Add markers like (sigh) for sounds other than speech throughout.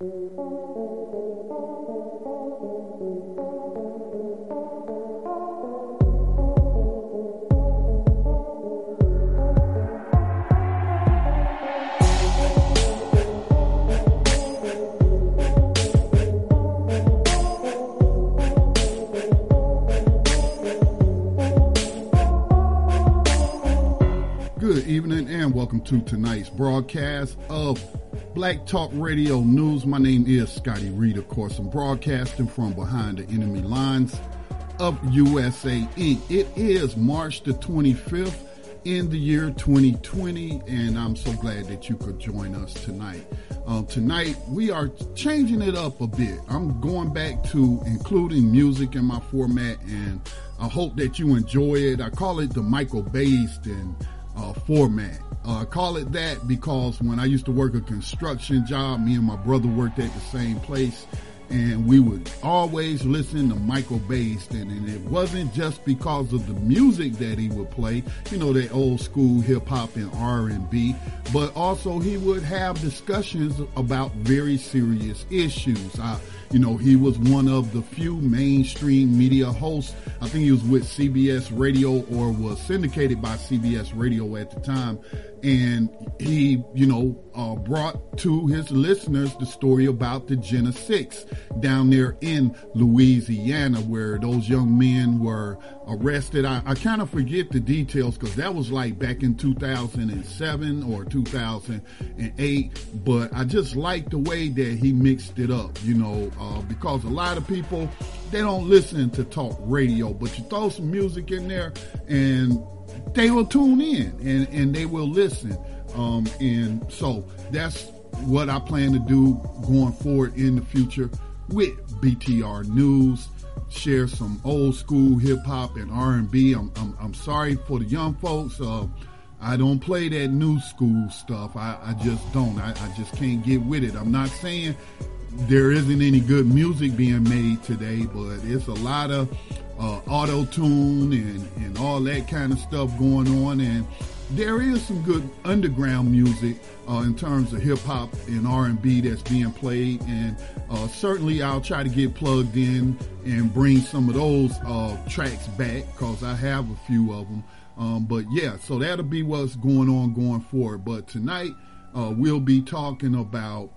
Good evening and welcome to tonight's broadcast of Black Talk Radio News. My name is Scotty Reed, of course. I'm broadcasting from behind the enemy lines of USA Inc. It is March the 25th in the year 2020, and I'm so glad that you could join us tonight. Um, tonight, we are changing it up a bit. I'm going back to including music in my format, and I hope that you enjoy it. I call it the Michael Baisden uh, format. Uh, call it that because when I used to work a construction job, me and my brother worked at the same place and we would always listen to Michael Baisden, and it wasn't just because of the music that he would play, you know, that old school hip hop and R and B, but also he would have discussions about very serious issues. I, you know, he was one of the few mainstream media hosts. I think he was with CBS Radio or was syndicated by CBS Radio at the time. And he, you know, uh, brought to his listeners the story about the Jena Six down there in Louisiana, where those young men were arrested. I, I kind of forget the details because that was like back in 2007 or 2008. But I just like the way that he mixed it up, you know, uh, because a lot of people, they don't listen to talk radio, but you throw some music in there and they will tune in and, and they will listen. Um, and so that's what I plan to do going forward in the future with BTR News. Share some old school hip hop and R and B. I'm, I'm I'm sorry for the young folks. Uh, I don't play that new school stuff. I, I just don't. I, I just can't get with it. I'm not saying there isn't any good music being made today, but it's a lot of uh, auto tune and, and all that kind of stuff going on. And there is some good underground music uh, in terms of hip hop and R and B that's being played, and uh, certainly I'll try to get plugged in and bring some of those uh, tracks back because I have a few of them. Um, but yeah, so that'll be what's going on going forward. But tonight uh, we'll be talking about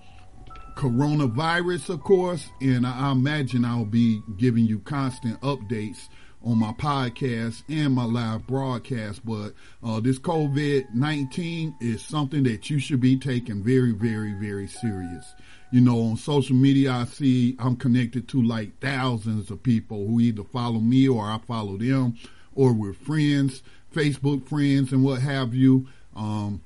coronavirus, of course, and I, imagine I'll be giving you constant updates on my podcast and my live broadcast. But uh, this COVID 19 is something that you should be taking very, very, very serious. You know, on social media, I see I'm connected to like thousands of people who either follow me or I follow them, or we're friends, Facebook friends, and what have you. Um,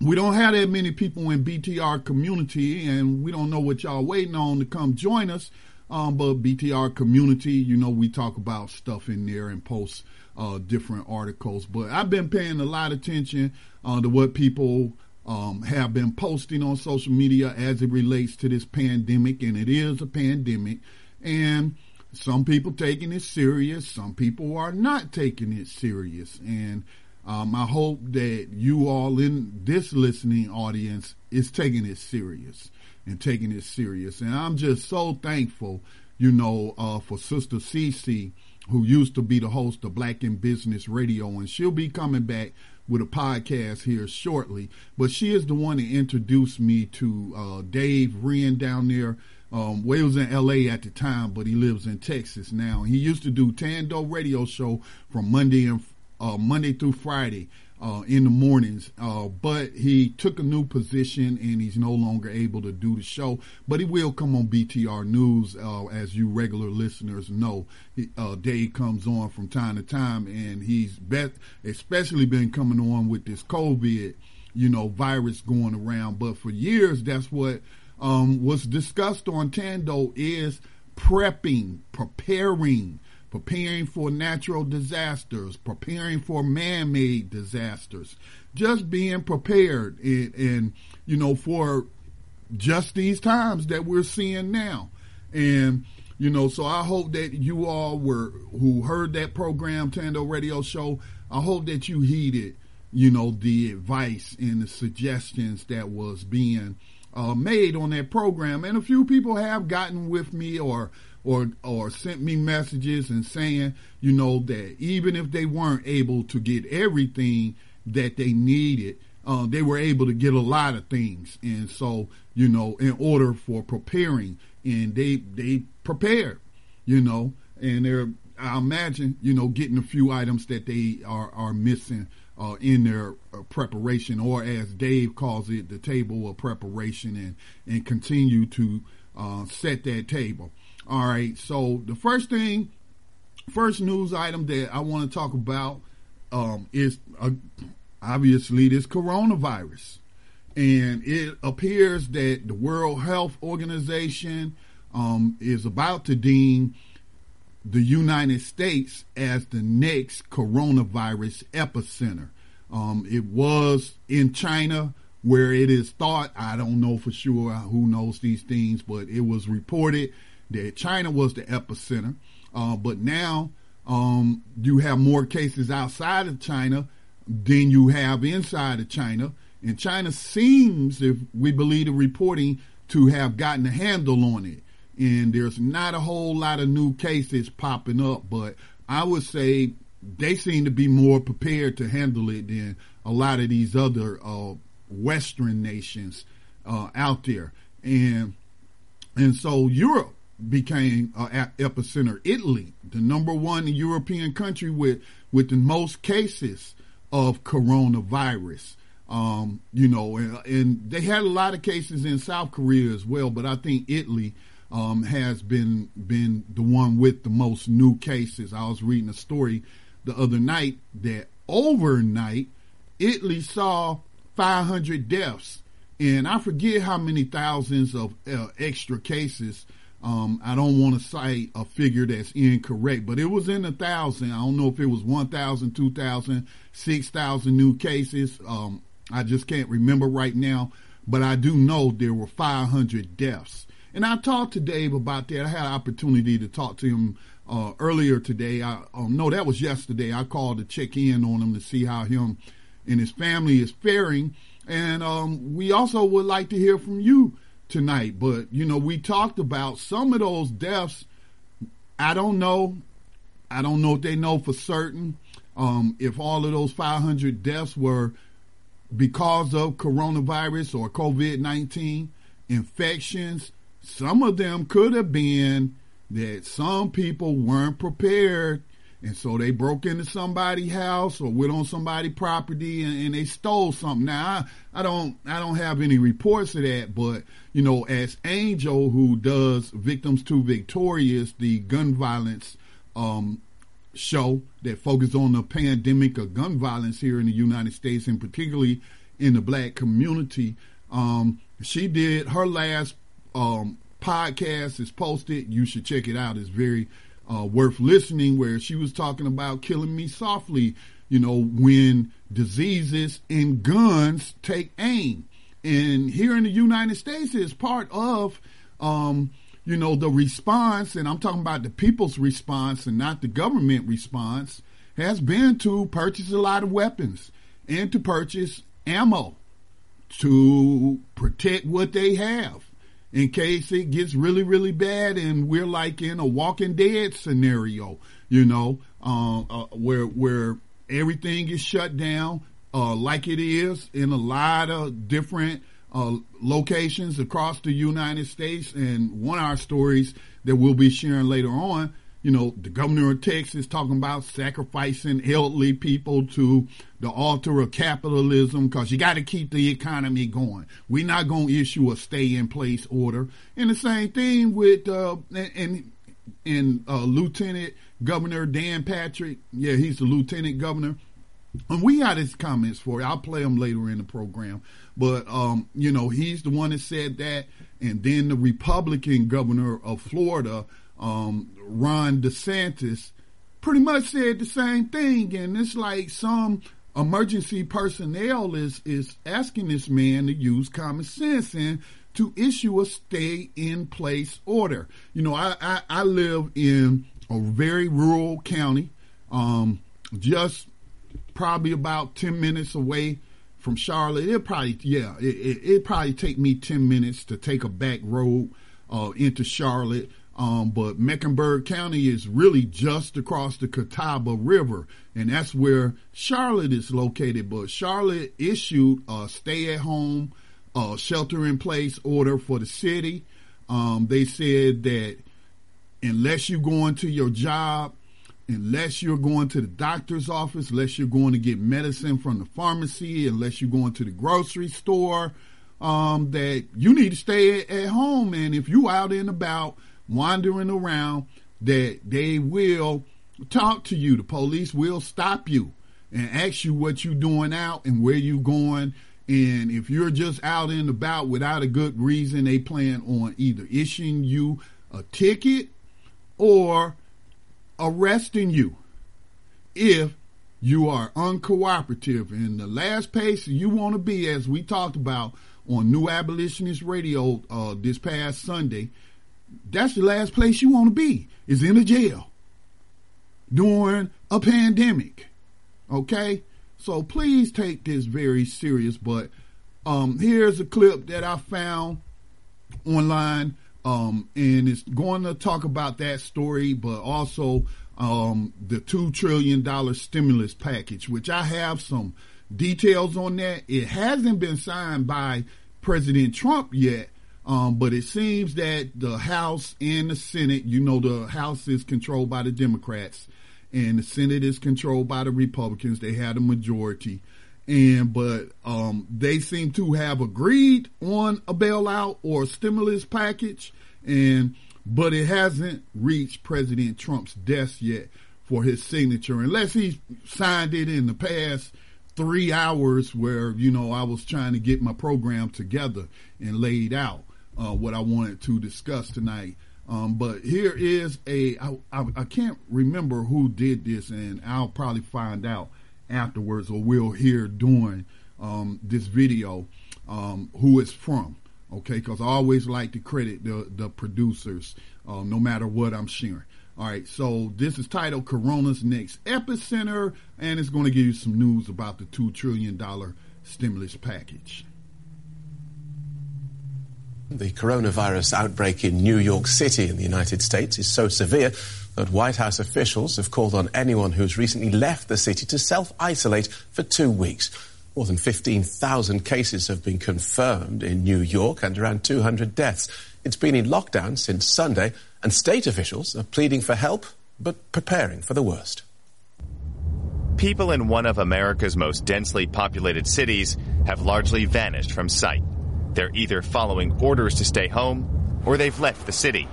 we don't have that many people in BTR community, and we don't know what y'all waiting on to come join us. Um, but BTR community, you know, we talk about stuff in there and post uh, different articles. But I've been paying a lot of attention uh, to what people um, have been posting on social media as it relates to this pandemic, and it is a pandemic. And some people taking it serious, some people are not taking it serious, and um, I hope that you all in this listening audience is taking it serious and taking it serious. And I'm just so thankful, you know, uh, for Sister Cece, who used to be the host of Black in Business Radio, and she'll be coming back with a podcast here shortly. But she is the one that introduced me to uh, Dave Wren down there. Um, well, he was in LA at the time, but he lives in Texas now. He used to do Tando Radio Show from Monday and uh, Monday through Friday uh, in the mornings. Uh, but he took a new position and he's no longer able to do the show. But he will come on BTR News, uh, as you regular listeners know. He, uh, Dave comes on from time to time, and he's bet, especially been coming on with this COVID, you know, virus going around. But for years, that's what um, was discussed on Tando is prepping, preparing preparing for natural disasters, preparing for man-made disasters, just being prepared and, and, you know, for just these times that we're seeing now. And, you know, so I hope that you all were, who heard that program, Tando Radio Show, I hope that you heeded you know, the advice and the suggestions that was being uh, made on that program. And a few people have gotten with me or or or sent me messages and saying, you know, that even if they weren't able to get everything that they needed, uh, they were able to get a lot of things. And so, you know, in order for preparing, and they they prepared, you know, and they're I imagine, you know, getting a few items that they are are missing uh, in their uh, preparation, or as Dave calls it, the table of preparation, and and continue to uh, set that table. All right. So the first thing, first news item that I want to talk about um, is uh, obviously this coronavirus, and it appears that the World Health Organization um, is about to deem the United States as the next coronavirus epicenter. Um, it was in China where it is thought, I don't know for sure who knows these things, but it was reported that China was the epicenter. Uh, but now um, you have more cases outside of China than you have inside of China. And China seems, if we believe the reporting, to have gotten a handle on it and there's not a whole lot of new cases popping up, but I would say they seem to be more prepared to handle it than a lot of these other uh, Western nations uh, out there, and and so Europe became an epicenter. Italy, the number one European country with with the most cases of coronavirus. Um, you know, and, and, they had a lot of cases in South Korea as well, but I think Italy um, has been been the one with the most new cases. I was reading a story the other night that overnight Italy saw 500 deaths, and I forget how many thousands of uh, extra cases. Um, I don't want to cite a figure that's incorrect, but it was in a thousand. I don't know if it was 1,000, 2,000, 6,000 new cases. Um, I just can't remember right now, but I do know there were 500 deaths. And I talked to Dave about that. I had an opportunity to talk to him uh, earlier today. I oh, no, that was yesterday. I called to check in on him to see how him and his family is faring. And um, we also would like to hear from you tonight. But you know, we talked about some of those deaths. I don't know. I don't know if they know for certain um, if all of those 500 deaths were because of coronavirus or COVID 19 infections some of them could have been that some people weren't prepared and so they broke into somebody's house or went on somebody's property and, and, they stole something. Now I, I don't I don't have any reports of that, but you know, as Angel who does Victims to Victorious, the gun violence um, show that focuses on the pandemic of gun violence here in the United States and particularly in the black community. Um, she did her last um, podcast is posted. You should check it out. It's very uh, worth listening. Where she was talking about killing me softly. You know when diseases and guns take aim, and here in the United States is part of. Um, you know, the response, and I'm talking about the people's response and not the government response, has been to purchase a lot of weapons and to purchase ammo to protect what they have in case it gets really, really bad and we're like in a Walking Dead scenario, you know, uh, uh, where where everything is shut down, uh, like it is in a lot of different uh, locations across the United States. And one of our stories that we'll be sharing later on you know, the governor of Texas talking about sacrificing elderly people to the altar of capitalism because you got to keep the economy going. We're not going to issue a stay in place order. And the same thing with, uh, and, and, uh, Lieutenant Governor Dan Patrick. Yeah, he's the lieutenant governor. And we got his comments for you. I'll play them later in the program. But, um, you know, he's the one that said that. And then the Republican governor of Florida, um, Ron DeSantis pretty much said the same thing. And it's like some emergency personnel is, is asking this man to use common sense and to issue a stay in place order. You know, I, I, I live in a very rural county, um, just probably about 10 minutes away from Charlotte. It probably, yeah, it, it, it probably take me 10 minutes to take a back road uh, into Charlotte. Um, but Mecklenburg County is really just across the Catawba River, and that's where Charlotte is located. But Charlotte issued a stay at home, uh, shelter in place order for the city. Um, they said that unless you're going to your job, unless you're going to the doctor's office, unless you're going to get medicine from the pharmacy, unless you're going to the grocery store, um, that you need to stay at home. And if you out and about, wandering around that they will talk to you. The police will stop you and ask you what you're doing out and where you're going. And if you're just out and about without a good reason, they plan on either issuing you a ticket or arresting you if you are uncooperative. And the last place you want to be, as we talked about on New Abolitionist Radio uh, this past Sunday, that's the last place you want to be is in a jail during a pandemic. Okay? So please take this very serious. But um, here's a clip that I found online. Um, and it's going to talk about that story, but also um, the $2 trillion stimulus package, which I have some details on that. It hasn't been signed by President Trump yet, um, but it seems that the House and the Senate, you know, the House is controlled by the Democrats and the Senate is controlled by the Republicans. They had a majority. And, but, um, they seem to have agreed on a bailout or a stimulus package. And, but it hasn't reached President Trump's desk yet for his signature, unless he signed it in the past three hours where, you know, I was trying to get my program together and laid out uh, what I wanted to discuss tonight. Um, but here is a I, I, I can't remember who did this, and I'll probably find out afterwards, or we'll hear during um, this video um, who it's from. Okay, because I always like to credit the the producers, uh, no matter what I'm sharing. All right, so this is titled Corona's Next Epicenter, and it's going to give you some news about the $2 trillion stimulus package. The coronavirus outbreak in New York City in the United States is so severe that White House officials have called on anyone who's recently left the city to self isolate for two weeks. More than 15,000 cases have been confirmed in New York and around 200 deaths. It's been in lockdown since Sunday, and state officials are pleading for help but preparing for the worst. People in one of America's most densely populated cities have largely vanished from sight. They're either following orders to stay home or they've left the city.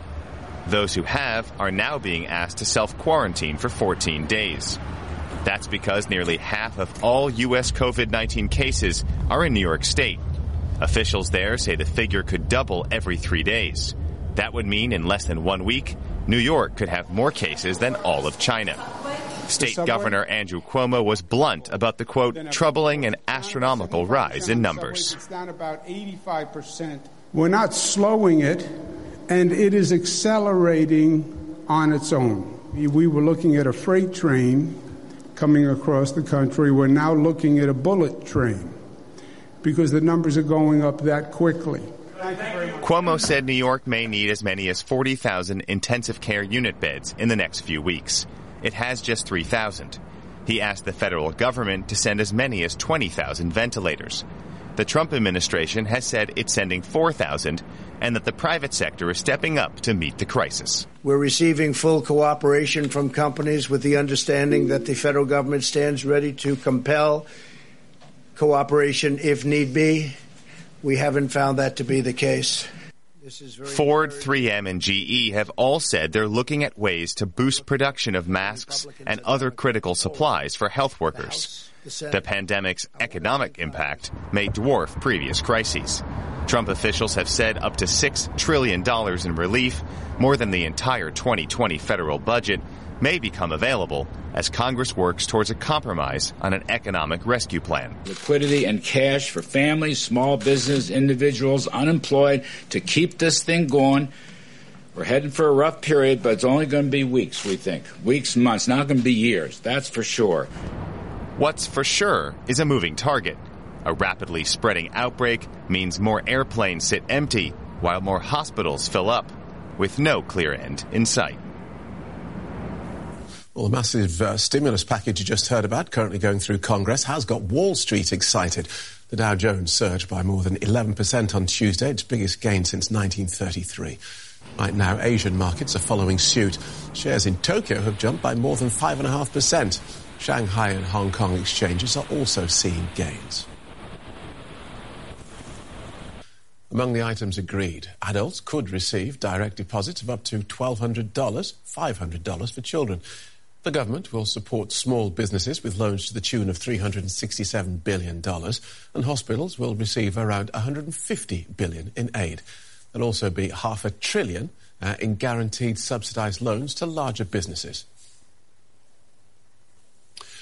Those who have are now being asked to self quarantine for 14 days. That's because nearly half of all U.S. COVID 19 cases are in New York State. Officials there say the figure could double every three days. That would mean in less than one week, New York could have more cases than all of China. State Governor Andrew Cuomo was blunt about the quote, troubling and astronomical rise in numbers. It's down about 85%. We're not slowing it, and it is accelerating on its own. We were looking at a freight train coming across the country. We're now looking at a bullet train because the numbers are going up that quickly. Cuomo said New York may need as many as 40,000 intensive care unit beds in the next few weeks. It has just 3,000. He asked the federal government to send as many as 20,000 ventilators. The Trump administration has said it's sending 4,000 and that the private sector is stepping up to meet the crisis. We're receiving full cooperation from companies with the understanding that the federal government stands ready to compel cooperation if need be. We haven't found that to be the case. Ford, 3M, and GE have all said they're looking at ways to boost production of masks and other critical supplies for health workers. The pandemic's economic impact may dwarf previous crises. Trump officials have said up to $6 trillion in relief, more than the entire 2020 federal budget, may become available as Congress works towards a compromise on an economic rescue plan. Liquidity and cash for families, small business, individuals, unemployed to keep this thing going. We're heading for a rough period, but it's only going to be weeks, we think. Weeks, months, not going to be years, that's for sure. What's for sure is a moving target. A rapidly spreading outbreak means more airplanes sit empty while more hospitals fill up, with no clear end in sight. Well, the massive uh, stimulus package you just heard about, currently going through Congress, has got Wall Street excited. The Dow Jones surged by more than 11% on Tuesday, its biggest gain since 1933. Right now, Asian markets are following suit. Shares in Tokyo have jumped by more than 5.5%. Shanghai and Hong Kong exchanges are also seeing gains. Among the items agreed, adults could receive direct deposits of up to $1,200, $500 for children. The government will support small businesses with loans to the tune of $367 billion, and hospitals will receive around 150 billion in aid. There'll also be half a trillion uh, in guaranteed subsidised loans to larger businesses.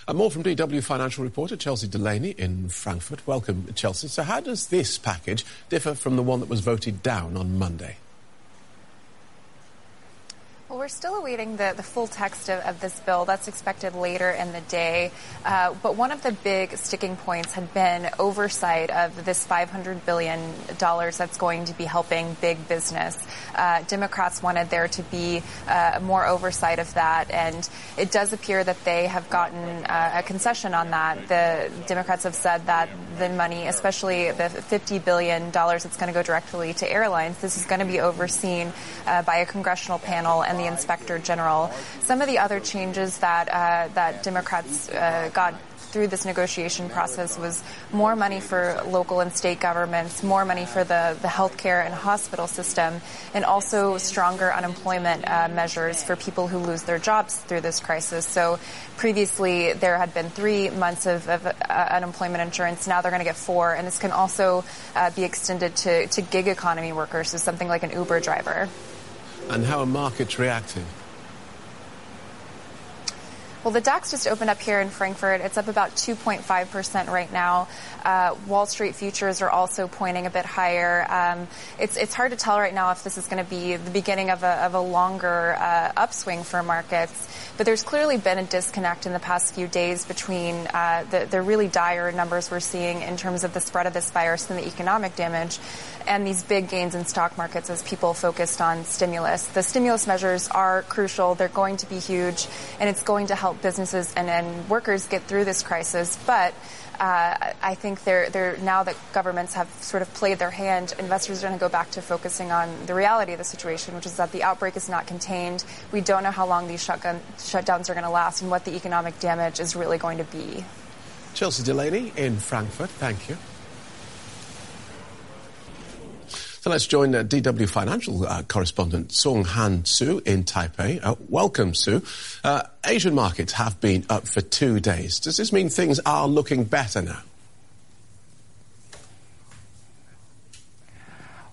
And more from DW financial reporter Chelsea Delaney in Frankfurt. Welcome, Chelsea. So, how does this package differ from the one that was voted down on Monday? Well, we're still awaiting the, the full text of, of, this bill. That's expected later in the day. Uh, but one of the big sticking points had been oversight of this $500 billion that's going to be helping big business. Uh, Democrats wanted there to be uh, more oversight of that, and it does appear that they have gotten uh, a concession on that. The Democrats have said that the money, especially the $50 billion that's going to go directly to airlines, this is going to be overseen uh, by a congressional panel and the the inspector general. Some of the other changes that uh, that Democrats uh, got through this negotiation process was more money for local and state governments, more money for the, the healthcare and hospital system, and also stronger unemployment uh, measures for people who lose their jobs through this crisis. So previously there had been three months of, of uh, unemployment insurance. Now they're going to get four, and this can also uh, be extended to, to gig economy workers, so something like an Uber driver and how are markets reacting? Well, the DAX just opened up here in Frankfurt. It's up about 2.5% right now. Uh, Wall Street futures are also pointing a bit higher. Um, it's, it's hard to tell right now if this is going to be the beginning of a, of a longer uh, upswing for markets. But there's clearly been a disconnect in the past few days between uh, the, the really dire numbers we're seeing in terms of the spread of this virus and the economic damage and these big gains in stock markets as people focused on stimulus. The stimulus measures are crucial. They're going to be huge, and it's going to help businesses and, and workers get through this crisis. But uh, I think they're, they're now that governments have sort of played their hand, investors are going to go back to focusing on the reality of the situation, which is that the outbreak is not contained. We don't know how long these shutdowns are going to last and what the economic damage is really going to be. Chelsea Delaney in Frankfurt, thank you. So let's join uh, DW Financial uh, correspondent Sung Han Su in Taipei. Uh, welcome, Su. Uh, Asian markets have been up for two days. Does this mean things are looking better now?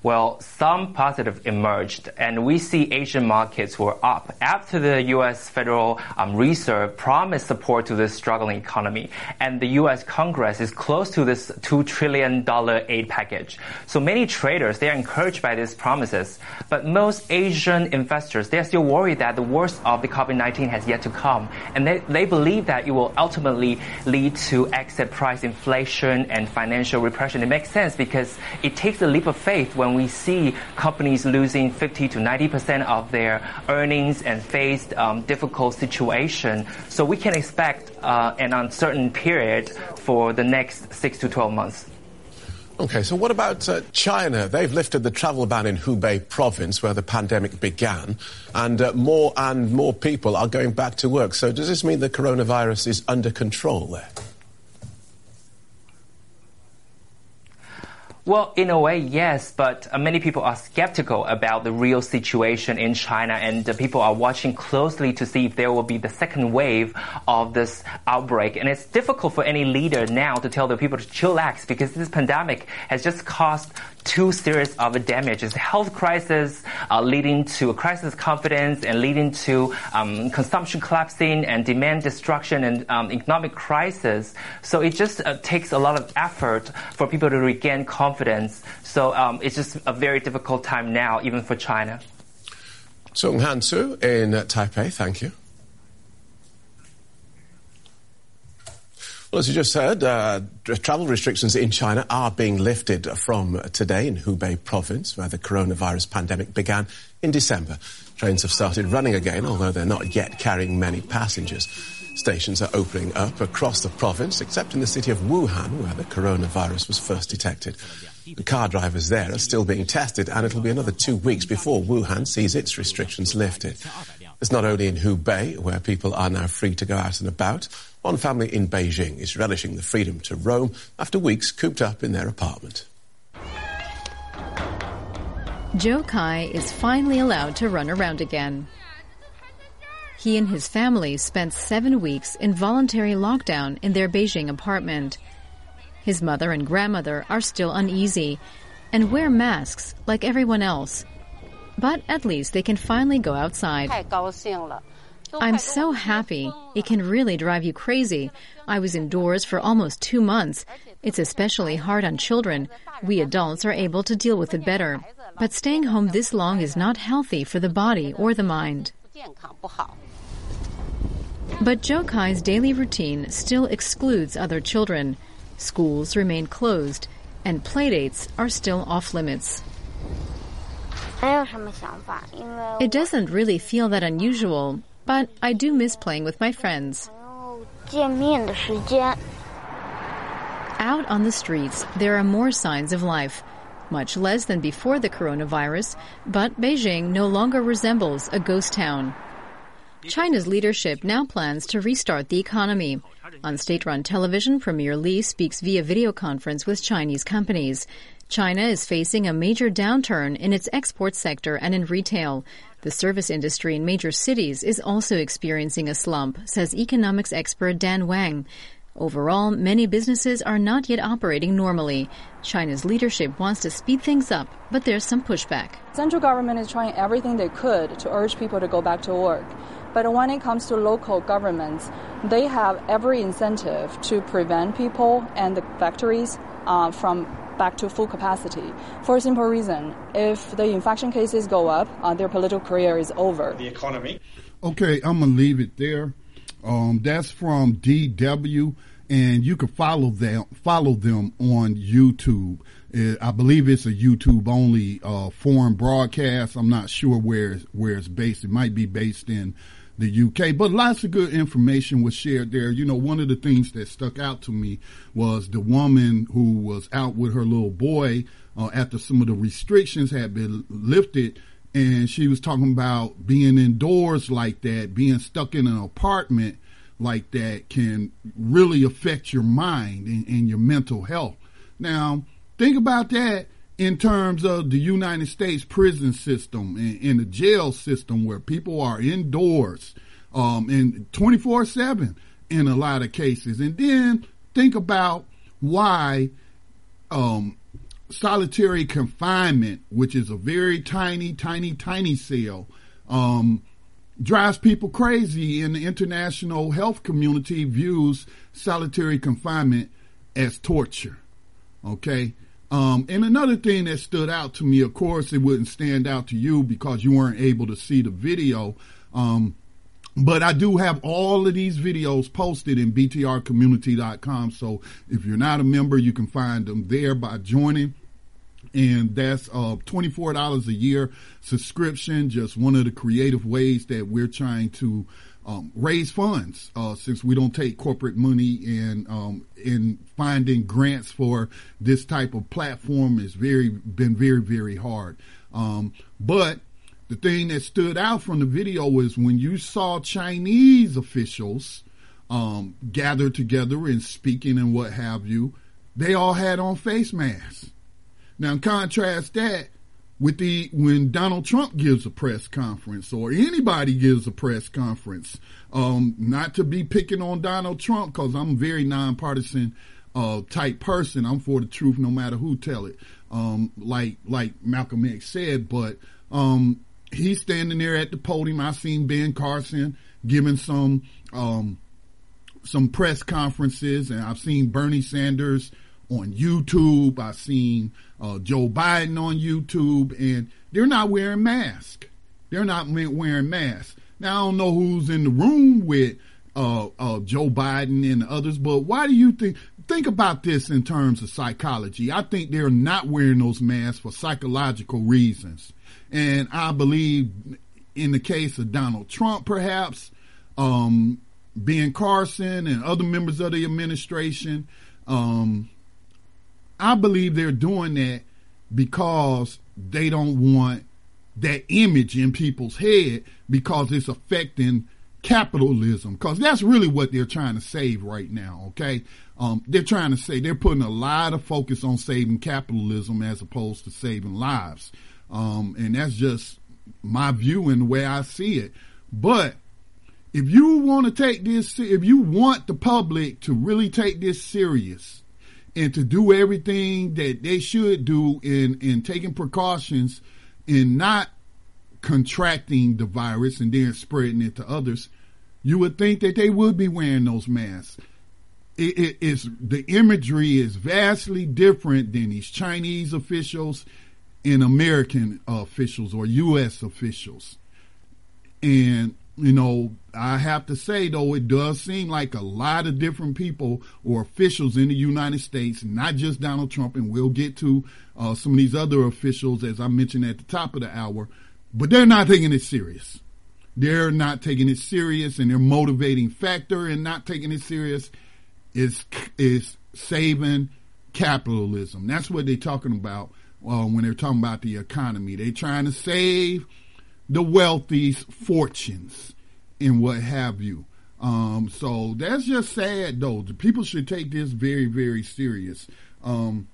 Well, some positive emerged, and we see Asian markets were up after the U.S. Federal um, Reserve promised support to this struggling economy, and the U.S. Congress is close to this two trillion dollar aid package. So many traders they are encouraged by these promises, but most Asian investors they are still worried that the worst of the COVID-19 has yet to come, and they, they believe that it will ultimately lead to asset price inflation and financial repression. It makes sense because it takes a leap of faith when when we see companies losing 50 to 90 percent of their earnings and faced um, difficult situation. So we can expect uh, an uncertain period for the next six to 12 months. Okay, so what about uh, China? They've lifted the travel ban in Hubei province where the pandemic began, and uh, more and more people are going back to work. So does this mean the coronavirus is under control there? Well, in a way, yes, but uh, many people are skeptical about the real situation in China, and uh, people are watching closely to see if there will be the second wave of this outbreak. And it's difficult for any leader now to tell the people to chillax because this pandemic has just caused two series of damages: health crisis uh, leading to a crisis confidence and leading to um, consumption collapsing and demand destruction and um, economic crisis. So it just uh, takes a lot of effort for people to regain confidence. So um, it's just a very difficult time now, even for China. Sung Han in Taipei, thank you. Well, as you just heard, uh, travel restrictions in China are being lifted from today in Hubei province, where the coronavirus pandemic began in December. Trains have started running again, although they're not yet carrying many passengers. Stations are opening up across the province, except in the city of Wuhan, where the coronavirus was first detected. The car drivers there are still being tested, and it'll be another two weeks before Wuhan sees its restrictions lifted. It's not only in Hubei, where people are now free to go out and about. One family in Beijing is relishing the freedom to roam after weeks cooped up in their apartment. Joe Kai is finally allowed to run around again. He and his family spent seven weeks in voluntary lockdown in their Beijing apartment. His mother and grandmother are still uneasy and wear masks like everyone else. But at least they can finally go outside. I'm so happy. It can really drive you crazy. I was indoors for almost two months. It's especially hard on children. We adults are able to deal with it better. But staying home this long is not healthy for the body or the mind. But Joe Kai's daily routine still excludes other children. Schools remain closed, and playdates are still off limits. It doesn't really feel that unusual, but I do miss playing with my friends. Out on the streets, there are more signs of life. Much less than before the coronavirus, but Beijing no longer resembles a ghost town. China's leadership now plans to restart the economy. On state run television, Premier Li speaks via video conference with Chinese companies. China is facing a major downturn in its export sector and in retail. The service industry in major cities is also experiencing a slump, says economics expert Dan Wang. Overall, many businesses are not yet operating normally. China's leadership wants to speed things up, but there's some pushback. Central government is trying everything they could to urge people to go back to work. But when it comes to local governments, they have every incentive to prevent people and the factories uh, from back to full capacity for a simple reason. If the infection cases go up, uh, their political career is over. The economy. Okay, I'm going to leave it there. Um, that's from DW, and you can follow them follow them on YouTube. Uh, I believe it's a YouTube only uh, foreign broadcast. I'm not sure where where it's based. It might be based in the UK. But lots of good information was shared there. You know, one of the things that stuck out to me was the woman who was out with her little boy uh, after some of the restrictions had been lifted. And she was talking about being indoors like that, being stuck in an apartment like that can really affect your mind and, and your mental health. Now, think about that in terms of the United States prison system and, and the jail system where people are indoors um, and 24 7 in a lot of cases. And then think about why um, solitary confinement, which is a very tiny, tiny, tiny cell, um, drives people crazy. And the international health community views solitary confinement as torture. Okay. Um, and another thing that stood out to me, of course, it wouldn't stand out to you because you weren't able to see the video. Um, but I do have all of these videos posted in btrcommunity.com. So if you're not a member, you can find them there by joining. And that's uh, $24 a year subscription, just one of the creative ways that we're trying to um, raise funds uh, since we don't take corporate money and um, in finding grants for this type of platform has very been very very hard. Um, but the thing that stood out from the video was when you saw Chinese officials um, gather together and speaking and what have you, they all had on face masks. Now contrast that with the when Donald Trump gives a press conference or anybody gives a press conference. Um, not to be picking on Donald Trump because I'm very nonpartisan uh, type person. I'm for the truth no matter who tell it. Um, like like Malcolm X said, but um, he's standing there at the podium. I seen Ben Carson giving some um, some press conferences, and I've seen Bernie Sanders on YouTube. I've seen uh, Joe Biden on YouTube, and they're not wearing masks. They're not wearing masks. Now I don't know who's in the room with uh, uh, Joe Biden and others. But why do you think? Think about this in terms of psychology. I think they're not wearing those masks for psychological reasons, and I believe in the case of Donald Trump, perhaps um, Ben Carson and other members of the administration, um, I believe they're doing that because they don't want that image in people's head because it's affecting capitalism. Because that's really what they're trying to save right now okay? Um, they're trying to say they're putting a lot of focus on saving capitalism as opposed to saving lives. Um, and that's just my view and the way i see it. But if you want to take this if you want the public to really take this serious and to do everything that they should do in in taking precautions in not contracting the virus and then spreading it to others, you would think that they would be wearing those masks. It, it is the imagery is vastly different than these Chinese officials and American officials or U.S. officials, and you know I have to say though it does seem like a lot of different people or officials in the United States, not just Donald Trump, and we'll get to uh, some of these other officials as I mentioned at the top of the hour, but they're not taking it serious. They're not taking it serious, and their motivating factor in not taking it serious is is saving capitalism. That's what they're talking about uh, when they're talking about the economy. They're trying to save the wealthy's fortunes and what have you. Um, so that's just sad, though. The people should take this very, very serious. Um,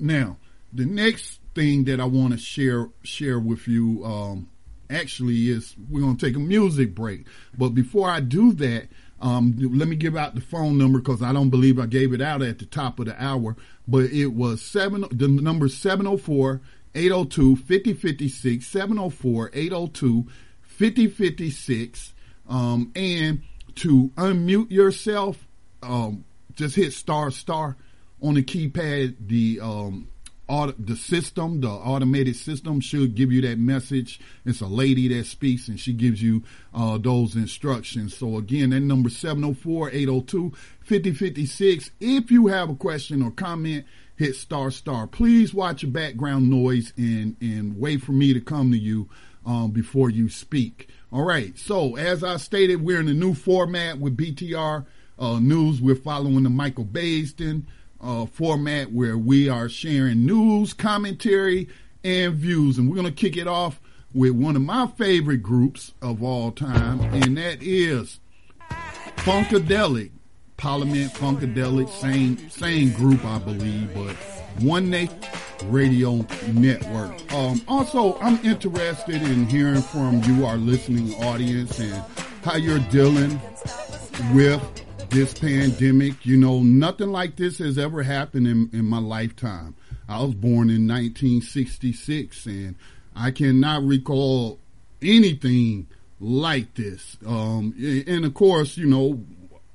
now, the next thing that I want to share share with you um, actually is we're to take a music break. But before I do that, um, let me give out the phone number because I don't believe I gave it out at the top of the hour. But it was seven. The number seven zero oh four 802 5056 704 802 5056 um, and to unmute yourself um, just hit star star on the keypad the um, auto, the system, the automated system should give you that message. It's a lady that speaks and she gives you uh, those instructions. So again, that number 704-802-5056. If you have a question or comment, hit star star. Please watch your background noise and, and wait for me to come to you um, before you speak. All right. So as I stated, we're in a new format with BTR uh, News. We're following the Michael Baisden uh, format where we are sharing news, commentary, and views. And we're going to kick it off with one of my favorite groups of all time, and that is Funkadelic. Parliament Funkadelic, same same group, I believe, but One Nation Radio Network. Um, also, I'm interested in hearing from you, our listening audience, and how you're dealing with this pandemic. You know, nothing like this has ever happened in, in my lifetime. I was born in 1966 and I cannot recall anything like this. Um, and of course, you know,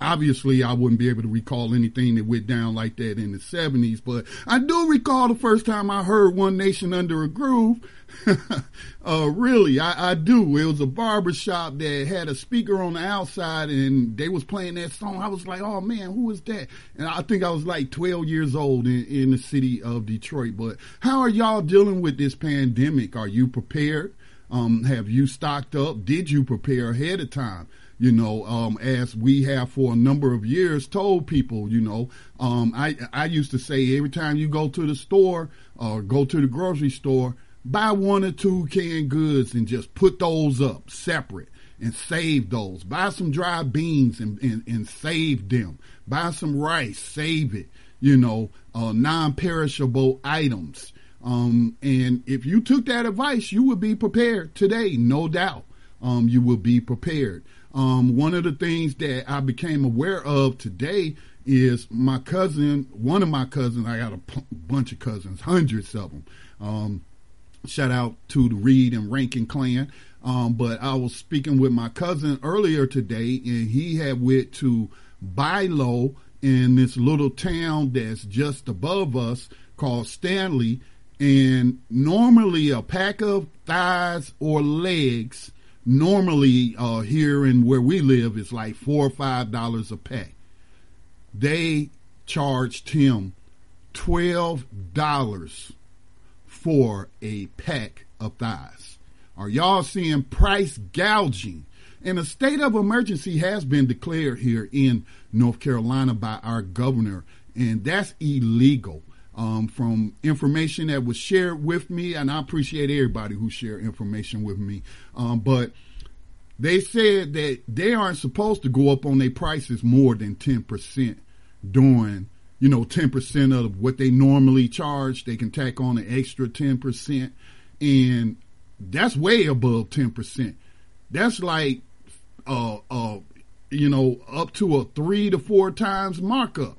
obviously I wouldn't be able to recall anything that went down like that in the 70s, but I do recall the first time I heard One Nation Under a Groove. (laughs) uh, really, I, I, do. It was a barber shop that had a speaker on the outside and they was playing that song. I was like, oh man, who is that? And I think I was like 12 years old in, in the city of Detroit. But how are y'all dealing with this pandemic? Are you prepared? Um, have you stocked up? Did you prepare ahead of time? You know, um, as we have for a number of years told people, you know, um, I, I used to say every time you go to the store or go to the grocery store, buy one or two canned goods and just put those up separate and save those. Buy some dry beans and, and, and save them. Buy some rice, save it, you know, uh, non-perishable items. Um, and if you took that advice, you would be prepared today, no doubt. Um, you will be prepared. Um, one of the things that I became aware of today is my cousin, one of my cousins, I got a p- bunch of cousins, hundreds of them. Um, shout out to the Reed and Rankin clan. Um, but I was speaking with my cousin earlier today and he had went to BI-LO in this little town that's just above us called Stanley. And normally a pack of thighs or legs normally uh, here in where we live is like four or five dollars a pack. They charged him twelve dollars for a pack of thighs. Are y'all seeing price gouging? And a state of emergency has been declared here in North Carolina by our governor, and that's illegal. Um, from information that was shared with me, and I appreciate everybody who shared information with me. Um, but they said that they aren't supposed to go up on their prices more than 10% during, you know, 10% of what they normally charge. They can tack on an extra 10%. And that's way above 10%. That's like, uh, uh, you know, up to a three to four times markup.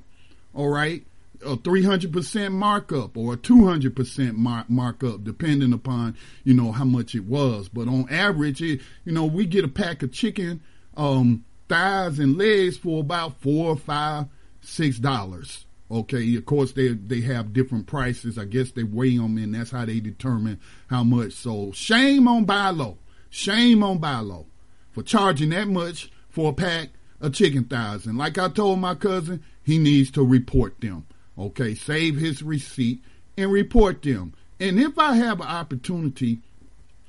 All right a 300% markup or a 200% mar- markup depending upon you know how much it was. But on average it, you know we get a pack of chicken um, thighs and legs for about four five six dollars. Okay of course they they have different prices. I guess they weigh them and that's how they determine how much. So shame on Bi-Lo. Shame on Bi-Lo for charging that much for a pack of chicken thighs. And like i told my cousin he needs to report them Okay, save his receipt and report them. And if I have an opportunity,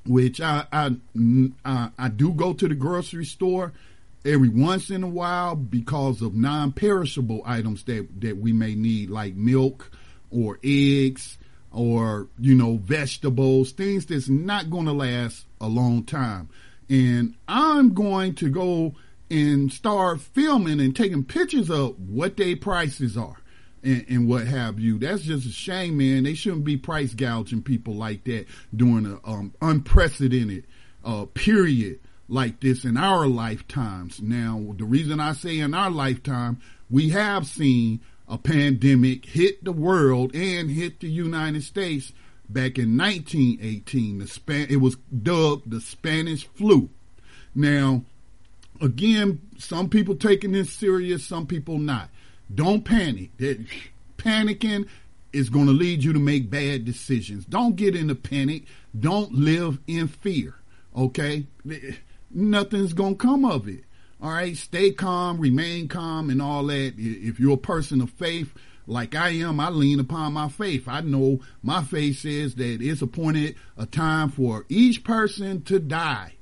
which I I, I, I do go to the grocery store every once in a while because of non-perishable items that that we may need, like milk or eggs or you know vegetables, things that's not going to last a long time. And I'm going to go and start filming and taking pictures of what their prices are and, and, what have you. That's just a shame, man. They shouldn't be price gouging people like that during an um, unprecedented uh, period like this in our lifetimes. Now, the reason I say in our lifetime, we have seen a pandemic hit the world and hit the United States back in 1918. The Span- it was dubbed the Spanish flu. Now, again, some people taking this serious, some people not. Don't panic. Panicking is going to lead you to make bad decisions. Don't get in into panic. Don't live in fear. Okay? Nothing's going to come of it. All right? Stay calm, remain calm, and all that. If you're a person of faith, like I am, I lean upon my faith. I know my faith says that it's appointed a time for each person to die.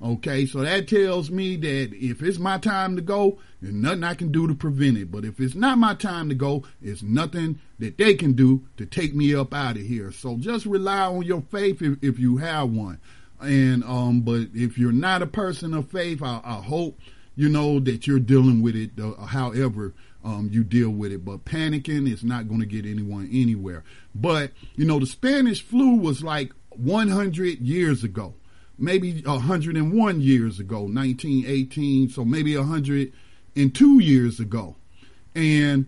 Okay, so that tells me that if it's my time to go, there's nothing I can do to prevent it. But if it's not my time to go, it's nothing that they can do to take me up out of here. So just rely on your faith if, if you have one. And um, but if you're not a person of faith, I, I hope you know that you're dealing with it. Uh, however, um, you deal with it. But panicking is not going to get anyone anywhere. But you know, the Spanish flu was like 100 years ago maybe 101 years ago, 1918, so maybe 102 years ago. And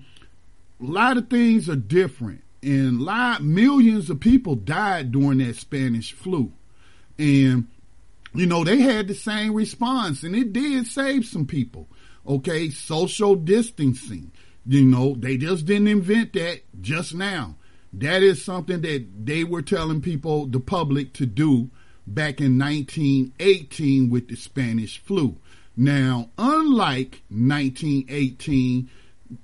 a lot of things are different. And lot, millions of people died during that Spanish flu. And, you know, they had the same response and it did save some people. Okay. Social distancing. You know, they just didn't invent that just now. That is something that they were telling people, the public to do back in 1918 with the Spanish flu. Now, unlike 1918,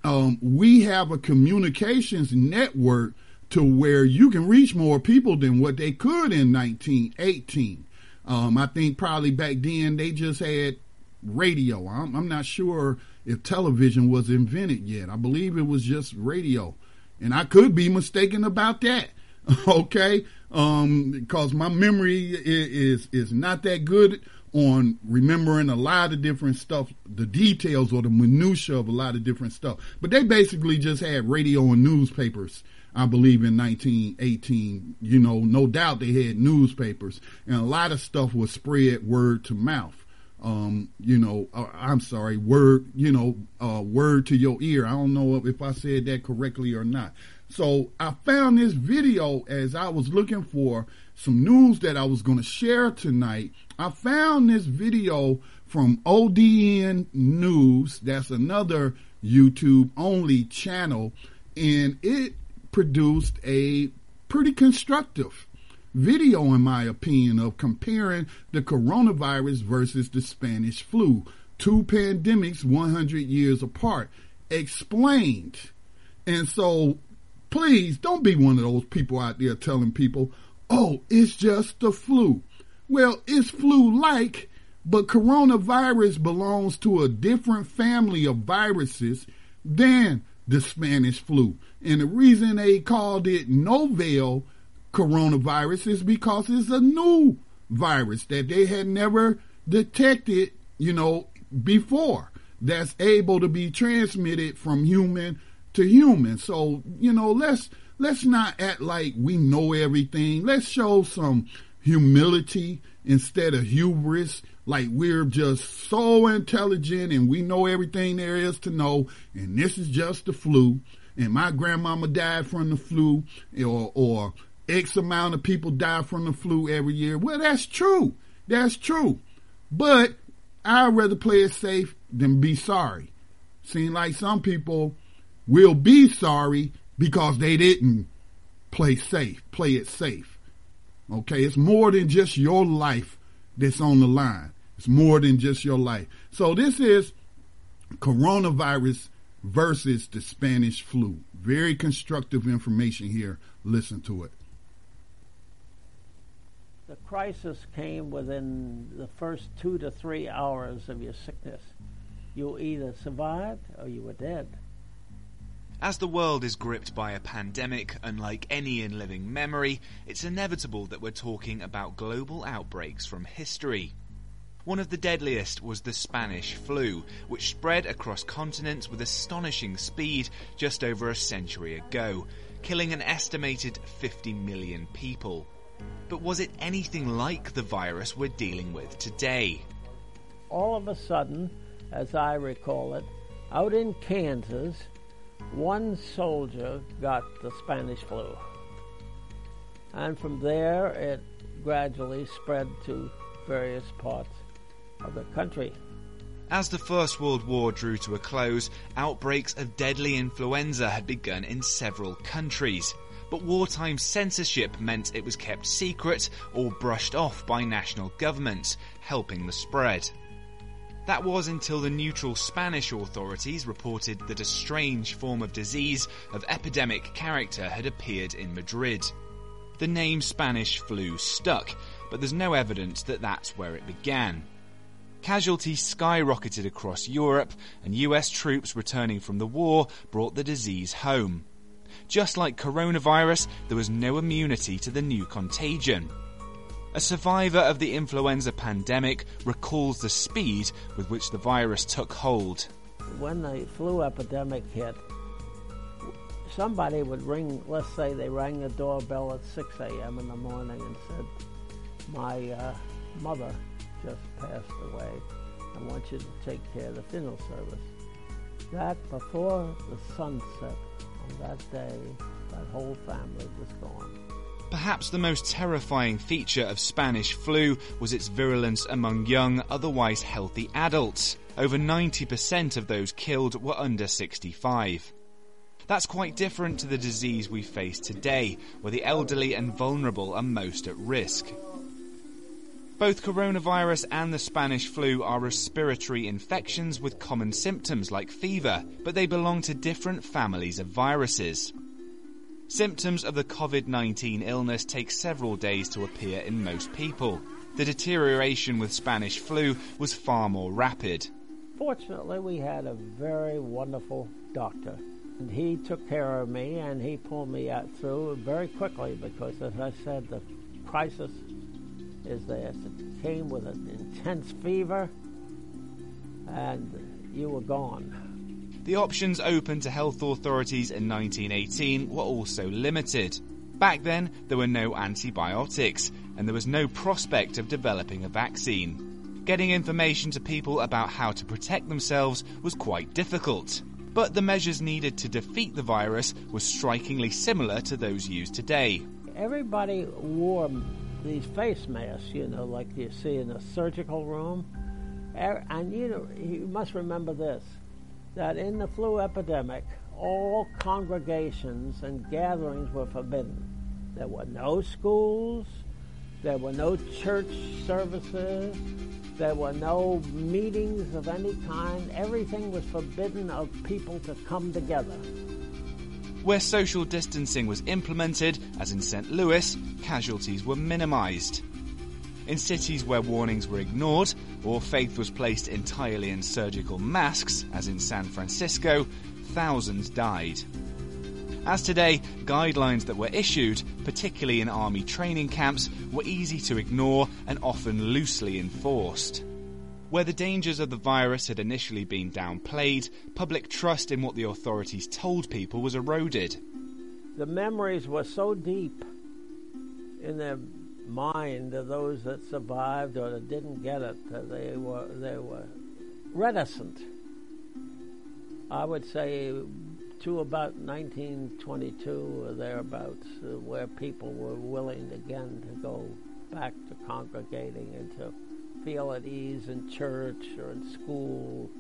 um, we have a communications network to where you can reach more people than what they could in 1918. Um, I think probably back then they just had radio. I'm, I'm, not sure if television was invented yet. I believe it was just radio. And I could be mistaken about that. (laughs) okay um, because my memory is, is, not that good on remembering a lot of different stuff, the details or the minutia of a lot of different stuff. But they basically just had radio and newspapers. I believe in 1918, you know, no doubt they had newspapers and a lot of stuff was spread word to mouth. Um, you know, uh, I'm sorry, word, you know, uh, word to your ear. I don't know if I said that correctly or not. So I found this video as I was looking for some news that I was going to share tonight. I found this video from ODN News. That's another YouTube only channel. And it produced a pretty constructive video, in my opinion, of comparing the coronavirus versus the Spanish flu. Two pandemics 100 years apart. Explained. And so please don't be one of those people out there telling people, oh, it's just the flu. Well, it's flu like, but coronavirus belongs to a different family of viruses than the Spanish flu. And the reason they called it novel coronavirus is because it's a new virus that they had never detected, you know, before that's able to be transmitted from human to human. So, you know, let's let's not act like we know everything. Let's show some humility instead of hubris. Like we're just so intelligent and we know everything there is to know. And this is just the flu. And my grandmama died from the flu or or x amount of people die from the flu every year. Well that's true. That's true. But i'd rather play it safe than be sorry. Seem like some people will be sorry because they didn't play safe play it safe okay it's more than just your life that's on the line it's more than just your life. So this is coronavirus versus the Spanish flu. Very constructive information here. Listen to it. The crisis came within the first two to three hours of your sickness. You either survived or you were dead. As the world is gripped by a pandemic unlike any in living memory, it's inevitable that we're talking about global outbreaks from history. One of the deadliest was the Spanish flu, which spread across continents with astonishing speed just over a century ago, killing an estimated 50 million people. But was it anything like the virus we're dealing with today? All of a sudden, as I recall it, out in Kansas, one soldier got the Spanish flu. And from there, it gradually spread to various parts of the country. As the First World War drew to a close, outbreaks of deadly influenza had begun in several countries. But wartime censorship meant it was kept secret or brushed off by national governments, helping the spread. That was until the neutral Spanish authorities reported that a strange form of disease of epidemic character had appeared in Madrid. The name Spanish flu stuck, but there's no evidence that that's where it began. Casualties skyrocketed across Europe, and US troops returning from the war brought the disease home. Just like coronavirus, there was no immunity to the new contagion. A survivor of the influenza pandemic recalls the speed with which the virus took hold. When the flu epidemic hit, somebody would ring, let's say they rang the doorbell at 6 a.m. in the morning and said, My uh, mother just passed away. I want you to take care of the funeral service. That before the sunset on that day, that whole family was gone. Perhaps the most terrifying feature of Spanish flu was its virulence among young, otherwise healthy adults. Over 90% of those killed were under 65. That's quite different to the disease we face today, where the elderly and vulnerable are most at risk. Both coronavirus and the Spanish flu are respiratory infections with common symptoms like fever, but they belong to different families of viruses. Symptoms of the COVID 19 illness take several days to appear in most people. The deterioration with Spanish flu was far more rapid. Fortunately, we had a very wonderful doctor. And he took care of me and he pulled me out through very quickly because, as I said, the crisis is there. It came with an intense fever, and you were gone. The options open to health authorities in 1918 were also limited. Back then, there were no antibiotics, and there was no prospect of developing a vaccine. Getting information to people about how to protect themselves was quite difficult. But the measures needed to defeat the virus were strikingly similar to those used today. Everybody wore these face masks, you know, like you see in a surgical room. And you know, you must remember this that in the flu epidemic, all congregations and gatherings were forbidden. There were no schools, There were no church services. There were no meetings of any kind. Everything was forbidden of people to come together. Where social distancing was implemented, as in St. Louis, casualties were minimized. In cities where warnings were ignored, or faith was placed entirely in surgical masks, as in San Francisco, thousands died. As today, guidelines that were issued, particularly in army training camps, were easy to ignore and often loosely enforced. Where the dangers of the virus had initially been downplayed, public trust in what the authorities told people was eroded. The memories were so deep in their mind of those that survived or that didn't get it they were they were reticent. I would say to about 1922 or thereabouts, uh, where people were willing again to go back to congregating and to feel at ease in church or in school.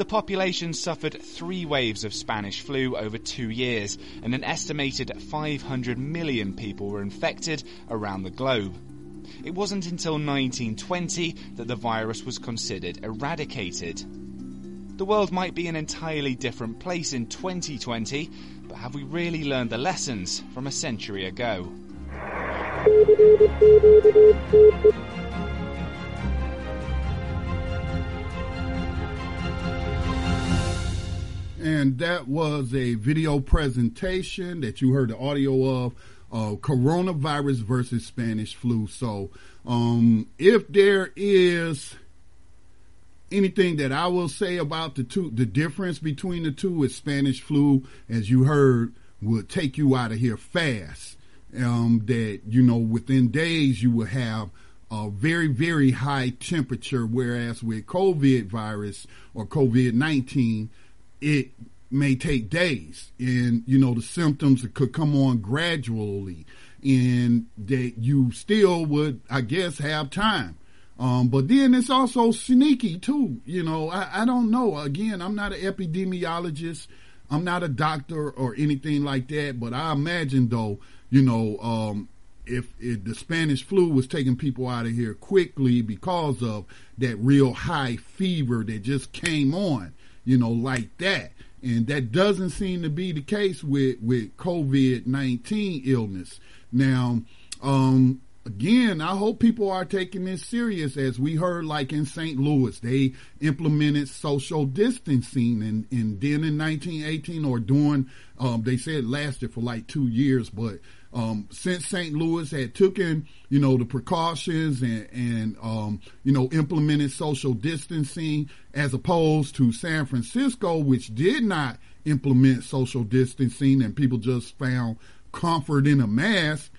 The population suffered three waves of Spanish flu over two years, and an estimated 500 million people were infected around the globe. It wasn't until 1920 that the virus was considered eradicated. The world might be an entirely different place in 2020, but have we really learned the lessons from a century ago? And that was a video presentation that you heard the audio of uh, coronavirus versus Spanish flu. So, um, if there is anything that I will say about the two, the difference between the two is Spanish flu, as you heard, would take you out of here fast. Um, that, you know, within days you will have a very, very high temperature, whereas with COVID virus or COVID-19, it may take days and, you know, the symptoms could come on gradually and that you still would, I guess, have time um, but then it's also sneaky too. You know, I, I don't know. Again, I'm not an epidemiologist. I'm not a doctor or anything like that. But I imagine though, you know, um, if, if the Spanish flu was taking people out of here quickly because of that real high fever that just came on, you know, like that. And that doesn't seem to be the case with, with COVID-19 illness. Now, um, again, I hope people are taking this serious as we heard like in St. Louis, they implemented social distancing and, and then in 1918 or during, um, they said it lasted for like two years, but, um, since St. Louis had taken, you know, the precautions and, and, um, you know, implemented social distancing as opposed to San Francisco, which did not implement social distancing and people just found comfort in a mask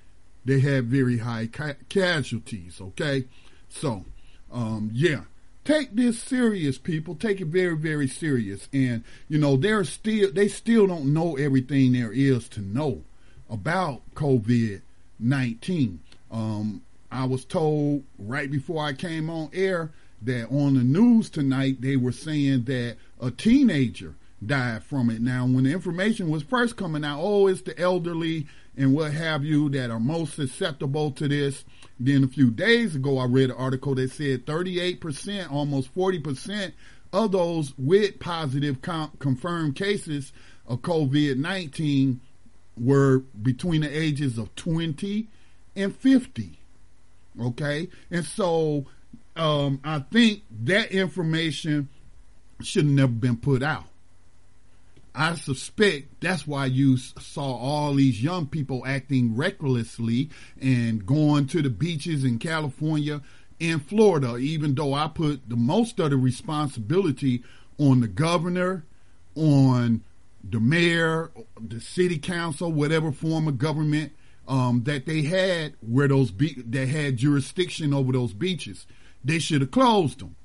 they had very high ca- casualties. Okay, so um, yeah, take this serious, people. Take it very, very serious. And you know, they're still they still don't know everything there is to know about COVID nineteen. Um, I was told right before I came on air that on the news tonight they were saying that a teenager died from it. Now, when the information was first coming out, oh, it's the elderly and what have you that are most susceptible to this. Then a few days ago, I read an article that said 38%, almost 40% of those with positive com- confirmed cases of COVID-19 were between the ages of 20 and 50. Okay. And so, um, I think that information should have never been put out. I suspect that's why you saw all these young people acting recklessly and going to the beaches in California and Florida, even though I put the most of the responsibility on the governor, on the mayor, the city council, whatever form of government um, that they had where those be- that had jurisdiction over those beaches. They should have closed them.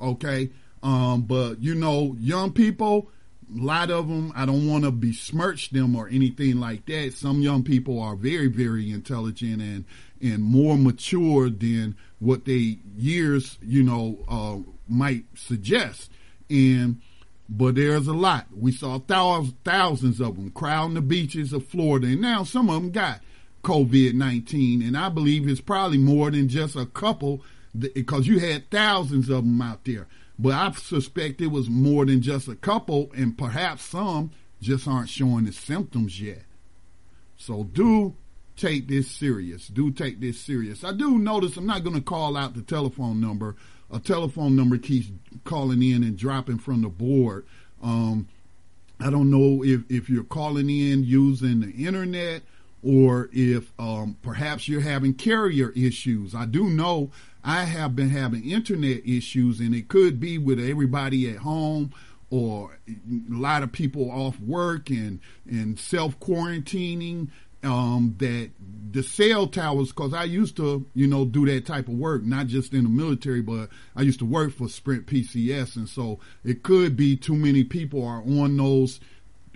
Okay. Um, but you know, young people, a lot of them, I don't want to besmirch them or anything like that. Some young people are very, very intelligent and, and more mature than what they years, you know, uh, might suggest. And, but there's a lot. We saw thousands, thousands of them crowding the beaches of Florida. And now some of them got COVID 19. And I believe it's probably more than just a couple because you had thousands of them out there. But I suspect it was more than just a couple, and perhaps some just aren't showing the symptoms yet. So do take this serious. Do take this serious. I do notice I'm not going to call out the telephone number. A telephone number keeps calling in and dropping from the board. Um, I don't know if, if you're calling in using the internet or if um, perhaps you're having carrier issues. I do know I have been having internet issues, and it could be with everybody at home or a lot of people off work and and self quarantining. Um, that the cell towers, because I used to, you know, do that type of work, not just in the military, but I used to work for Sprint PCS, and so it could be too many people are on those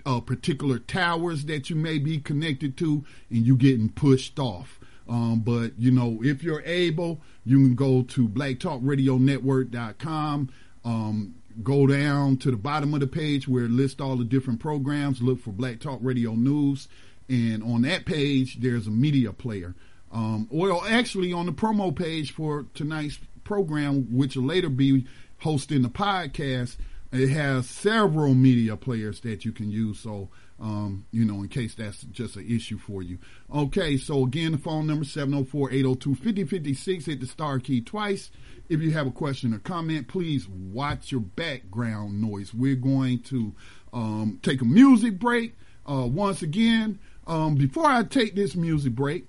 uh, particular towers that you may be connected to, and you getting pushed off. Um, but you know, if you're able, you can go to blacktalkradionetwork.com. Um, go down to the bottom of the page where it lists all the different programs. Look for Black Talk Radio News, and on that page there's a media player. Um, well, actually, on the promo page for tonight's program, which will later be hosting the podcast, it has several media players that you can use. So um, you know, in case that's just an issue for you. Okay, so again, the phone number 704-802-5056. Hit the star key twice. If you have a question or comment, please watch your background noise. We're going to um, take a music break. Uh, once again, um, before I take this music break,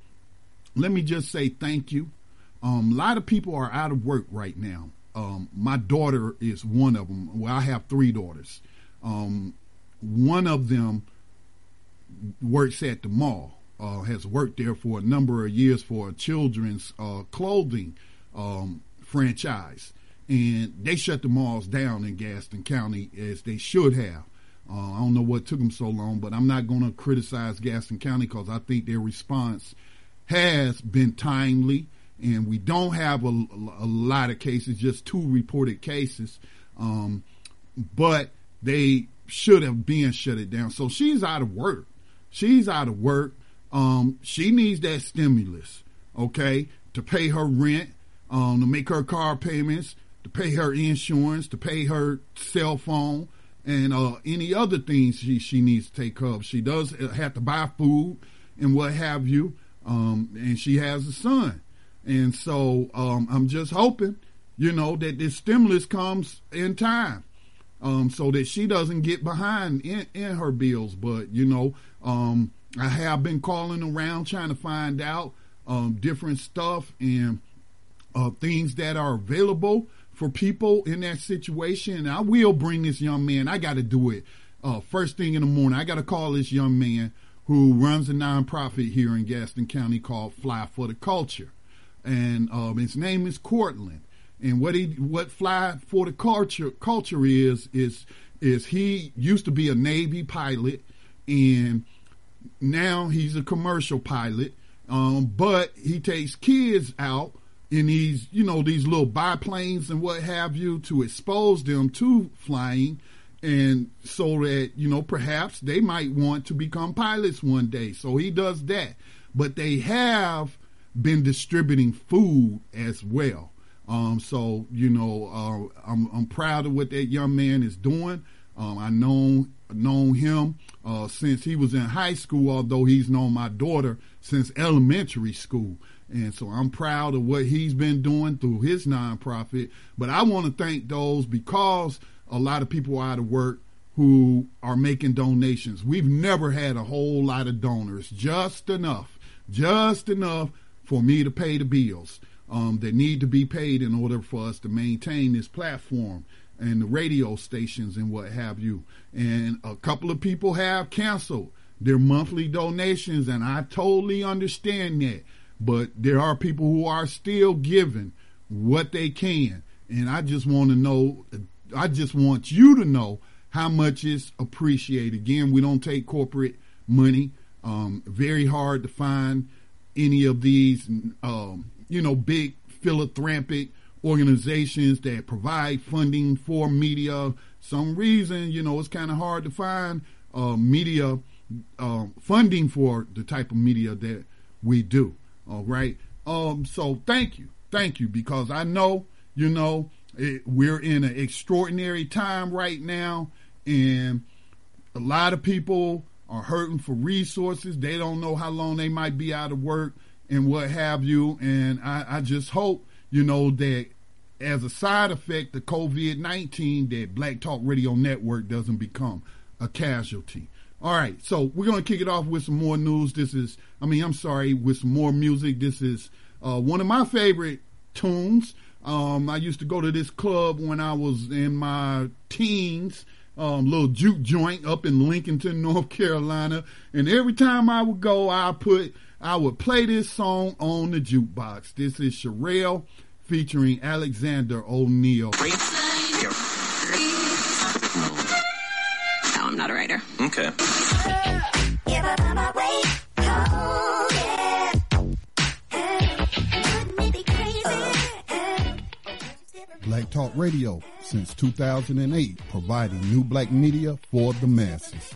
let me just say thank you. Um, a lot of people are out of work right now. Um, my daughter is one of them. Well, I have three daughters. Um, one of them works at the mall, uh, has worked there for a number of years for a children's uh, clothing um, franchise. And they shut the malls down in Gaston County as they should have. Uh, I don't know what took them so long, but I'm not going to criticize Gaston County because I think their response has been timely. And we don't have a, a lot of cases, just two reported cases. Um, but they should have been shut it down. So she's out of work. She's out of work. Um, she needs that stimulus, okay, to pay her rent, um, to make her car payments, to pay her insurance, to pay her cell phone, and uh, any other things she, she needs to take care of. She does have to buy food and what have you, um, and she has a son. And so um, I'm just hoping, you know, that this stimulus comes in time um, so that she doesn't get behind in, in her bills. But, you know, um, I have been calling around trying to find out um, different stuff and uh, things that are available for people in that situation. I will bring this young man. I got to do it uh, first thing in the morning. I got to call this young man who runs a nonprofit here in Gaston County called Fly for the Culture. And um, his name is Cortland. And what he what Fly for the Culture culture is is is he used to be a Navy pilot and now he's a commercial pilot, um, but he takes kids out in these, you know, these little biplanes and what have you to expose them to flying and so that, you know, perhaps they might want to become pilots one day. So he does that. But they have been distributing food as well. Um, so, you know, uh, I'm, I'm proud of what that young man is doing. Um, I know known him uh, since he was in high school, although he's known my daughter since elementary school. And so I'm proud of what he's been doing through his nonprofit. But I want to thank those because a lot of people are out of work who are making donations. We've never had a whole lot of donors, just enough, just enough for me to pay the bills um, that need to be paid in order for us to maintain this platform and the radio stations and what have you. And a couple of people have canceled their monthly donations, and I totally understand that. But there are people who are still giving what they can. And I just want to know, I just want you to know how much is appreciated. Again, we don't take corporate money. Um, very hard to find any of these, um, you know, big philanthropic organizations that provide funding for media. Some reason, you know, it's kind of hard to find uh, media uh, funding for the type of media that we do. All right. Um. So thank you, thank you, because I know you know it, we're in an extraordinary time right now, and a lot of people are hurting for resources. They don't know how long they might be out of work and what have you. And I, I just hope you know that as a side effect of COVID 19 that Black Talk Radio Network doesn't become a casualty. All right, so we're going to kick it off with some more news. This is, I mean, I'm sorry, with some more music. This is uh, one of my favorite tunes. Um, I used to go to this club when I was in my teens, um, little juke joint up in Lincolnton, (laughs) North Carolina. And every time I would go, I put, I would play this song on the jukebox. This is Cherrelle featuring Alexander O'Neal. No, I'm not a writer. Okay. Black Talk Radio since 2008, providing new black media for the masses.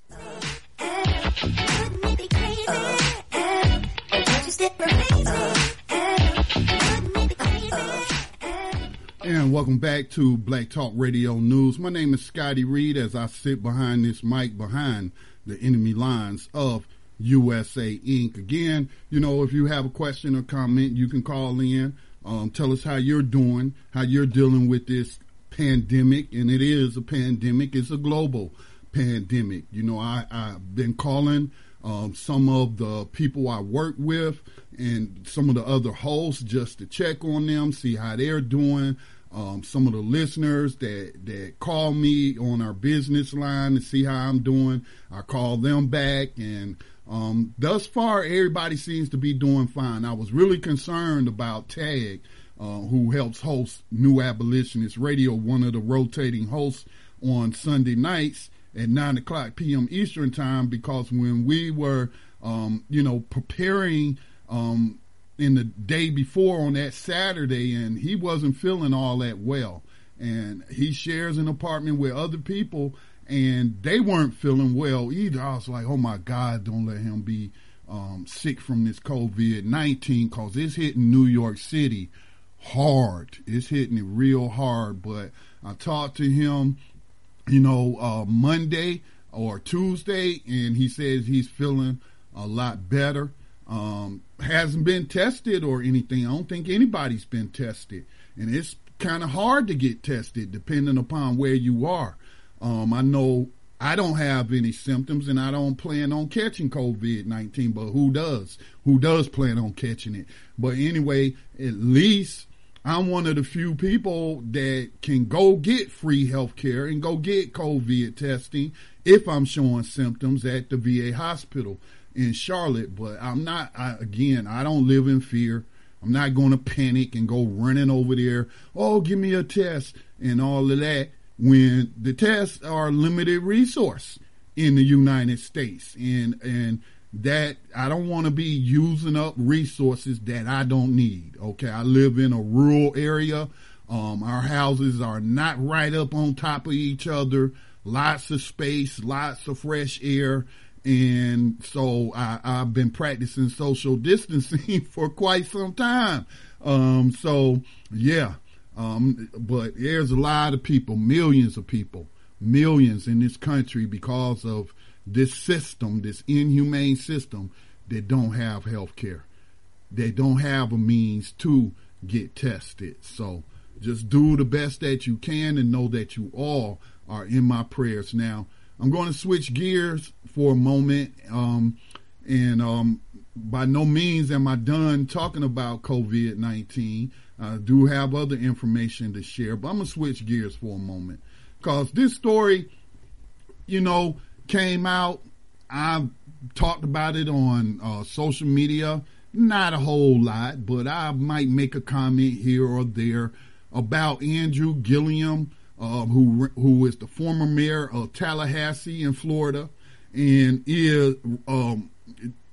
And welcome back to Black Talk Radio News. My name is Scotty Reed as I sit behind this mic behind the enemy lines of USA Inc. Again, you know, if you have a question or comment, you can call in. Um, tell us how you're doing, how you're dealing with this pandemic. And it is a pandemic, it's a global pandemic. You know, I, I've been calling um, some of the people I work with and some of the other hosts just to check on them, see how they're doing. Um, some of the listeners that that call me on our business line to see how I'm doing, I call them back, and um, thus far everybody seems to be doing fine. I was really concerned about Tag, uh, who helps host New Abolitionist Radio, one of the rotating hosts on Sunday nights at nine o'clock p.m. Eastern time, because when we were, um, you know, preparing um, in the day before on that Saturday, and he wasn't feeling all that well. And he shares an apartment with other people, and they weren't feeling well either. I was like, oh my God, don't let him be um, sick from this COVID 19 because it's hitting New York City hard. It's hitting it real hard. But I talked to him, you know, uh, Monday or Tuesday, and he says he's feeling a lot better. Um, hasn't been tested or anything. I don't think anybody's been tested. And it's kind of hard to get tested depending upon where you are. Um, I know I don't have any symptoms and I don't plan on catching COVID 19, but who does? Who does plan on catching it? But anyway, at least I'm one of the few people that can go get free health care and go get COVID testing if I'm showing symptoms at the VA hospital in Charlotte, but I'm not, I, again, I don't live in fear. I'm not going to panic and go running over there. Oh, give me a test and all of that when the tests are limited resource in the United States. And, and that I don't want to be using up resources that I don't need. Okay. I live in a rural area. Um, our houses are not right up on top of each other. Lots of space, lots of fresh air and so I, have been practicing social distancing (laughs) for quite some time. Um, so yeah, um, but there's a lot of people, millions of people, millions in this country because of this system, this inhumane system that don't have health care. They don't have a means to get tested. So just do the best that you can and know that you all are in my prayers now I'm going to switch gears for a moment. Um, and um, by no means am I done talking about COVID 19. I do have other information to share, but I'm going to switch gears for a moment. Because this story, you know, came out. I've talked about it on uh, social media. Not a whole lot, but I might make a comment here or there about Andrew Gillum uh, who who is the former mayor of Tallahassee in Florida, and is um,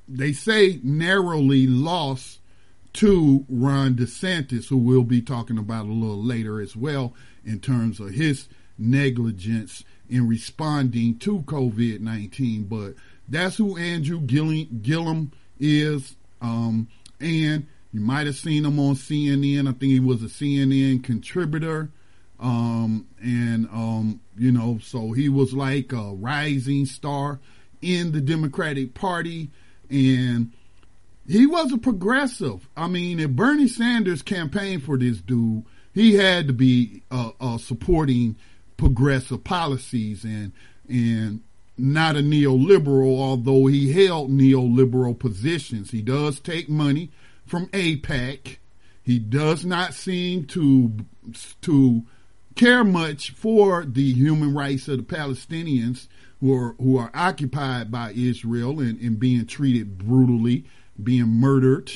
they say narrowly lost to Ron DeSantis, who we'll be talking about a little later as well in terms of his negligence in responding to COVID nineteen. But that's who Andrew Gillum, Gillum is. Um, and you might have seen him on CNN. I think he was a CNN contributor. Um, and, um, you know, so he was like a rising star in the Democratic Party. And he was a progressive. I mean, if Bernie Sanders campaigned for this dude, he had to be uh, uh, supporting progressive policies and and not a neoliberal, although he held neoliberal positions. He does take money from AIPAC. He does not seem to to care much for the human rights of the Palestinians who are who are occupied by Israel and, and being treated brutally, being murdered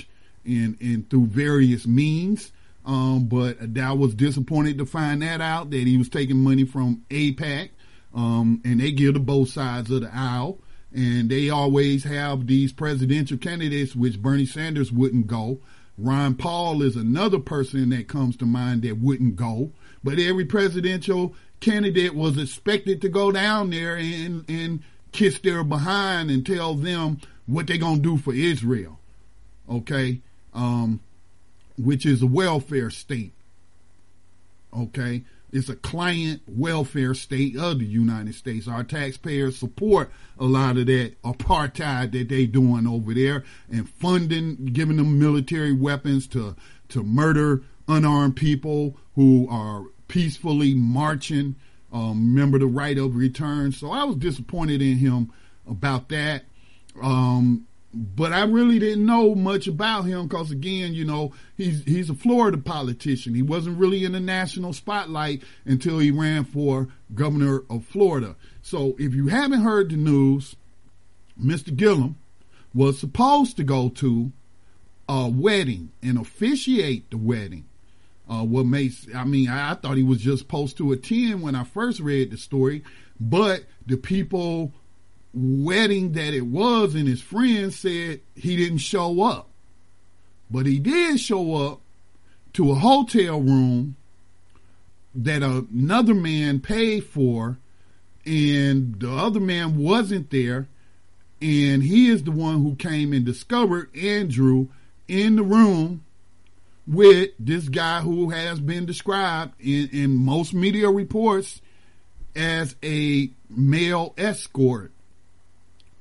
and and through various means. Um, but I was disappointed to find that out that he was taking money from AIPAC, Um, and they give to both sides of the aisle. And they always have these presidential candidates, which Bernie Sanders wouldn't go. Ron Paul is another person that comes to mind that wouldn't go. But every presidential candidate was expected to go down there and, and kiss their behind and tell them what they're going to do for Israel. Okay. Um, which is a welfare state. Okay. It's a client welfare state of the United States. Our taxpayers support a lot of that apartheid that they doing over there and funding, giving them military weapons to, to murder unarmed people who are peacefully marching. Um, remember the right of return. So I was disappointed in him about that. Um, but I really didn't know much about him because again, you know, he's he's a Florida politician. He wasn't really in the national spotlight until he ran for governor of Florida. So if you haven't heard the news, Mr. Gillum was supposed to go to a wedding and officiate the wedding. Uh, what makes I mean I, I thought he was just supposed to attend when I first read the story, but the people wedding that it was and his friends said he didn't show up. But he did show up to a hotel room that another man paid for and the other man wasn't there and he is the one who came and discovered Andrew in the room with this guy who has been described in, in most media reports as a male escort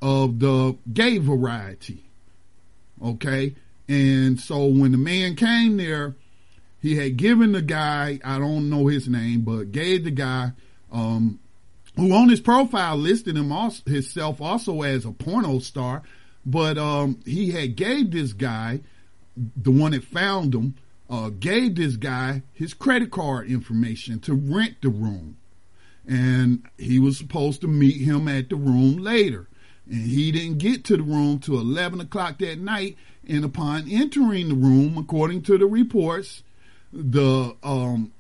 of the gay variety. Okay. And so when the man came there, he had given the guy, I don't know his name, but gave the guy, um, who on his profile listed him also, himself also as a porno star, but, um, he had gave this guy, the one that found him, uh, gave this guy his credit card information to rent the room. And he was supposed to meet him at the room later and he didn't get to the room till 11 o'clock that night. And upon entering the room, according to the reports, the um,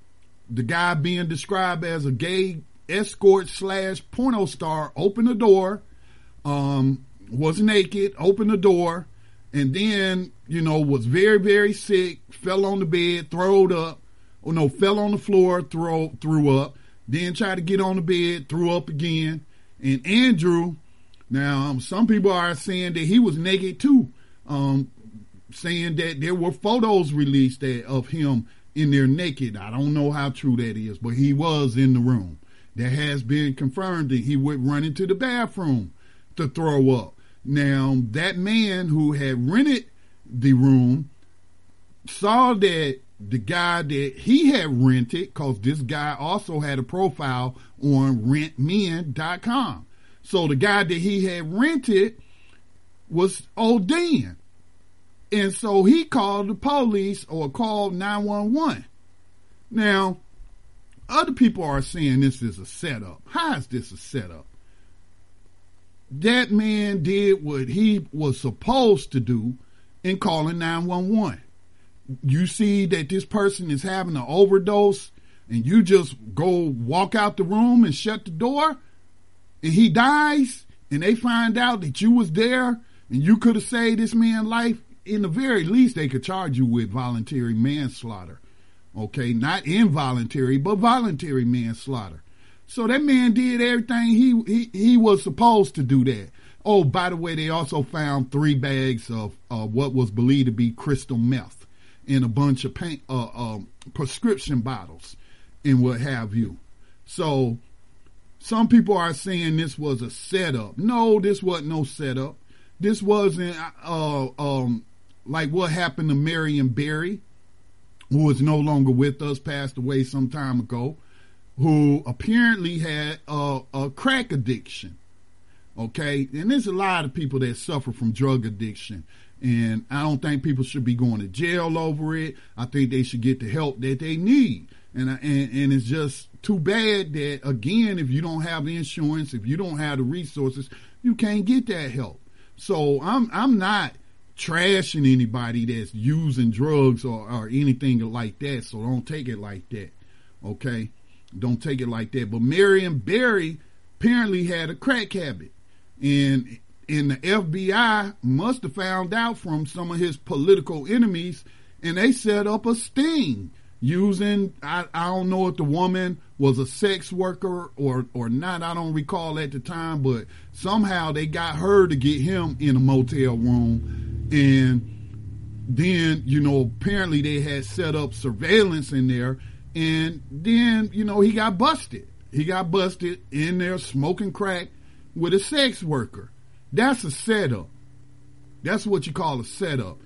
the guy being described as a gay escort slash porno star opened the door, um, was naked, opened the door, and then you know was very very sick, fell on the bed, throwed up, or no, fell on the floor, throw threw up, then tried to get on the bed, threw up again, and Andrew now, um, some people are saying that he was naked too, um, saying that there were photos released that, of him in there naked. I don't know how true that is, but he was in the room. That has been confirmed that he would run into the bathroom to throw up. Now, that man who had rented the room saw that the guy that he had rented, because this guy also had a profile on rentmen.com. So the guy that he had rented was ODing. And so he called the police or called 911. Now, other people are saying this is a setup. How is this a setup? That man did what he was supposed to do in calling 911. You see that this person is having an overdose and you just go walk out the room and shut the door and he dies and they find out that you was there and you could have saved this man's life, in the very least they could charge you with voluntary manslaughter. Okay, not involuntary, but voluntary manslaughter. So that man did everything he he, he was supposed to do that. Oh, by the way, they also found three bags of uh, what was believed to be crystal meth in a bunch of paint, uh, uh, prescription bottles and what have you. So some people are saying this was a setup. No, this wasn't no setup. This wasn't uh, um, like what happened to Marion Barry, who is no longer with us, passed away some time ago, who apparently had a, a crack addiction. Okay, and there's a lot of people that suffer from drug addiction, and I don't think people should be going to jail over it. I think they should get the help that they need, and and and it's just too bad that again, if you don't have the insurance, if you don't have the resources, you can't get that help. So I'm I'm not trashing anybody that's using drugs or, or anything like that. So don't take it like that. Okay? Don't take it like that. But Marion Barry apparently had a crack habit. And and the FBI must have found out from some of his political enemies and they set up a sting using I, I don't know if the woman was a sex worker or or not I don't recall at the time but somehow they got her to get him in a motel room and then you know apparently they had set up surveillance in there and then you know he got busted he got busted in there smoking crack with a sex worker that's a setup that's what you call a setup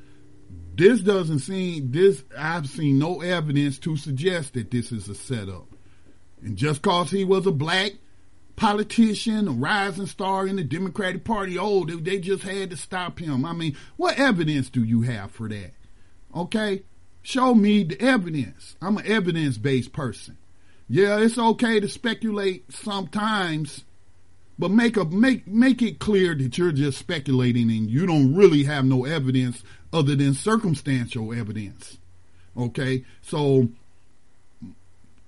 this doesn't seem this I've seen no evidence to suggest that this is a setup. And just cause he was a black politician, a rising star in the Democratic Party, oh, they, they just had to stop him. I mean, what evidence do you have for that? Okay? Show me the evidence. I'm an evidence based person. Yeah, it's okay to speculate sometimes, but make a make make it clear that you're just speculating and you don't really have no evidence other than circumstantial evidence. Okay, so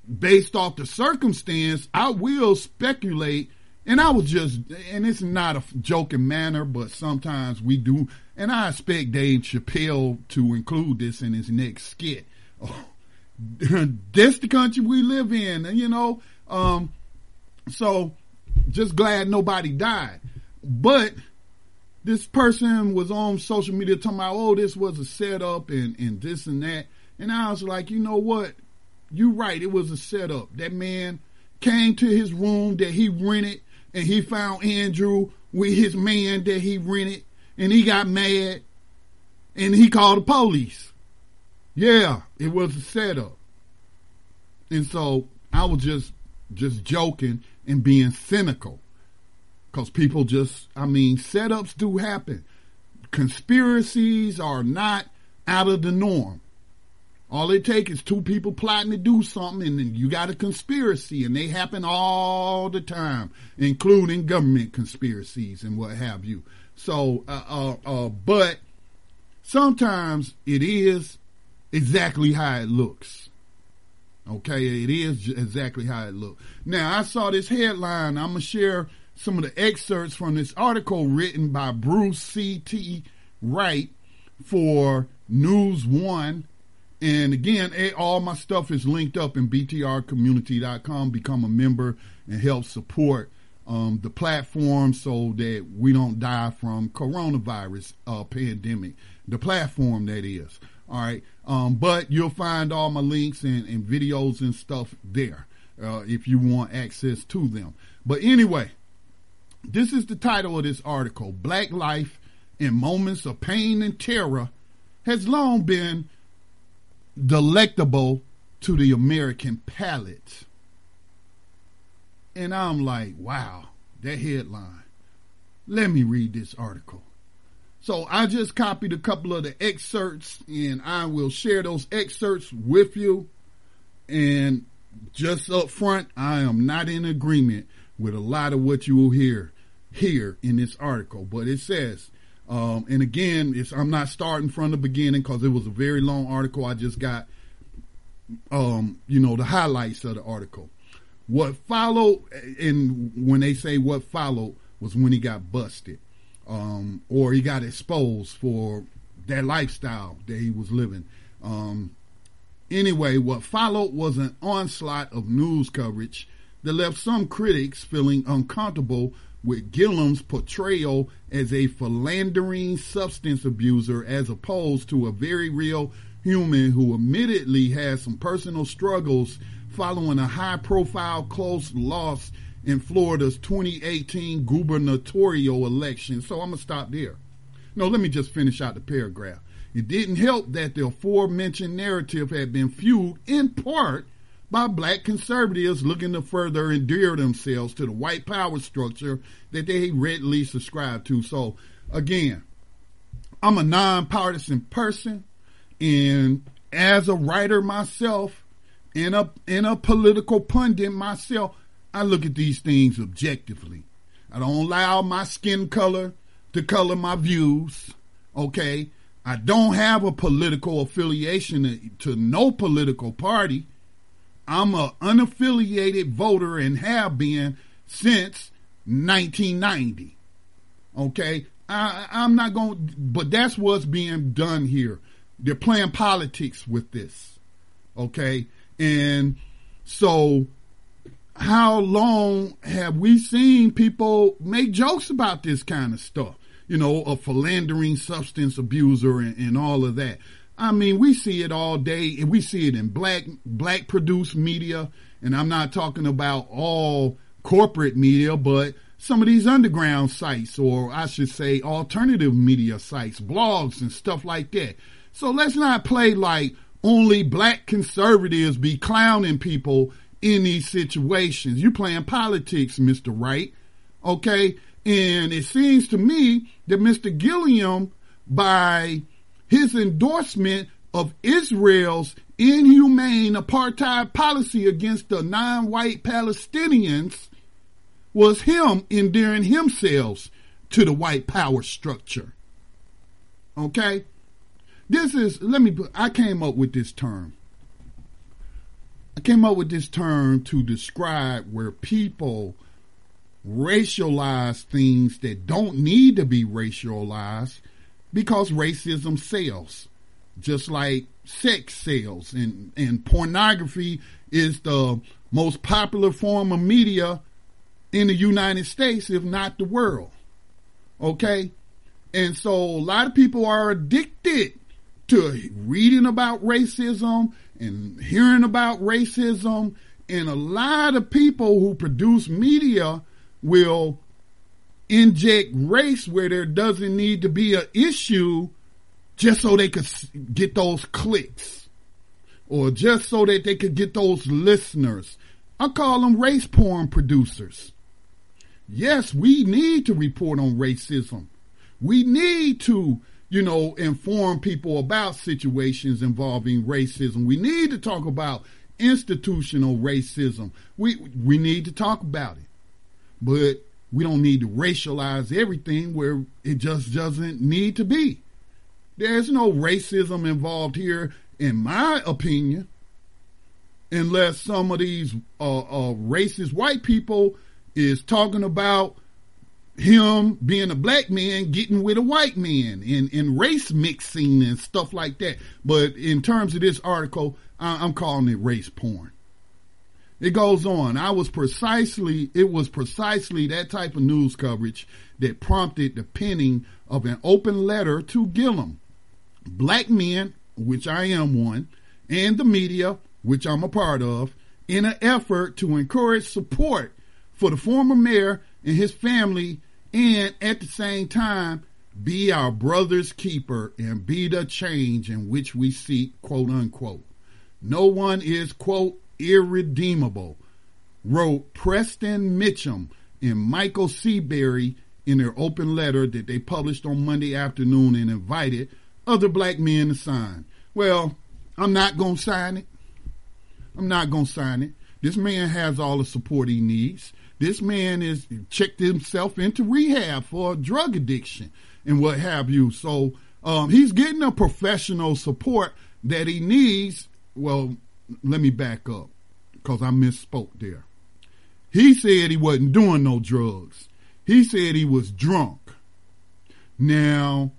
based off the circumstance, I will speculate, and I was just, and it's not a joking manner, but sometimes we do, and I expect Dave Chappelle to include this in his next skit. (laughs) Oh, this the country we live in, and you know, um, so just glad nobody died, but this person was on social media talking about, oh, this was a setup and, and this and that. And I was like, you know what? You're right. It was a setup. That man came to his room that he rented and he found Andrew with his man that he rented and he got mad and he called the police. Yeah, it was a setup. And so I was just, just joking and being cynical. Because people just, I mean, setups do happen. Conspiracies are not out of the norm. All it takes is two people plotting to do something, and then you got a conspiracy, and they happen all the time, including government conspiracies and what have you. So, uh, uh, uh, but sometimes it is exactly how it looks. Okay, it is exactly how it looks. Now, I saw this headline. I'm gonna share some of the excerpts from this article written by Bruce C.T. Wright for News One. And again, all my stuff is linked up in btrcommunity.com. Become a member and help support um, the platform so that we don't die from coronavirus uh, pandemic. The platform that is. All right. Um, but you'll find all my links and, and videos and stuff there uh, if you want access to them. But anyway, this is the title of this article Black Life in Moments of Pain and Terror has long been delectable to the American palate. And I'm like, wow, that headline. Let me read this article. So I just copied a couple of the excerpts and I will share those excerpts with you. And just up front, I am not in agreement with a lot of what you will hear here in this article, but it says, um, and again, I'm not starting from the beginning because it was a very long article. I just got, um, you know, the highlights of the article. What followed, and when they say what followed, was when he got busted, um, or he got exposed for that lifestyle that he was living. Um, anyway, what followed was an onslaught of news coverage that left some critics feeling uncomfortable with Gillum's portrayal as a philandering substance abuser as opposed to a very real human who admittedly has some personal struggles following a high profile close loss in Florida's 2018 gubernatorial election. So I'm going to stop there. No, let me just finish out the paragraph. It didn't help that the aforementioned narrative had been fueled in part by black conservatives looking to further endear themselves to the white power structure that they readily subscribe to. So again, I'm a nonpartisan person and as a writer myself and a and a political pundit myself, I look at these things objectively. I don't allow my skin color to color my views. Okay. I don't have a political affiliation to, to no political party. I'm an unaffiliated voter and have been since 1990. Okay. I, I'm not going, but that's what's being done here. They're playing politics with this. Okay. And so how long have we seen people make jokes about this kind of stuff? You know, a philandering substance abuser and, and all of that. I mean, we see it all day and we see it in black, black produced media. And I'm not talking about all corporate media, but some of these underground sites, or I should say alternative media sites, blogs and stuff like that. So let's not play like only black conservatives be clowning people in these situations. You're playing politics, Mr. Wright. Okay. And it seems to me that Mr. Gilliam, by his endorsement of Israel's inhumane apartheid policy against the non-white Palestinians, was him endearing himself to the white power structure. Okay? This is, let me, I came up with this term. I came up with this term to describe where people racialize things that don't need to be racialized because racism sells, just like sex sells. And, and pornography is the most popular form of media in the United States, if not the world. Okay? And so a lot of people are addicted to reading about racism and hearing about racism. And a lot of people who produce media will inject race where there doesn't need to be an issue just so they could get those clicks or just so that they could get those listeners. I call them race porn producers. Yes, we need to report on racism. We need to you know, inform people about situations involving racism. We need to talk about institutional racism. We we need to talk about it. But we don't need to racialize everything where it just doesn't need to be. There's no racism involved here, in my opinion, unless some of these uh, uh, racist white people is talking about him being a black man getting with a white man and, and race mixing and stuff like that. But in terms of this article, I'm calling it race porn. It goes on. I was precisely, it was precisely that type of news coverage that prompted the penning of an open letter to Gillum. Black men, which I am one, and the media, which I'm a part of, in an effort to encourage support for the former mayor and his family and at the same time be our brother's keeper and be the change in which we seek, quote unquote. No one is, quote, irredeemable, wrote Preston Mitchum and Michael Seabury in their open letter that they published on Monday afternoon and invited other black men to sign. Well, I'm not going to sign it. I'm not going to sign it. This man has all the support he needs. This man is checked himself into rehab for drug addiction and what have you. So um, he's getting the professional support that he needs. Well, let me back up because I misspoke there. He said he wasn't doing no drugs. He said he was drunk. Now,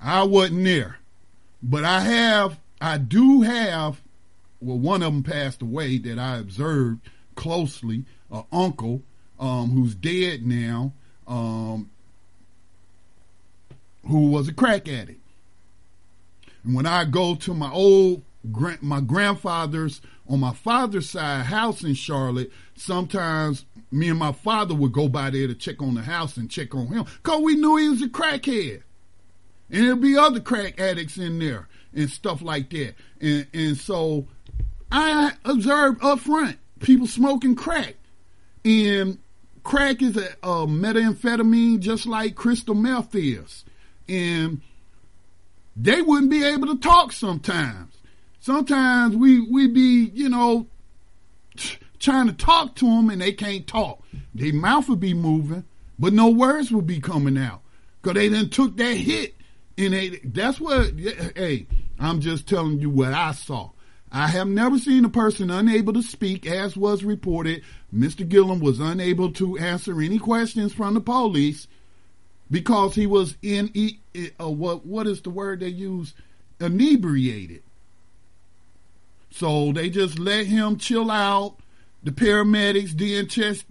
I wasn't there, but I have, I do have, well, one of them passed away that I observed closely, an uncle um, who's dead now, um, who was a crack addict. And when I go to my old my grandfather's on my father's side house in Charlotte, sometimes me and my father would go by there to check on the house and check on him because we knew he was a crackhead. And there'd be other crack addicts in there and stuff like that. And, and so I observed up front people smoking crack. And crack is a, a methamphetamine just like crystal meth is. And they wouldn't be able to talk sometimes. Sometimes we we be, you know, trying to talk to them and they can't talk. Their mouth would be moving, but no words would be coming out because they done took that hit. And they, that's what, hey, I'm just telling you what I saw. I have never seen a person unable to speak, as was reported. Mr. Gillum was unable to answer any questions from the police because he was in uh, what what is the word they use inebriated. So they just let him chill out. The paramedics then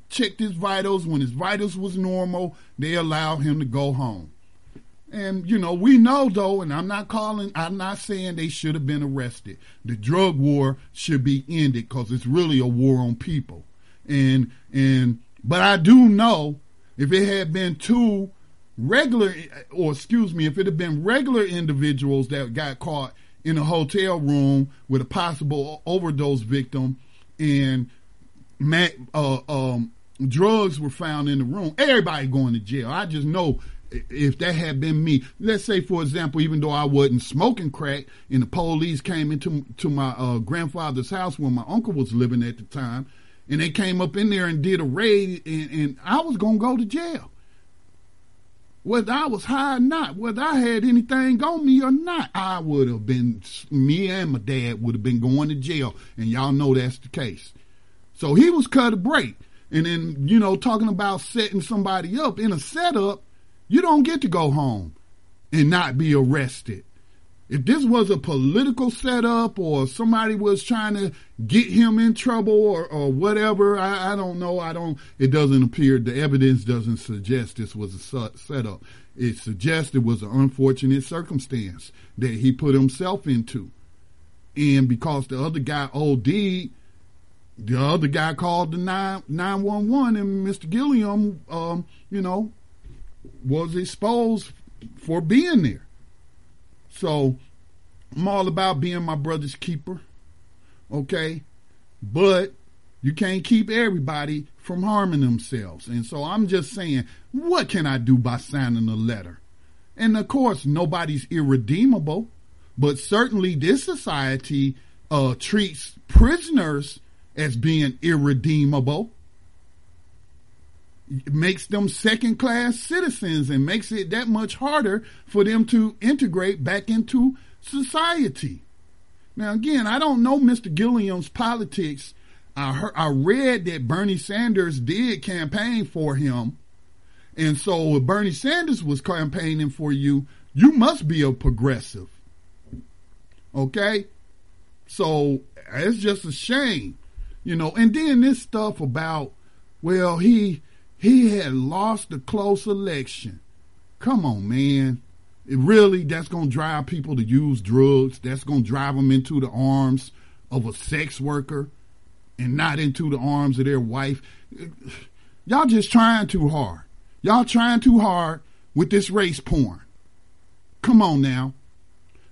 checked his vitals. When his vitals was normal, they allowed him to go home. And you know, we know though, and I'm not calling, I'm not saying they should have been arrested. The drug war should be ended because it's really a war on people. And and but I do know if it had been two regular, or excuse me, if it had been regular individuals that got caught in a hotel room with a possible overdose victim and uh, um, drugs were found in the room, everybody going to jail. I just know if that had been me, let's say for example, even though I wasn't smoking crack, and the police came into to my uh, grandfather's house where my uncle was living at the time, and they came up in there and did a raid, and, and I was gonna go to jail whether I was high or not, whether I had anything on me or not, I would have been, me and my dad would have been going to jail. And y'all know that's the case. So he was cut a break. And then, you know, talking about setting somebody up in a setup, you don't get to go home and not be arrested if this was a political setup or somebody was trying to get him in trouble or, or whatever, I, I don't know. I don't, it doesn't appear, the evidence doesn't suggest this was a setup. It suggests it was an unfortunate circumstance that he put himself into. And because the other guy OD'd, the other guy called the 9, 911 and Mr. Gilliam, um, you know, was exposed for being there. So I'm all about being my brother's keeper. Okay? But you can't keep everybody from harming themselves. And so I'm just saying, what can I do by signing a letter? And of course, nobody's irredeemable, but certainly this society uh, treats prisoners as being irredeemable makes them second class citizens and makes it that much harder for them to integrate back into society. Now, again, I don't know Mr. Gilliam's politics. I heard, I read that Bernie Sanders did campaign for him. And so if Bernie Sanders was campaigning for you, you must be a progressive. Okay? So it's just a shame, you know. And then this stuff about, well, he he had lost a close election. Come on, man. It really, that's going to drive people to use drugs. That's going to drive them into the arms of a sex worker and not into the arms of their wife. Y'all just trying too hard. Y'all trying too hard with this race porn. Come on now.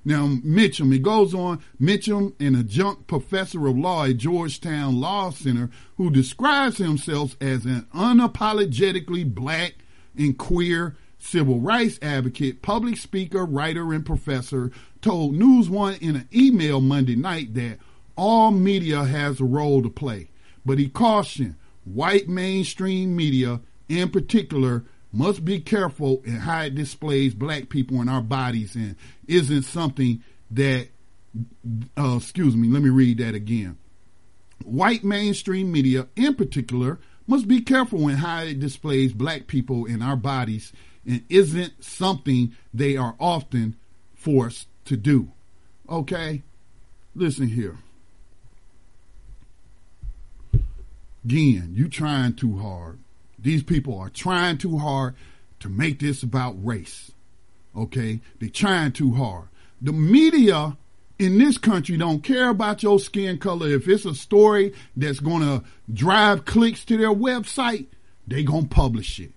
Now, Mitchum, it goes on, Mitchum, an adjunct professor of law at Georgetown Law Center, who describes himself as an unapologetically black and queer civil rights advocate, public speaker, writer, and professor, told News One in an email Monday night that all media has a role to play. But he cautioned white mainstream media, in particular, must be careful in how it displays black people in our bodies and isn't something that, uh, excuse me, let me read that again. White mainstream media, in particular, must be careful in how it displays black people in our bodies and isn't something they are often forced to do. Okay? Listen here. Again, you trying too hard. These people are trying too hard to make this about race. Okay? They're trying too hard. The media in this country don't care about your skin color. If it's a story that's going to drive clicks to their website, they going to publish it.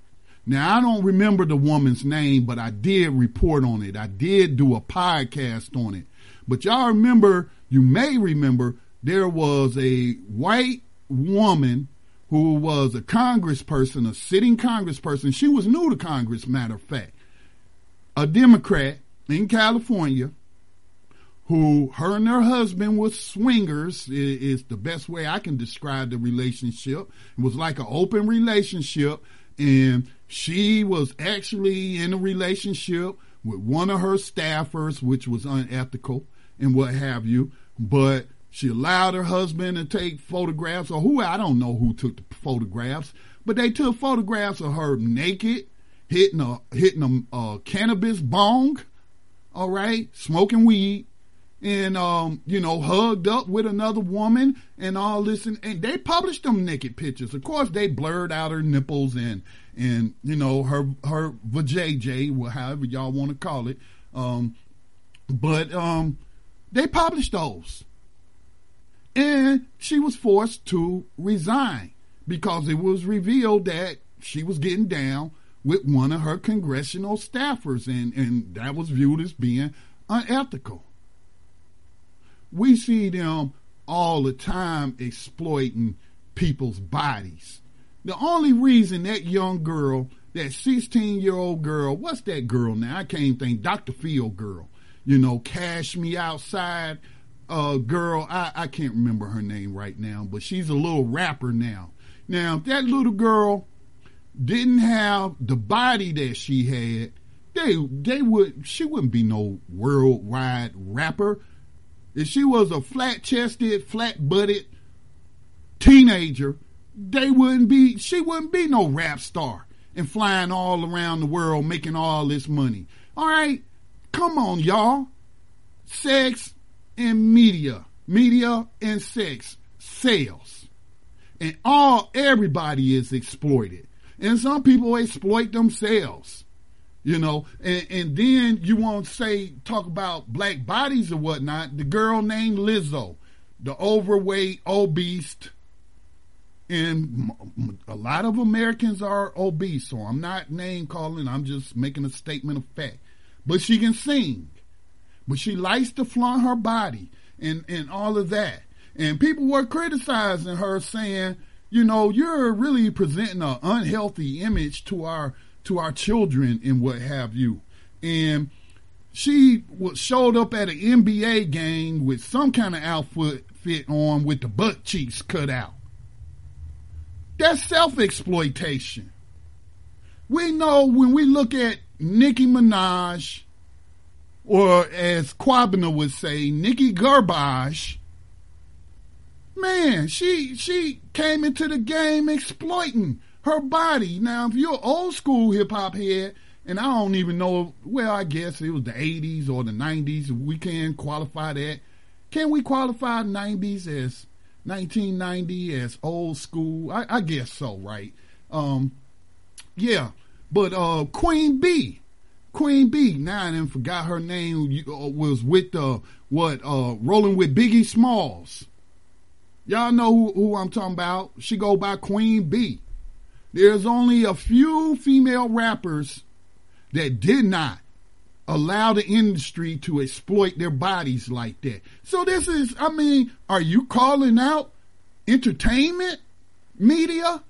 Now, I don't remember the woman's name, but I did report on it. I did do a podcast on it. But y'all remember, you may remember, there was a white woman who was a congressperson, a sitting congressperson. She was new to Congress, matter of fact. A Democrat in California who her and her husband was swingers is, is, the best way I can describe the relationship. It was like an open relationship and she was actually in a relationship with one of her staffers, which was unethical and what have you. But she allowed her husband to take photographs, or who I don't know who took the photographs, but they took photographs of her naked, hitting a hitting a, a cannabis bong, all right, smoking weed, and um, you know, hugged up with another woman and all this, and, and they published them naked pictures. Of course, they blurred out her nipples and and you know her her vajayjay, however y'all want to call it. Um, but um, they published those, and she was forced to resign because it was revealed that she was getting down with one of her congressional staffers, and and that was viewed as being unethical. We see them all the time exploiting people's bodies. The only reason that young girl, that 16 year old girl, what's that girl now? I can't think, Dr. Phil girl, you know, Cash Me Outside uh, girl, I, I can't remember her name right now, but she's a little rapper now. Now, if that little girl didn't have the body that she had, they they would she wouldn't be no worldwide rapper. If she was a flat chested, flat butted teenager, they wouldn't be, she wouldn't be no rap star and flying all around the world making all this money. All right. Come on, y'all. Sex and media, media and sex, sales. And all, everybody is exploited. And some people exploit themselves you know, and, and then you won't say, talk about black bodies or whatnot. The girl named Lizzo, the overweight, obese, and a lot of Americans are obese, so I'm not name calling, I'm just making a statement of fact. But she can sing. But she likes to flaunt her body and, and all of that. And people were criticizing her saying, you know, you're really presenting an unhealthy image to our to our children and what have you. And she showed up at an NBA game with some kind of outfit fit on with the butt cheeks cut out. That's self exploitation. We know when we look at Nicki Minaj, or as Kwabena would say, Nikki Garbage, man, she she came into the game exploiting her body. Now, if you're old school hip hop head, and I don't even know, well, I guess it was the 80s or the 90s, we can qualify that. Can we qualify 90s as 1990 as old school? I, I guess so, right? Um, yeah, but uh, Queen B, Queen B, now I didn't forgot her name, uh, was with uh, what, uh, rolling with Biggie Smalls. Y'all know who, who I'm talking about. She go by Queen B. There's only a few female rappers that did not allow the industry to exploit their bodies like that. So this is, I mean, are you calling out entertainment media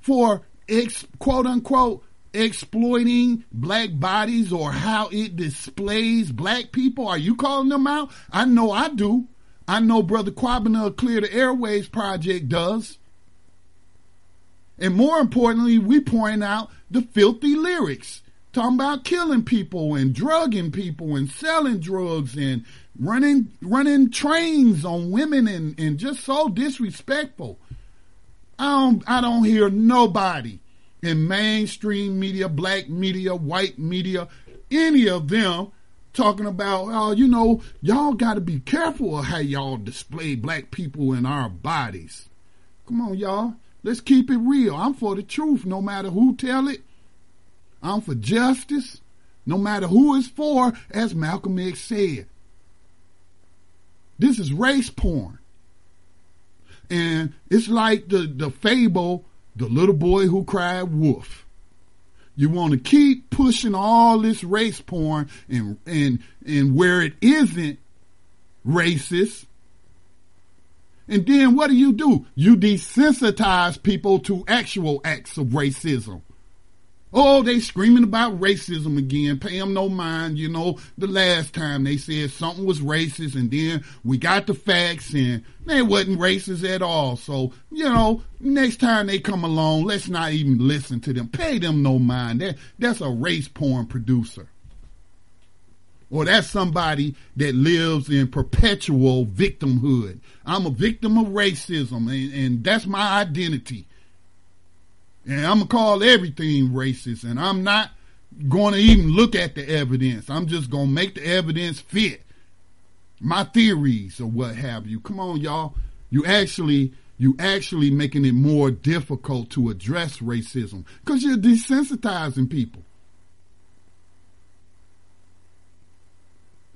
for ex, quote unquote exploiting black bodies or how it displays black people? Are you calling them out? I know I do. I know Brother Kwabena Clear the Airways Project does. And more importantly, we point out the filthy lyrics, talking about killing people and drugging people and selling drugs and running running trains on women and, and just so disrespectful. I don't I don't hear nobody in mainstream media, black media, white media, any of them talking about, oh, you know, y'all got to be careful of how y'all display black people in our bodies. Come on, y'all. Let's keep it real. I'm for the truth, no matter who tell it. I'm for justice, no matter who it's for, as Malcolm X said. This is race porn. And it's like the, the fable, the little boy who cried wolf. You want to keep pushing all this race porn and, and, and where it isn't racist. And then what do you do? You desensitize people to actual acts of racism. Oh, they screaming about racism again. Pay them no mind. You know, the last time they said something was racist and then we got the facts and they wasn't racist at all. So, you know, next time they come along, let's not even listen to them. Pay them no mind. That, that's a race porn producer. Or that's somebody that lives in perpetual victimhood. I'm a victim of racism and, and that's my identity. And I'm going to call everything racist. And I'm not going to even look at the evidence. I'm just going to make the evidence fit my theories or what have you. Come on, y'all. You actually, you actually making it more difficult to address racism because you're desensitizing people.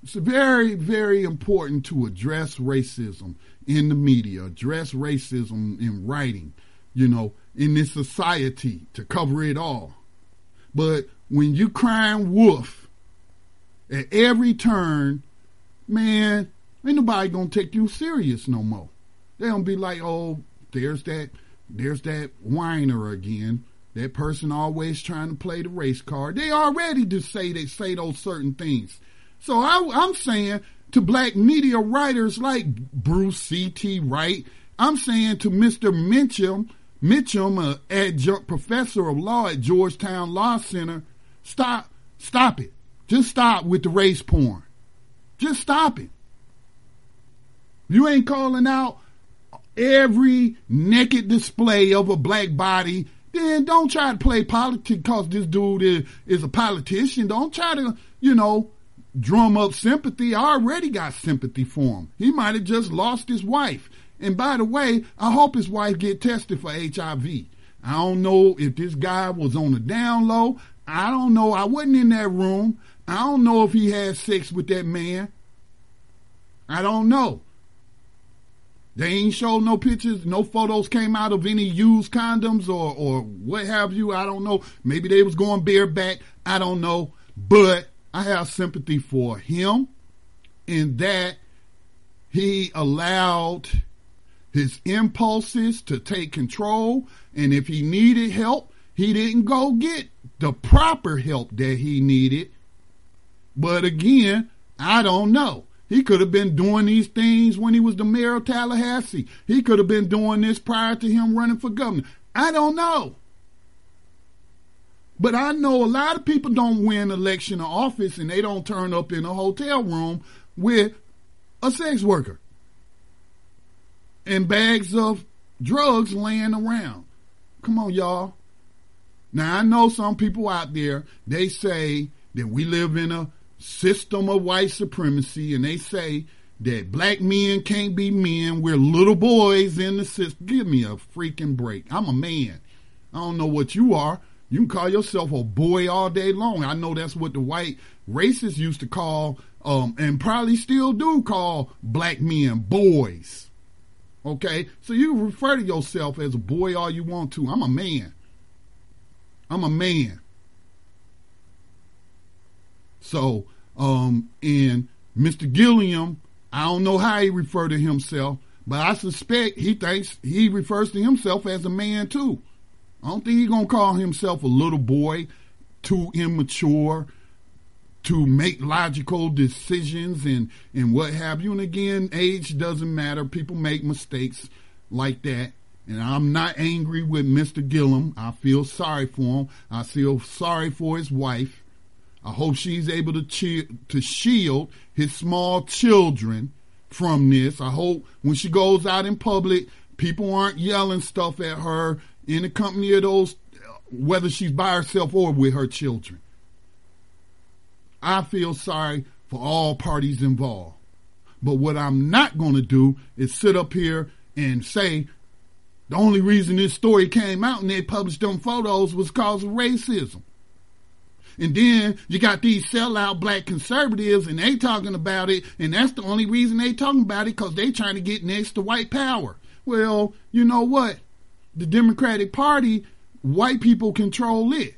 It's very, very important to address racism in the media, address racism in writing, you know, in this society to cover it all. But when you crying wolf at every turn, man, ain't nobody gonna take you serious no more. They gonna be like, oh, there's that, there's that whiner again. That person always trying to play the race card. They already just say they say those certain things. So I, I'm saying to black media writers like Bruce C.T. Wright, I'm saying to Mr. Mitchum Mitchum, an adjunct professor of law at Georgetown Law Center, stop, stop it. Just stop with the race porn. Just stop it. You ain't calling out every naked display of a black body. Then don't try to play politics because this dude is, is a politician. Don't try to, you know, drum up sympathy. I already got sympathy for him. He might have just lost his wife. And by the way, I hope his wife get tested for HIV. I don't know if this guy was on the down low. I don't know. I wasn't in that room. I don't know if he had sex with that man. I don't know. They ain't showed no pictures, no photos came out of any used condoms or, or what have you. I don't know. Maybe they was going bareback. I don't know. But I have sympathy for him in that he allowed his impulses to take control. And if he needed help, he didn't go get the proper help that he needed. But again, I don't know. He could have been doing these things when he was the mayor of Tallahassee. He could have been doing this prior to him running for governor. I don't know. But I know a lot of people don't win election or office and they don't turn up in a hotel room with a sex worker and bags of drugs laying around. Come on, y'all. Now, I know some people out there, they say that we live in a system of white supremacy and they say that black men can't be men. We're little boys in the system. Give me a freaking break. I'm a man. I don't know what you are. You can call yourself a boy all day long. I know that's what the white racists used to call, um, and probably still do call black men boys. Okay? So you refer to yourself as a boy all you want to. I'm a man. I'm a man. So, um, and Mr. Gilliam, I don't know how he referred to himself, but I suspect he thinks he refers to himself as a man too. I don't think he's gonna call himself a little boy, too immature, to make logical decisions and, and what have you. And again, age doesn't matter. People make mistakes like that. And I'm not angry with Mr. Gillum. I feel sorry for him. I feel sorry for his wife. I hope she's able to to shield his small children from this. I hope when she goes out in public, people aren't yelling stuff at her in the company of those, whether she's by herself or with her children. I feel sorry for all parties involved. But what I'm not going to do is sit up here and say, The only reason this story came out and they published them photos was cause of racism. And then you got these sellout black conservatives and they talking about it. And that's the only reason they talking about it because they trying to get next to white power. Well, you know what? The Democratic Party, white people control it.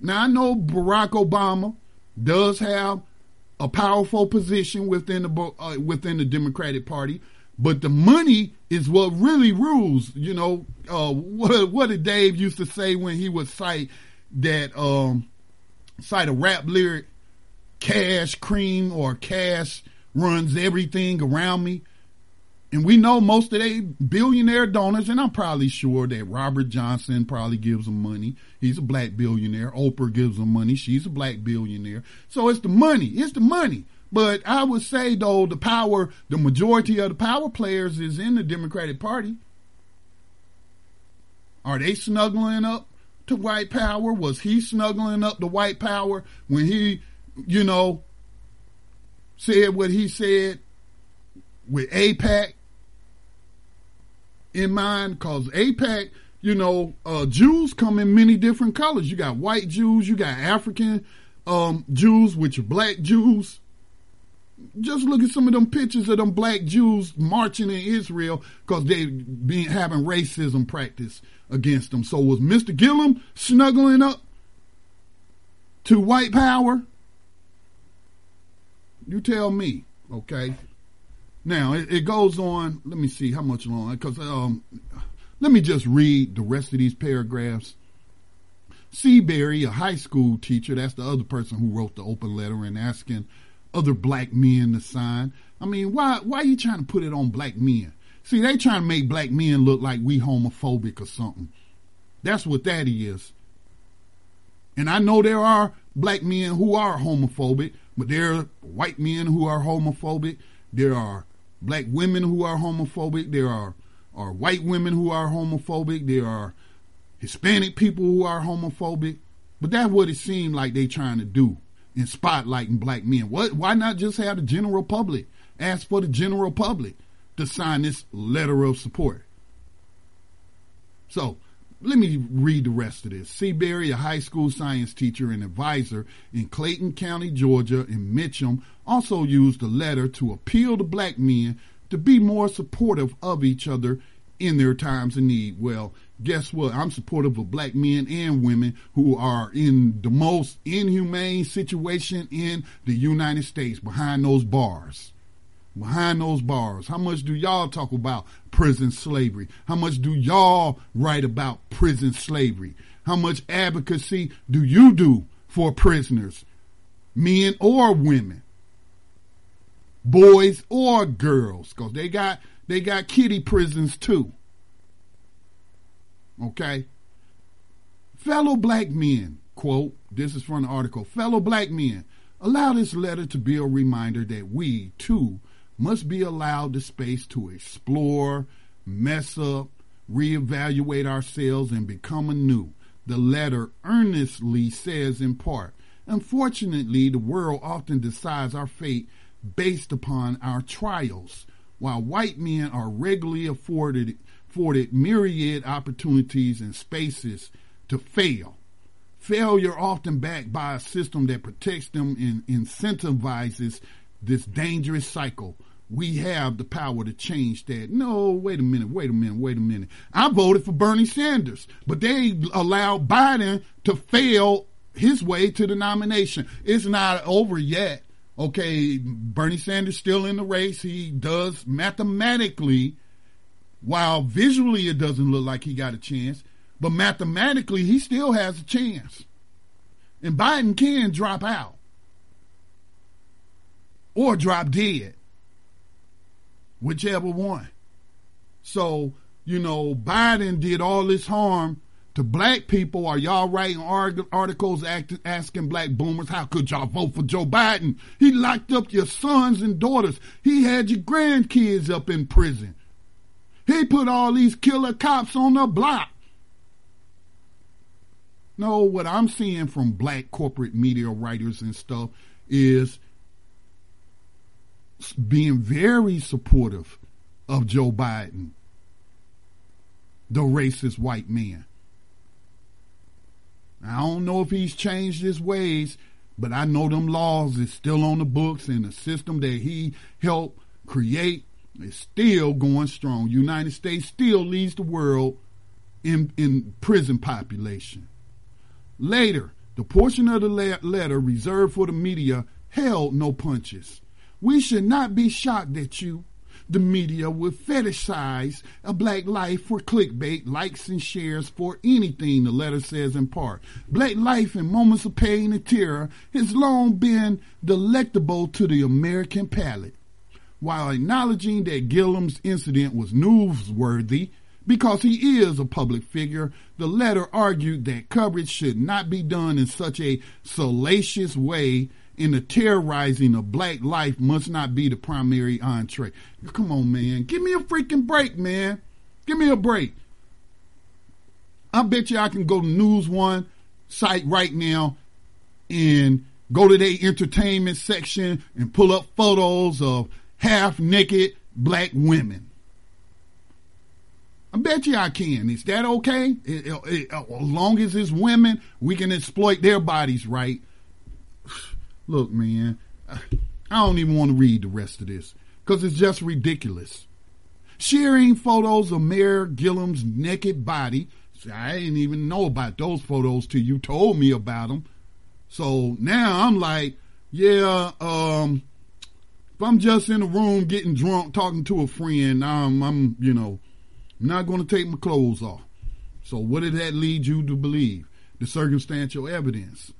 Now I know Barack Obama does have a powerful position within the uh, within the Democratic Party, but the money is what really rules. You know, uh, what what did Dave used to say when he would cite that um, cite a rap lyric, "Cash cream" or "Cash runs everything around me." And we know most of they billionaire donors, and I'm probably sure that Robert Johnson probably gives them money. He's a black billionaire. Oprah gives him money. She's a black billionaire. So it's the money. It's the money. But I would say though the power, the majority of the power players is in the Democratic Party. Are they snuggling up to white power? Was he snuggling up to white power when he, you know, said what he said with AIPAC in mind? Because AIPAC, you know, uh, Jews come in many different colors. You got white Jews, you got African um, Jews, which are black Jews just look at some of them pictures of them black Jews marching in Israel because they been having racism practice against them. So was Mr. Gillum snuggling up to white power? You tell me, okay? Now it, it goes on. Let me see how much longer because um, let me just read the rest of these paragraphs. Seabury, a high school teacher, that's the other person who wrote the open letter and asking other black men to sign. I mean, why why are you trying to put it on black men? See, they trying to make black men look like we homophobic or something. That's what that is. And I know there are black men who are homophobic, but there are white men who are homophobic. There are black women who are homophobic. There are, are white women who are homophobic. There are Hispanic people who are homophobic. But that's what it seemed like they trying to do in spotlighting black men. What? Why not just have the general public ask for the general public to sign this letter of support? So let me read the rest of this. Seabury, a high school science teacher and advisor in Clayton County, Georgia, and Mitchum, also used the letter to appeal to black men to be more supportive of each other in their times of need. Well, guess what? I'm supportive of black men and women who are in the most inhumane situation in the United States behind those bars. Behind those bars. How much do y'all talk about prison slavery? How much do y'all write about prison slavery? How much advocacy do you do for prisoners, men or women? Boys or girls, because they got they got kitty prisons too. Okay? Fellow black men, quote, this is from the article, fellow black men, allow this letter to be a reminder that we, too, must be allowed the space to explore, mess up, reevaluate ourselves, and become anew. The letter earnestly says in part, Unfortunately, the world often decides our fate based upon our trials, while white men are regularly afforded afforded myriad opportunities and spaces to fail. Failure often backed by a system that protects them and incentivizes this dangerous cycle. We have the power to change that. No, wait a minute, wait a minute, wait a minute. I voted for Bernie Sanders, but they allowed Biden to fail his way to the nomination. It's not over yet. Okay, Bernie Sanders still in the race. He does mathematically while visually it doesn't look like he got a chance, but mathematically he still has a chance. And Biden can drop out or drop dead, whichever one. So, you know, Biden did all this harm to black people. Are y'all writing articles asking black boomers, how could y'all vote for Joe Biden? He locked up your sons and daughters. He had your grandkids up in prison. He put all these killer cops on the block. No, what I'm seeing from black corporate media writers and stuff is being very supportive of Joe Biden. the racist white man. I don't know if he's changed his ways, but I know them laws is still on the books and the system that he helped create is still going strong. United States still leads the world in, in prison population. Later, the portion of the letter reserved for the media held no punches. We should not be shocked that you, the media, would fetishize a black life for clickbait, likes, and shares for anything, the letter says in part. Black life in moments of pain and terror has long been delectable to the American palate. While acknowledging that Gillum's incident was newsworthy, because he is a public figure, the letter argued that coverage should not be done in such a salacious way and the terrorizing of black life must not be the primary entree. Come on, man. Give me a freaking break, man. Give me a break. I bet you I can go to News One site right now and go to their entertainment section and pull up photos of half naked black women. I bet you I can. Is that okay? It, it, it, as long as it's women, we can exploit their bodies right. Look, man, I don't even want to read the rest of this because it's just ridiculous. Sharing photos of Mayor Gillum's naked body. I didn't even know about those photos till you told me about them. So now I'm like, yeah, um, if I'm just in a room getting drunk, talking to a friend, I'm, I'm you know, not going to take my clothes off. So what did that lead you to believe? The circumstantial evidence.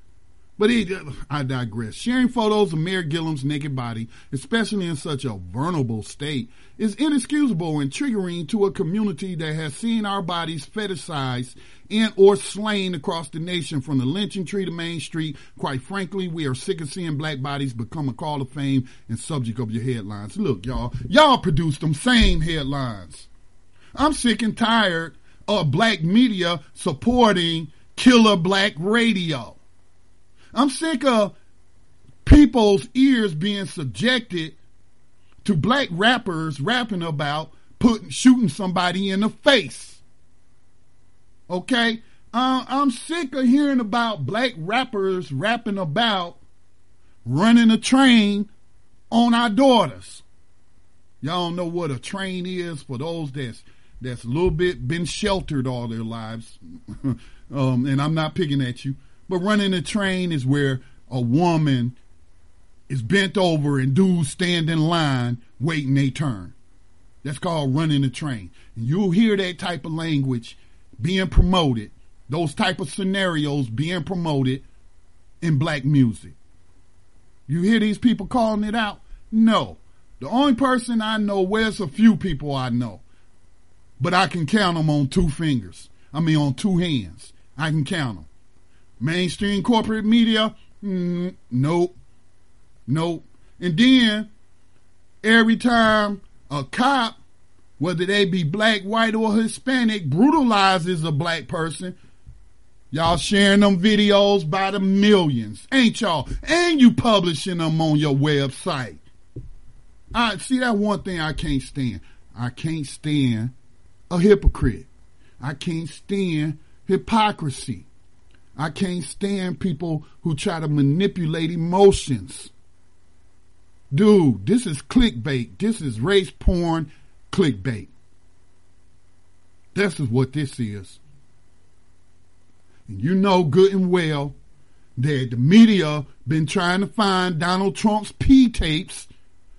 But he, I digress. Sharing photos of Mayor Gillum's naked body, especially in such a vulnerable state, is inexcusable and triggering to a community that has seen our bodies fetishized and or slain across the nation from the lynching tree to Main Street. Quite frankly, we are sick of seeing black bodies become a call of fame and subject of your headlines. Look, y'all, y'all produce them same headlines. I'm sick and tired of black media supporting killer black radio. I'm sick of people's ears being subjected to black rappers rapping about putting shooting somebody in the face. Okay? Uh, I'm sick of hearing about black rappers rapping about running a train on our daughters. Y'all know what a train is for those that's that's a little bit been sheltered all their lives. (laughs) um, and I'm not picking at you. But running a train is where a woman is bent over and dudes stand in line waiting their turn. That's called running a train. And you'll hear that type of language being promoted, those type of scenarios being promoted in black music. You hear these people calling it out? No. The only person I know, where's a few people I know, but I can count them on two fingers. I mean, on two hands. I can count them. Mainstream corporate media, mm, nope, nope. And then every time a cop, whether they be black, white, or Hispanic, brutalizes a black person, y'all sharing them videos by the millions, ain't y'all? And you publishing them on your website. I see that one thing I can't stand. I can't stand a hypocrite. I can't stand hypocrisy. I can't stand people who try to manipulate emotions. Dude, this is clickbait. This is race porn clickbait. This is what this is. And you know good and well that the media been trying to find Donald Trump's P tapes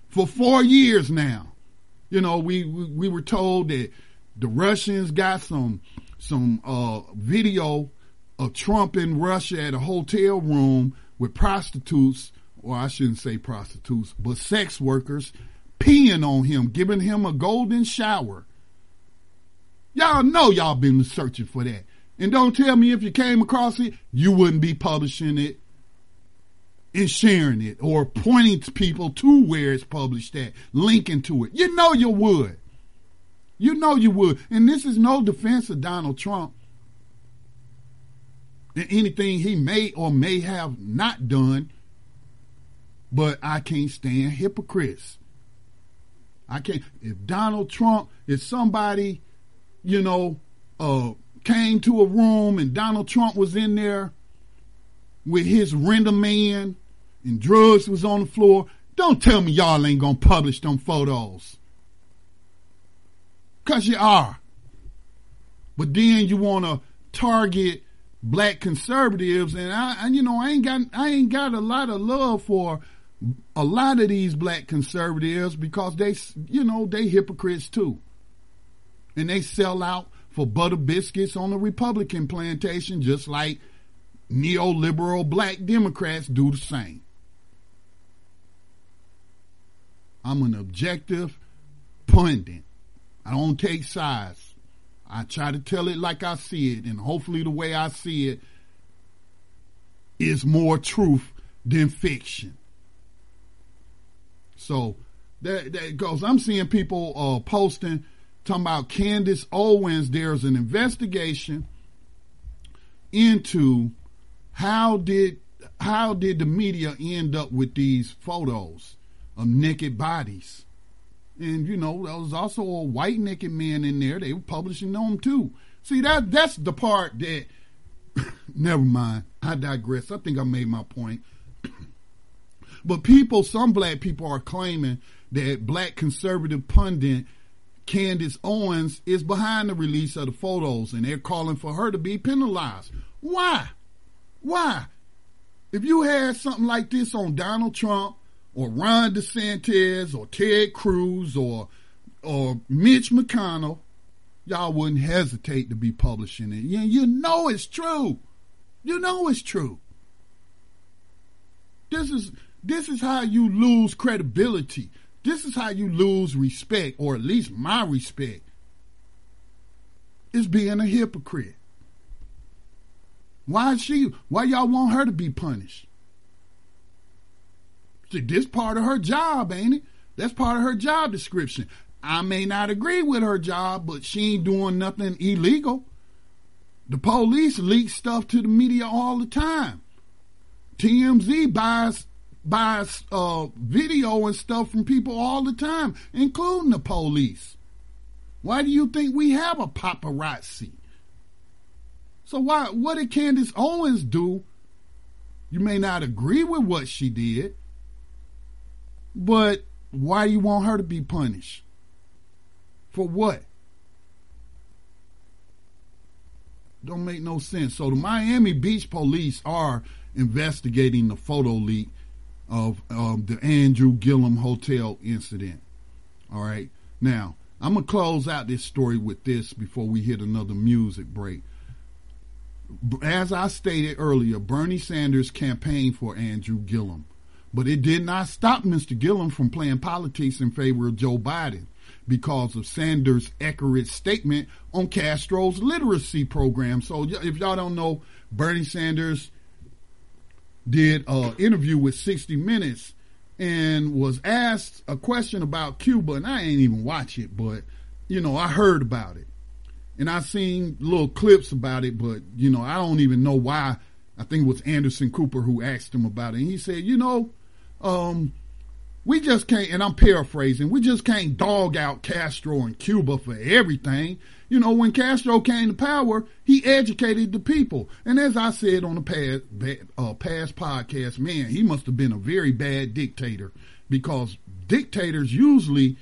for four years now. You know, we, we, we were told that the Russians got some some uh, video of Trump in Russia at a hotel room with prostitutes, or I shouldn't say prostitutes, but sex workers peeing on him, giving him a golden shower. Y'all know y'all been searching for that. And don't tell me if you came across it, you wouldn't be publishing it and sharing it or pointing to people to where it's published at, linking to it. You know you would. You know you would. And this is no defense of Donald Trump than anything he may or may have not done. But I can't stand hypocrites. I can't. If Donald Trump is somebody, you know, uh, came to a room and Donald Trump was in there with his render man and drugs was on the floor, don't tell me y'all ain't gonna publish them photos. Cause you are. But then you wanna target black conservatives and I and you know I ain't got I ain't got a lot of love for a lot of these black conservatives because they you know they hypocrites too. And they sell out for butter biscuits on the Republican plantation just like neoliberal black Democrats do the same. I'm an objective pundit. I don't take sides. I try to tell it like I see it, and hopefully the way I see it is more truth than fiction. So that, that goes. I'm seeing people uh, posting talking about Candace Owens. There's an investigation into how did how did the media end up with these photos of naked bodies? And you know, there was also a white naked man in there. They were publishing them too. See that that's the part that (coughs) never mind. I digress. I think I made my point. (coughs) but people, some black people are claiming that black conservative pundit Candace Owens is behind the release of the photos and they're calling for her to be penalized. Why? Why? If you had something like this on Donald Trump or Ron DeSantis or Ted Cruz or or Mitch McConnell, y'all wouldn't hesitate to be publishing it. You, you know it's true. You know it's true. This is this is how you lose credibility. This is how you lose respect, or at least my respect. Is being a hypocrite. Why is she? Why y'all want her to be punished? This part of her job, ain't it? That's part of her job description. I may not agree with her job, but she ain't doing nothing illegal. The police leak stuff to the media all the time. TMZ buys buys uh, video and stuff from people all the time, including the police. Why do you think we have a paparazzi? So why what did Candace Owens do? You may not agree with what she did, but why do you want her to be punished? For what? Don't make no sense. So the Miami Beach police are investigating the photo leak of um, the Andrew Gillum Hotel incident. All right. Now, I'm going to close out this story with this before we hit another music break as I stated earlier, Bernie Sanders campaigned for Andrew Gillum, but it did not stop Mr. Gillum from playing politics in favor of Joe Biden because of Sanders' accurate statement on Castro's literacy program. So if y'all don't know, Bernie Sanders did an interview with 60 Minutes and was asked a question about Cuba, and I ain't even watch it, but you know I heard about it and I've seen little clips about it, but you know, I don't even know why. I think it was Anderson Cooper who asked him about it. And he said, you know, um, we just can't, and I'm paraphrasing, we just can't dog out Castro and Cuba for everything. You know, when Castro came to power, he educated the people. And as I said on the past, uh, past podcast, man, he must have been a very bad dictator because dictators usually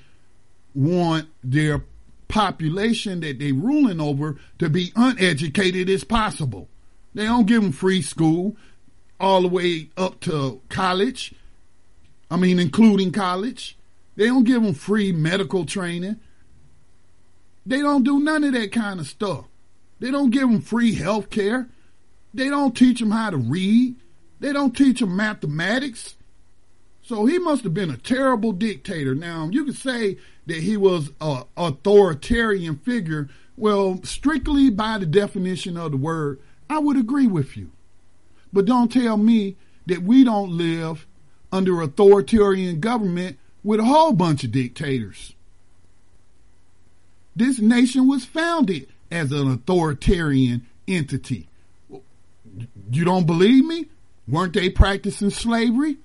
want their population that they're ruling over to be uneducated as possible. They don't give them free school all the way up to college. I mean, including college. They don't give them free medical training. They don't do none of that kind of stuff. They don't give them free health care. They don't teach them how to read. They don't teach them mathematics. So he must have been a terrible dictator. Now, you could say that he was a authoritarian figure. Well, strictly by the definition of the word, I would agree with you. But don't tell me that we don't live under authoritarian government with a whole bunch of dictators. This nation was founded as an authoritarian entity. You don't believe me? Weren't they practicing slavery?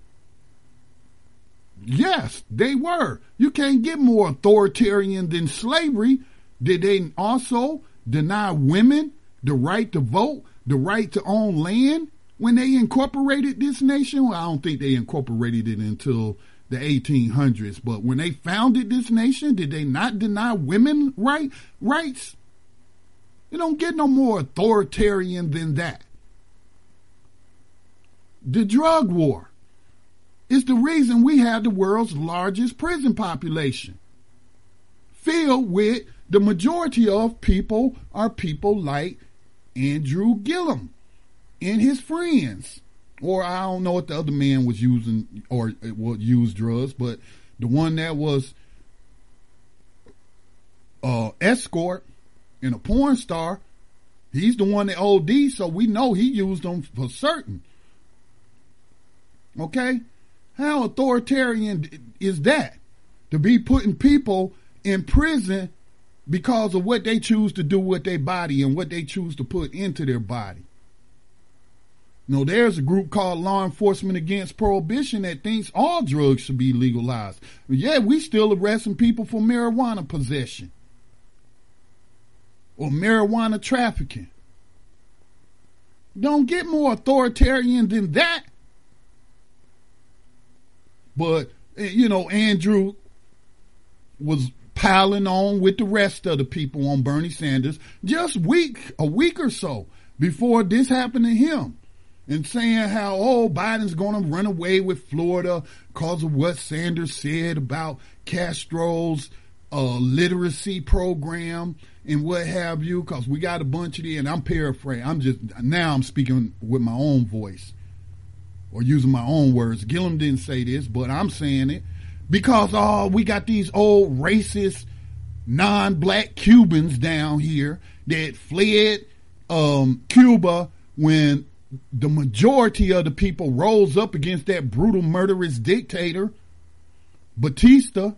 Yes, they were. You can't get more authoritarian than slavery. Did they also deny women the right to vote, the right to own land when they incorporated this nation? Well, I don't think they incorporated it until the 1800s, but when they founded this nation, did they not deny women right rights? You don't get no more authoritarian than that. The drug war is the reason we have the world's largest prison population, filled with the majority of people are people like Andrew Gillum and his friends. Or I don't know what the other man was using or would use drugs, but the one that was uh escort and a porn star, he's the one that OD, so we know he used them for certain. Okay? How authoritarian is that? To be putting people in prison because of what they choose to do with their body and what they choose to put into their body. You know, there's a group called Law Enforcement Against Prohibition that thinks all drugs should be legalized. Yeah, we still arresting people for marijuana possession or marijuana trafficking. Don't get more authoritarian than that. But, eh, you know, Andrew was piling on with the rest of the people on Bernie Sanders just week, a week or so before this happened to him. And saying how, oh, Biden's going to run away with Florida because of what Sanders said about Castro's uh, literacy program and what have you, because we got a bunch of the, and I'm paraphrasing. I'm just, now I'm speaking with my own voice or using my own words. Gillum didn't say this, but I'm saying it because oh, we got these old racist non-black Cubans down here that fled um, Cuba when the majority of the people rose up against that brutal murderous dictator Batista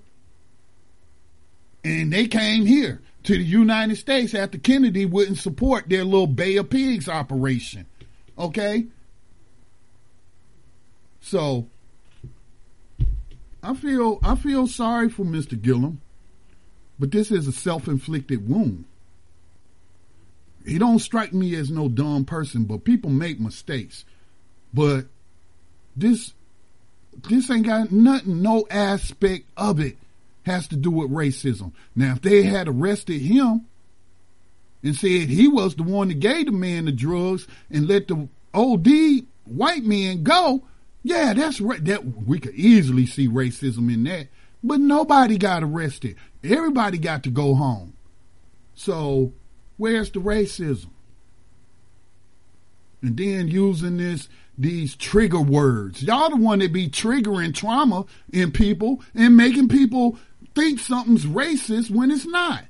and they came here to the United States after Kennedy wouldn't support their little Bay of Pigs operation. Okay? So I feel I feel sorry for Mr. Gillum, but this is a self-inflicted wound. He don't strike me as no dumb person, but people make mistakes. But this this ain't got nothing, no aspect of it has to do with racism. Now, if they had arrested him and said he was the one that gave the man the drugs and let the OD white man go, yeah, that's right. That we could easily see racism in that. But nobody got arrested. Everybody got to go home. So where's the racism? And then using this these trigger words. Y'all the one that be triggering trauma in people and making people think something's racist when it's not.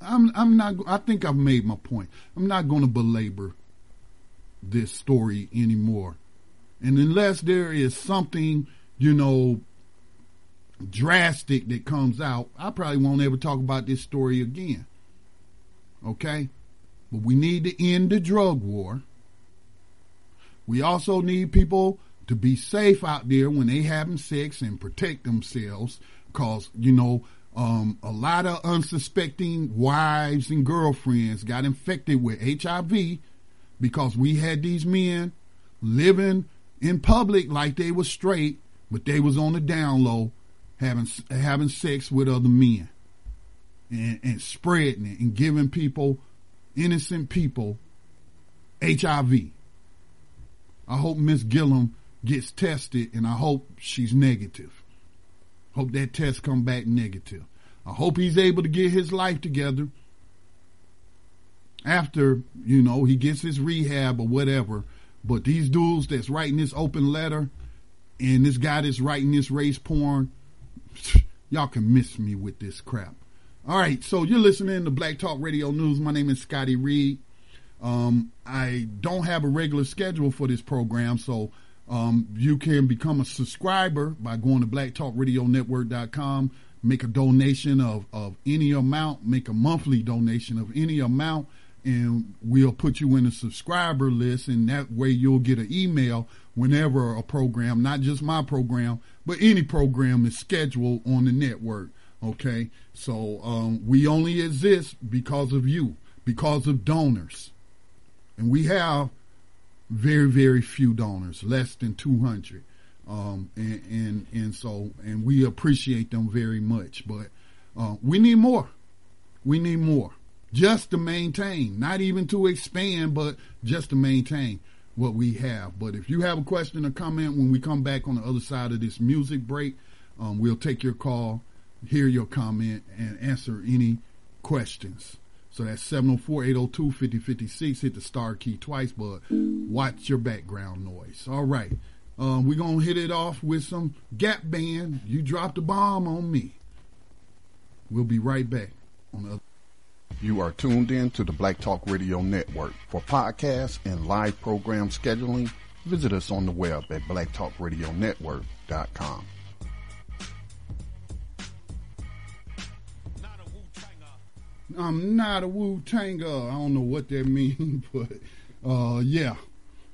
I'm I'm not I think I've made my point. I'm not going to belabor this story anymore. And unless there is something, you know, drastic that comes out, I probably won't ever talk about this story again. Okay? But we need to end the drug war. We also need people to be safe out there when they having sex and protect themselves because, you know, um, a lot of unsuspecting wives and girlfriends got infected with HIV because we had these men living in public like they was straight, but they was on the down low having having sex with other men and, and spreading it and giving people innocent people HIV. I hope Miss Gillum gets tested and I hope she's negative. Hope that test come back negative. I hope he's able to get his life together after, you know, he gets his rehab or whatever. But these dudes that's writing this open letter and this guy that's writing this race porn, y'all can miss me with this crap. All right, so you're listening to Black Talk Radio News. My name is Scotty Reed. Um, I don't have a regular schedule for this program, so um, you can become a subscriber by going to blacktalkradionetwork.com, make a donation of, of any amount, make a monthly donation of any amount, and we'll put you in a subscriber list and that way you'll get an email whenever a program, not just my program, but any program is scheduled on the network. Okay, so um, we only exist because of you, because of donors, and we have very very few donors, less than two hundred. Um, and, and and so and we appreciate them very much, but uh, we need more. We need more just to maintain, not even to expand, but just to maintain what we have. But if you have a question or comment when we come back on the other side of this music break, um, we'll take your call, hear your comment, and answer any questions. So that's 704-802-5056. Hit the star key twice, but watch your background noise. All right. Um, we're going to hit it off with some Gap Band. You dropped a bomb on me. We'll be right back on the other. You are tuned in to the Black Talk Radio Network. For podcasts and live program scheduling, visit us on the web at blacktalkradionetwork.com. I'm not a Wu Tanger. I don't know what that (laughs) means, but uh, yeah.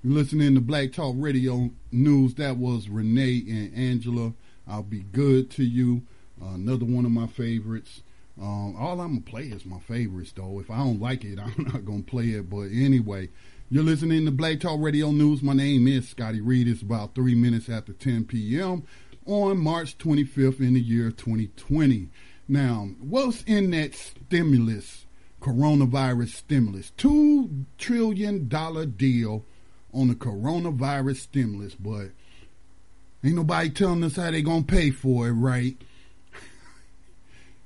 Listening to Black Talk Radio News. That was Renee and Angela. I'll be good to you. Uh, another one of my favorites. Um, all I'm gonna play is my favorites, though. If I don't like it, (laughs) I'm not gonna play it. But anyway, you're listening to Black Talk Radio News. My name is Scotty Reed. It's about three minutes after 10 p.m. on March 25th in the year 2020. Now, what's in that stimulus, coronavirus stimulus? Two trillion dollar deal on the coronavirus stimulus, but ain't nobody telling us how they gonna pay for it, right?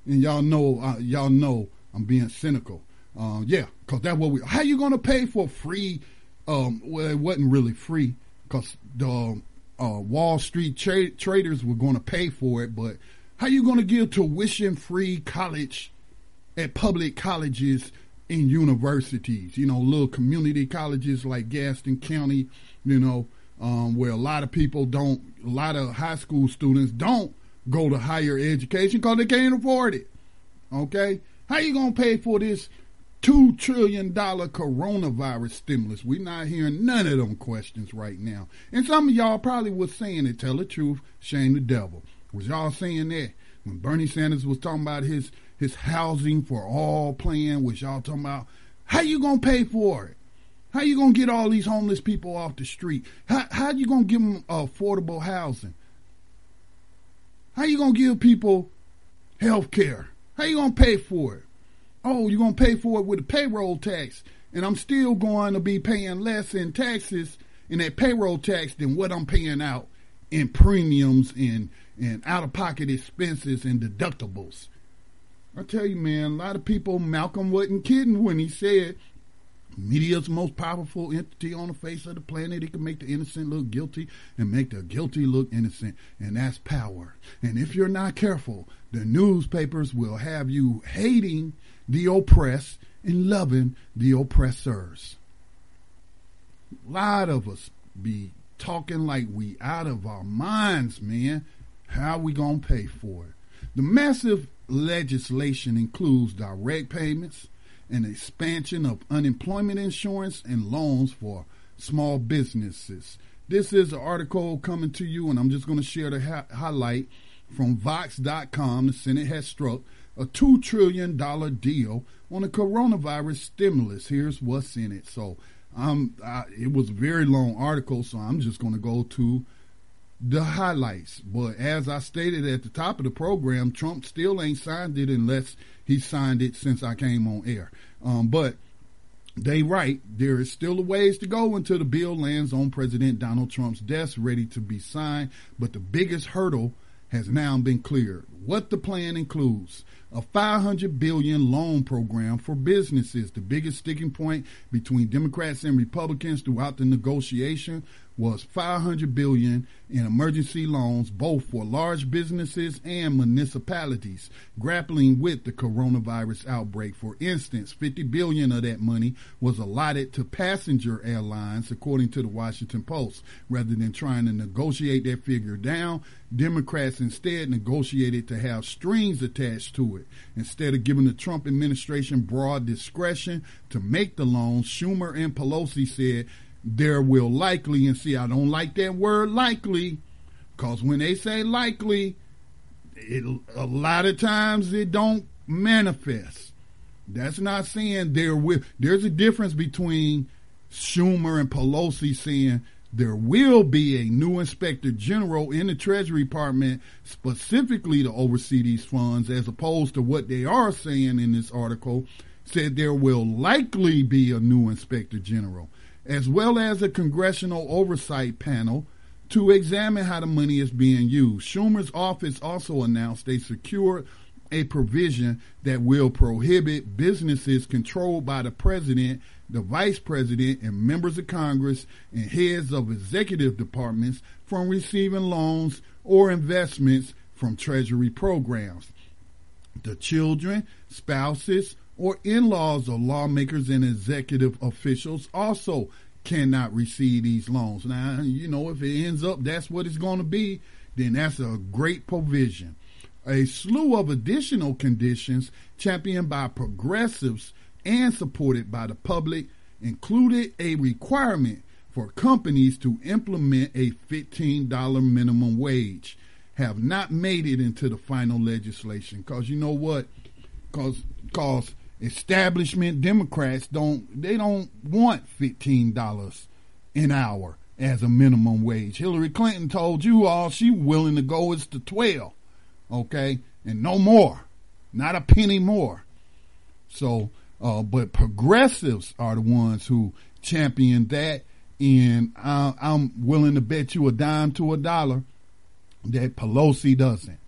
And y'all know, uh, y'all know, I'm being cynical. Uh, yeah, cause that's what we. How you gonna pay for free? Um, well, it wasn't really free, cause the uh, Wall Street tra- traders were gonna pay for it. But how you gonna give tuition free college at public colleges in universities? You know, little community colleges like Gaston County. You know, um, where a lot of people don't, a lot of high school students don't go to higher education because they can't afford it. Okay? How you gonna pay for this two trillion dollar coronavirus stimulus? We're not hearing none of them questions right now. And some of y'all probably was saying it, tell the truth, shame the devil. Was y'all saying that when Bernie Sanders was talking about his his housing for all plan, was y'all talking about how you gonna pay for it? How you gonna get all these homeless people off the street? How how you gonna give them affordable housing? How you gonna give people health care? How you gonna pay for it? Oh, you're gonna pay for it with a payroll tax, and I'm still going to be paying less in taxes in that payroll tax than what I'm paying out in premiums and and out of pocket expenses and deductibles. I tell you, man, a lot of people. Malcolm wasn't kidding when he said Media's the most powerful entity on the face of the planet. It can make the innocent look guilty and make the guilty look innocent. And that's power. And if you're not careful, the newspapers will have you hating the oppressed and loving the oppressors. A lot of us be talking like we out of our minds, man. How we gonna pay for it? The massive legislation includes direct payments, an expansion of unemployment insurance and loans for small businesses. This is an article coming to you, and I'm just going to share the ha- highlight from Vox.com. The Senate has struck a $2 trillion deal on the coronavirus stimulus. Here's what's in it. So, um, I, it was a very long article, so I'm just going to go to the highlights. But as I stated at the top of the program, Trump still ain't signed it unless he signed it since I came on air. Um, but they write there is still a ways to go until the bill lands on President Donald Trump's desk, ready to be signed. But the biggest hurdle has now been cleared. What the plan includes a 500 billion loan program for businesses. The biggest sticking point between Democrats and Republicans throughout the negotiation was 500 billion in emergency loans both for large businesses and municipalities grappling with the coronavirus outbreak. For instance, 50 billion of that money was allotted to passenger airlines according to the Washington Post. Rather than trying to negotiate that figure down, Democrats instead negotiated to have strings attached to it. Instead of giving the Trump administration broad discretion to make the loans, Schumer and Pelosi said there will likely, and see, I don't like that word likely, because when they say likely, it, a lot of times it don't manifest. That's not saying there will. There's a difference between Schumer and Pelosi saying there will be a new inspector general in the Treasury Department specifically to oversee these funds, as opposed to what they are saying in this article. Said there will likely be a new inspector general, as well as a congressional oversight panel to examine how the money is being used. Schumer's office also announced they secured a provision that will prohibit businesses controlled by the president, the vice president, and members of Congress and heads of executive departments from receiving loans or investments from Treasury programs. The children, spouses, or in laws of lawmakers and executive officials also cannot receive these loans. Now, you know, if it ends up that's what it's going to be, then that's a great provision. A slew of additional conditions championed by progressives and supported by the public included a requirement for companies to implement a $15 minimum wage have not made it into the final legislation because you know what because because establishment Democrats don't they don't want fifteen dollars an hour as a minimum wage. Hillary Clinton told you all she willing to go is to twelve, okay, and no more, not a penny more. So, uh, but progressives are the ones who champion that, and I, I'm willing to bet you a dime to a dollar that Pelosi doesn't,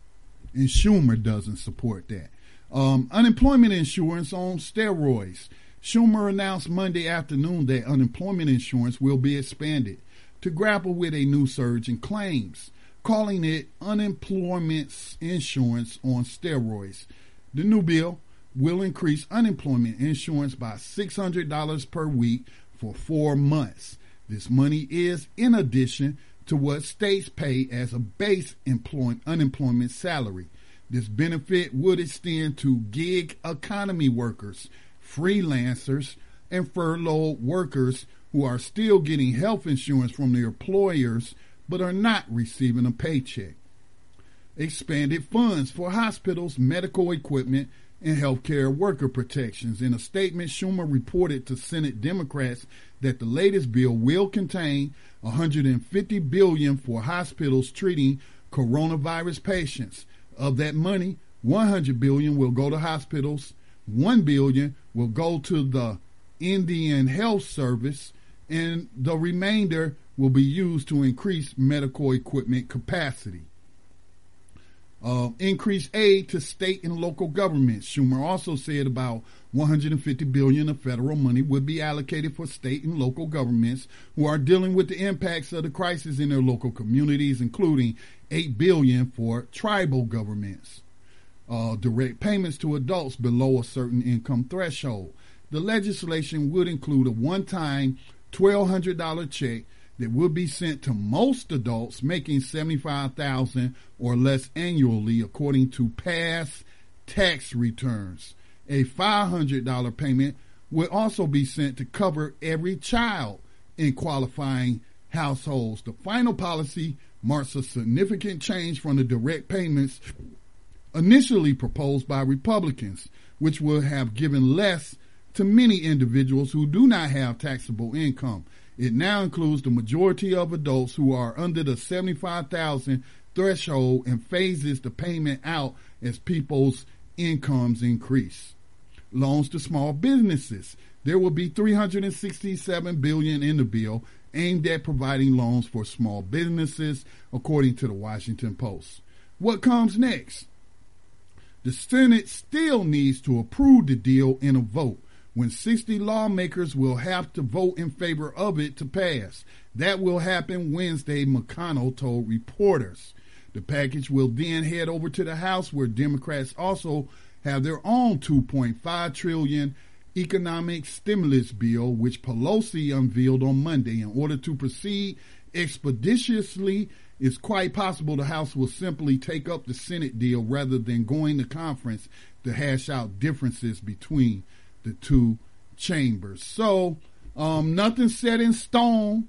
and Schumer doesn't support that. Um, unemployment insurance on steroids. Schumer announced Monday afternoon that unemployment insurance will be expanded to grapple with a new surge in claims, calling it unemployment insurance on steroids. The new bill will increase unemployment insurance by $600 per week for four months. This money is in addition to what states pay as a base unemployment salary. This benefit would extend to gig economy workers, freelancers, and furloughed workers who are still getting health insurance from their employers but are not receiving a paycheck. Expanded funds for hospitals, medical equipment, and healthcare worker protections. In a statement, Schumer reported to Senate Democrats that the latest bill will contain 150 billion for hospitals treating coronavirus patients, of that money, 100 billion will go to hospitals, 1 billion will go to the Indian Health Service, and the remainder will be used to increase medical equipment capacity. Uh, increase aid to state and local governments. Schumer also said about 150 billion of federal money would be allocated for state and local governments who are dealing with the impacts of the crisis in their local communities, including 8 billion for tribal governments. Uh, direct payments to adults below a certain income threshold. The legislation would include a one-time $1,200 check that would be sent to most adults making 75,000 or less annually according to past tax returns. A $500 payment would also be sent to cover every child in qualifying households. The final policy marks a significant change from the direct payments initially proposed by Republicans, which would have given less to many individuals who do not have taxable income. It now includes the majority of adults who are under the 75,000 threshold and phases the payment out as people's incomes increase. Loans to small businesses. There will be 367 billion in the bill aimed at providing loans for small businesses, according to the Washington Post. What comes next? The Senate still needs to approve the deal in a vote when 60 lawmakers will have to vote in favor of it to pass. That will happen Wednesday, McConnell told reporters. The package will then head over to the House where Democrats also have their own 2.5 trillion economic stimulus bill which Pelosi unveiled on Monday in order to proceed expeditiously it's quite possible the House will simply take up the Senate deal rather than going to conference to hash out differences between the two chambers. So, um, nothing set in stone,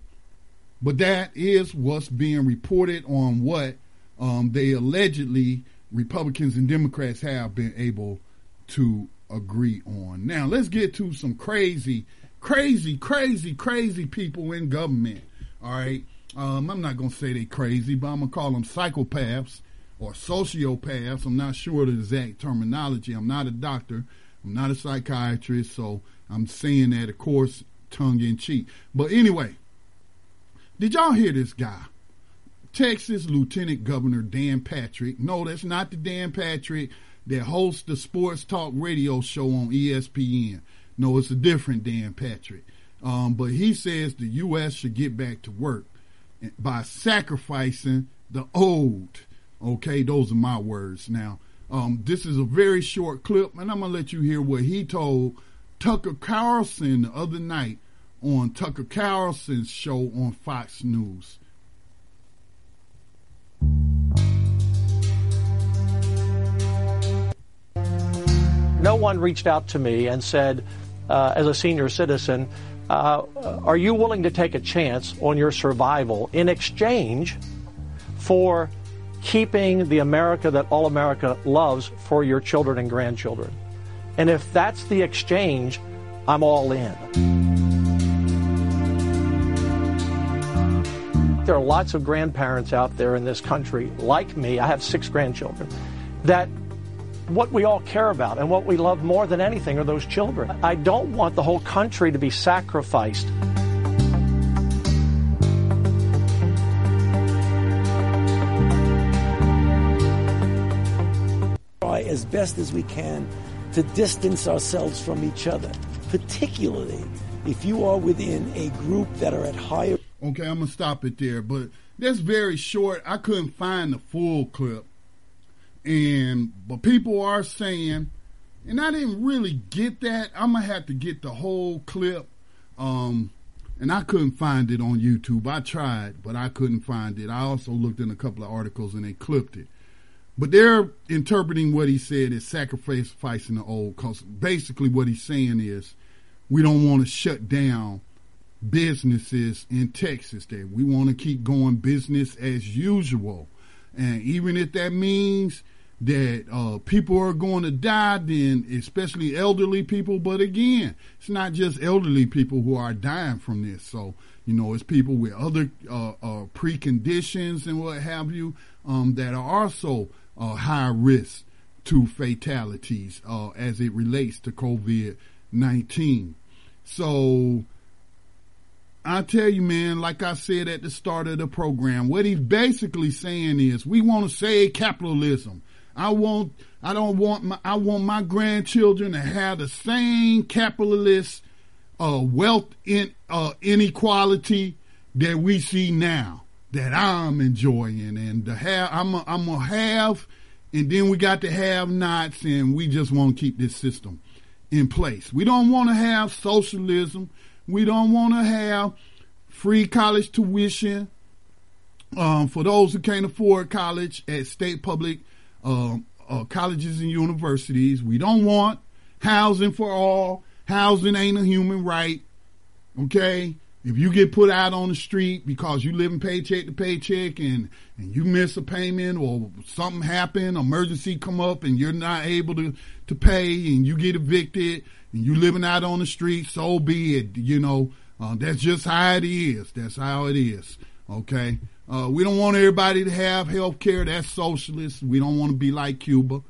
but that is what's being reported on what um, they allegedly Republicans and Democrats have been able to agree on. Now, let's get to some crazy, crazy, crazy, crazy people in government. All right. Um, I'm not to say they crazy, but I'm to call them psychopaths or sociopaths. I'm not sure the exact terminology. I'm not a doctor. I'm not a psychiatrist, so I'm saying that, of course, tongue in cheek. But anyway, did y'all hear this guy? Texas Lieutenant Governor Dan Patrick. No, that's not the Dan Patrick that hosts the sports talk radio show on ESPN. No, it's a different Dan Patrick. Um, but he says the U.S. should get back to work by sacrificing the old. Okay, those are my words. Now, um, this is a very short clip, and I'm going to let you hear what he told Tucker Carlson the other night on Tucker Carlson's show on Fox News. No one reached out to me and said, uh, as a senior citizen, uh, are you willing to take a chance on your survival in exchange for keeping the America that all America loves for your children and grandchildren? And if that's the exchange, I'm all in. There are lots of grandparents out there in this country, like me, I have six grandchildren, that what we all care about and what we love more than anything are those children. I don't want the whole country to be sacrificed. As best as we can to distance ourselves from each other, particularly if you are within a group that are at higher. Okay, I'm gonna stop it there, but that's very short. I couldn't find the full clip and but people are saying, and I didn't really get that. I'm gonna have to get the whole clip. Um, and I couldn't find it on YouTube. I tried, but I couldn't find it. I also looked in a couple of articles and they clipped it. But they're interpreting what he said as sacrificing the old, because basically what he's saying is we don't want to shut down businesses in Texas there. We want to keep going business as usual. And even if that means that uh, people are going to die, then especially elderly people. But again, it's not just elderly people who are dying from this. So you know, it's people with other uh, uh, preconditions and what have you um, that are also uh, high risk to fatalities uh, as it relates to COVID nineteen. So I tell you, man, like I said at the start of the program, what he's basically saying is we want to save capitalism. I want, I don't want my, I want my grandchildren to have the same capitalist, uh, wealth in, uh, inequality that we see now that I'm enjoying and to have, I'm, a, I'm gonna have, and then we got to have nots and we just want to keep this system in place. We don't want to have socialism. We don't want to have free college tuition um, for those who can't afford college at state public uh, uh, colleges and universities. We don't want housing for all. Housing ain't a human right. Okay? If you get put out on the street because you live in paycheck to paycheck and, and you miss a payment or something happen, emergency come up and you're not able to, to pay and you get evicted and you living out on the street, so be it. You know, uh, that's just how it is. That's how it is. Okay? Uh, we don't want everybody to have health care. That's socialist. We don't want to be like Cuba.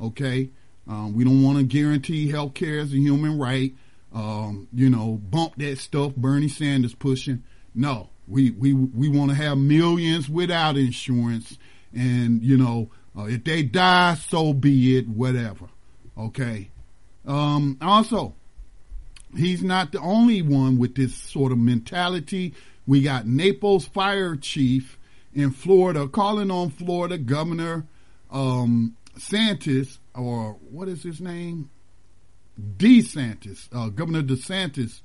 Okay. Um, we don't want to guarantee health care as a human right. Um, you know, bump that stuff Bernie Sanders pushing. No, we, we, we want to have millions without insurance. And, you know, uh, if they die, so be it, whatever. Okay. Um, also, he's not the only one with this sort of mentality. We got Naples fire chief in Florida calling on Florida Governor um, Santis, or what is his name? DeSantis, uh, Governor DeSantis,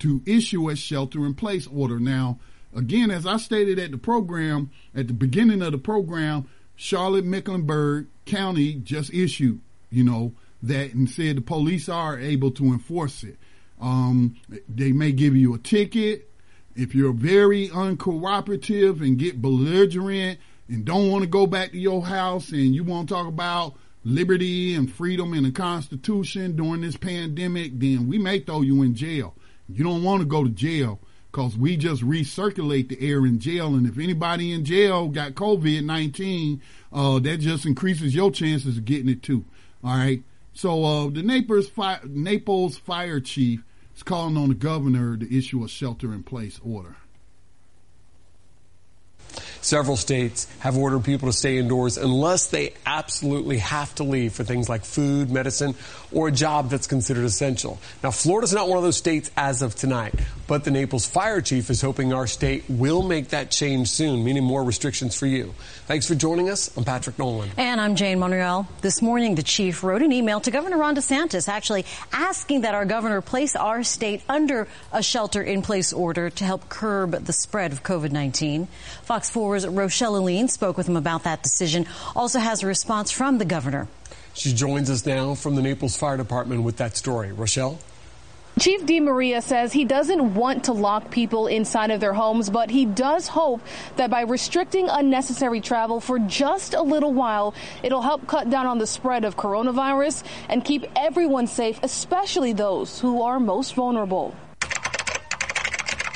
to issue a shelter in place order. Now, again, as I stated at the program, at the beginning of the program, Charlotte Mecklenburg County just issued, you know, that and said the police are able to enforce it. Um, they may give you a ticket if you're very uncooperative and get belligerent and don't want to go back to your house and you want to talk about liberty and freedom and the Constitution during this pandemic, then we may throw you in jail. You don't want to go to jail because we just recirculate the air in jail. And if anybody in jail got COVID 19, uh, that just increases your chances of getting it too. All right. So uh, the Naples Naples fire chief is calling on the governor to issue a shelter in place order. Several states have ordered people to stay indoors unless they absolutely have to leave for things like food, medicine, or a job that's considered essential. Now, Florida's not one of those states as of tonight, but the Naples fire chief is hoping our state will make that change soon, meaning more restrictions for you. Thanks for joining us. I'm Patrick Nolan. And I'm Jane Monreal. This morning, the chief wrote an email to Governor Ron DeSantis actually asking that our governor place our state under a shelter in place order to help curb the spread of COVID 19. Fox 4's Rochelle Aline spoke with him about that decision, also has a response from the governor. She joins us now from the Naples Fire Department with that story. Rochelle? Chief DeMaria says he doesn't want to lock people inside of their homes, but he does hope that by restricting unnecessary travel for just a little while, it'll help cut down on the spread of coronavirus and keep everyone safe, especially those who are most vulnerable.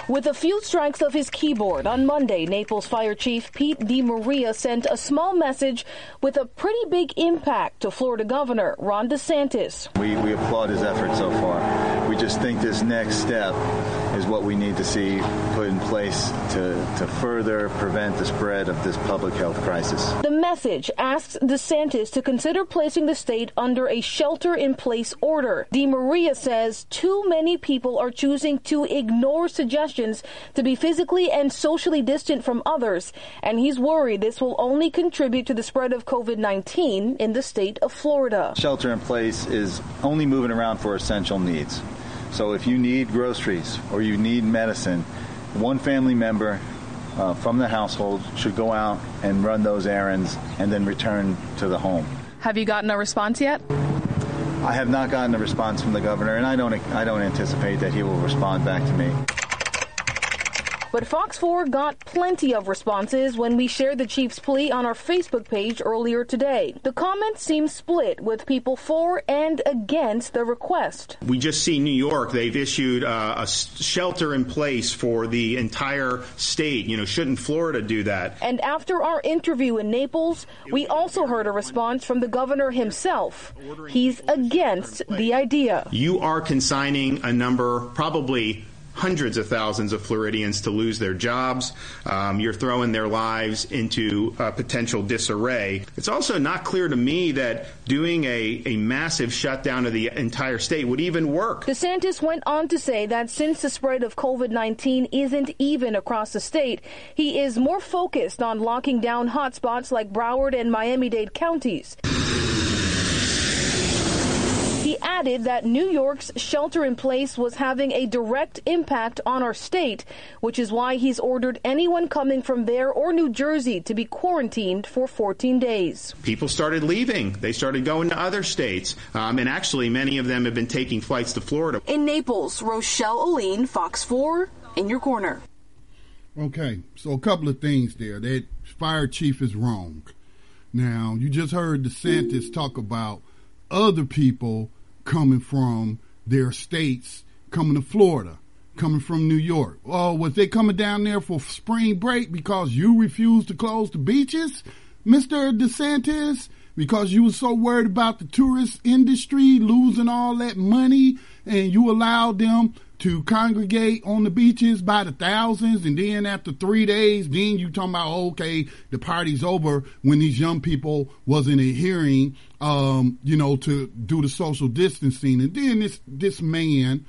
With a few strikes of his keyboard on Monday, Naples Fire Chief Pete DeMaria sent a small message with a pretty big impact to Florida Governor Ron DeSantis. We, we applaud his effort so far. We just think this next step is what we need to see put in place to, to further prevent the spread of this public health crisis. The message asks DeSantis to consider placing the state under a shelter in place order. DeMaria says too many people are choosing to ignore suggestions to be physically and socially distant from others, and he's worried this will only contribute to the spread of COVID 19 in the state of Florida. Shelter in place is only moving around for essential needs. So if you need groceries or you need medicine, one family member uh, from the household should go out and run those errands and then return to the home. Have you gotten a response yet? I have not gotten a response from the governor, and I don't I don't anticipate that he will respond back to me. But Fox 4 got plenty of responses when we shared the chief's plea on our Facebook page earlier today. The comments seem split with people for and against the request. We just see New York, they've issued uh, a shelter in place for the entire state. You know, shouldn't Florida do that? And after our interview in Naples, we also heard a response from the governor himself. He's against the idea. You are consigning a number, probably hundreds of thousands of Floridians to lose their jobs. Um, you're throwing their lives into uh, potential disarray. It's also not clear to me that doing a, a massive shutdown of the entire state would even work. DeSantis went on to say that since the spread of COVID 19 isn't even across the state, he is more focused on locking down hotspots like Broward and Miami Dade counties. He added that New York's shelter in place was having a direct impact on our state, which is why he's ordered anyone coming from there or New Jersey to be quarantined for 14 days. People started leaving. They started going to other states. Um, and actually, many of them have been taking flights to Florida. In Naples, Rochelle Aline, Fox 4, in your corner. Okay, so a couple of things there. That fire chief is wrong. Now, you just heard DeSantis talk about other people coming from their states, coming to Florida, coming from New York. Oh, was they coming down there for spring break because you refused to close the beaches, Mr. DeSantis? Because you were so worried about the tourist industry losing all that money and you allowed them to congregate on the beaches by the thousands and then after three days then you talking about oh, okay the party's over when these young people wasn't adhering um, you know to do the social distancing. And then this this man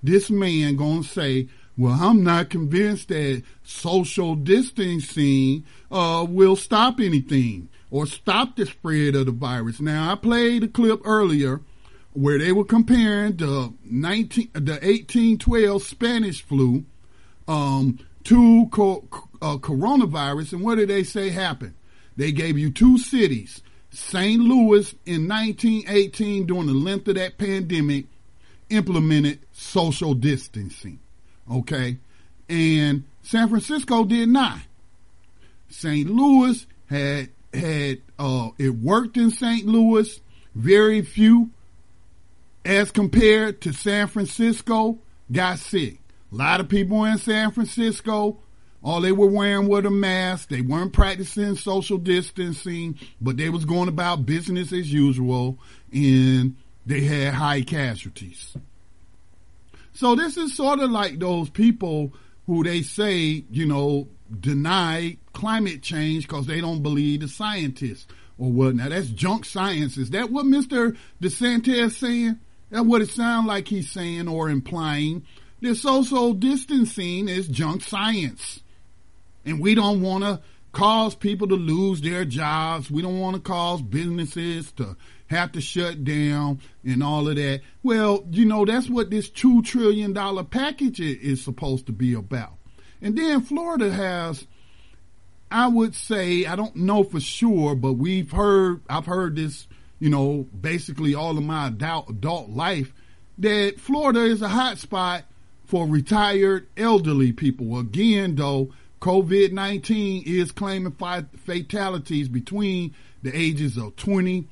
this man gonna say well i'm not convinced that social distancing uh, will stop anything or stop the spread of the virus. Now i played a clip earlier where they were comparing the 19 the 1812 Spanish flu um, to co- uh, coronavirus, and what did they say happened? They gave you two cities, St. Louis in 1918 during the length of that pandemic, implemented social distancing, okay, and San Francisco did not. St. Louis had had uh, it worked in St. Louis. Very few, as compared to San Francisco, got sick. A lot of people in San Francisco, all they were wearing was a mask. They weren't practicing social distancing, but they was going about business as usual, and they had high casualties. So this is sort of like those people who they say, you know, deny climate change because they don't believe the scientists or what. Now that's junk science. Is that what Mr. DeSantis is saying? That's what it sounds like he's saying or implying. This social distancing is junk science. And we don't want to cause people to lose their jobs. We don't want to cause businesses to have to shut down and all of that. Well, you know, that's what this $2 trillion package is supposed to be about. And then Florida has, I would say, I don't know for sure, but we've heard, I've heard this, you know, basically all of my adult, adult life, that Florida is a hot spot for retired elderly people. Again, though, COVID 19 is claiming fatalities between the ages of 20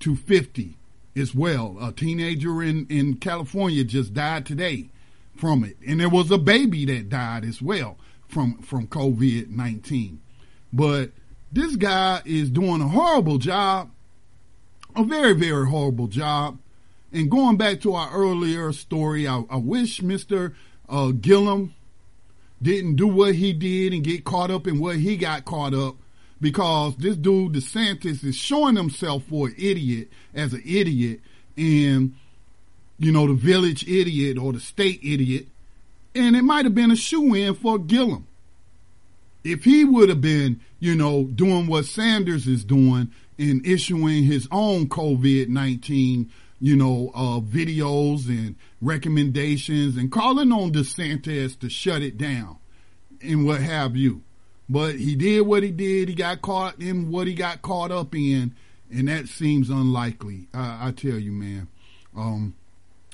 to 50 as well. A teenager in, in California just died today from it. And there was a baby that died as well from, from COVID 19. But this guy is doing a horrible job, a very, very horrible job. And going back to our earlier story, I, I wish Mr. Uh, Gillum didn't do what he did and get caught up in what he got caught up because this dude DeSantis is showing himself for an idiot as an idiot and you know the village idiot or the state idiot and it might have been a shoe in for Gillum if he would have been you know doing what Sanders is doing and issuing his own COVID-19 you know, uh, videos and recommendations and calling on DeSantis to shut it down and what have you. But he did what he did. He got caught in what he got caught up in, and that seems unlikely. I, I tell you, man. Um,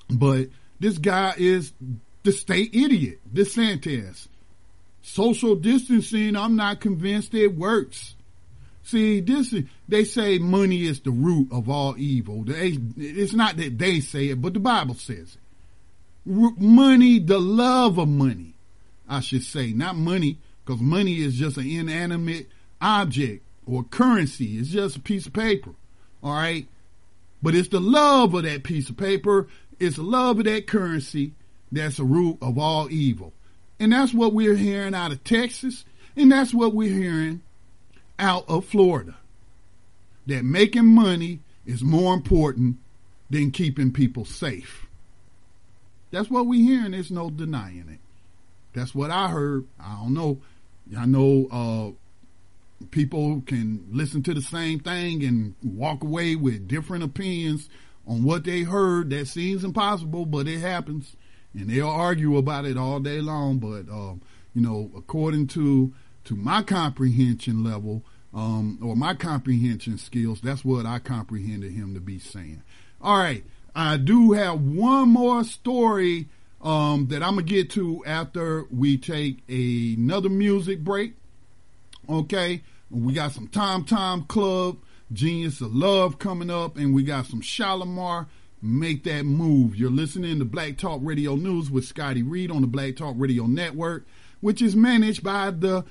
but this guy is the state idiot, DeSantis. Social distancing, I'm not convinced it works. See, this is, they say money is the root of all evil. They, it's not that they say it, but the Bible says it. money, the love of money, I should say, not money, because money is just an inanimate object or currency. It's just a piece of paper. All right. But it's the love of that piece of paper. It's the love of that currency that's the root of all evil. And that's what we're hearing out of Texas. And that's what we're hearing out of Florida. That making money is more important than keeping people safe. That's what we hear, and there's no denying it. That's what I heard. I don't know. I know uh, people can listen to the same thing and walk away with different opinions on what they heard. That seems impossible, but it happens, and they'll argue about it all day long. But uh, you know, according to to my comprehension level um, or my comprehension skills, that's what I comprehended him to be saying. All right, I do have one more story um, that I'm gonna get to after we take another music break. Okay, we got some Tom Tom Club, Genius of Love coming up, and we got some Shalamar. Make that move. You're listening to Black Talk Radio News with Scotty Reed on the Black Talk Radio Network, which is managed by the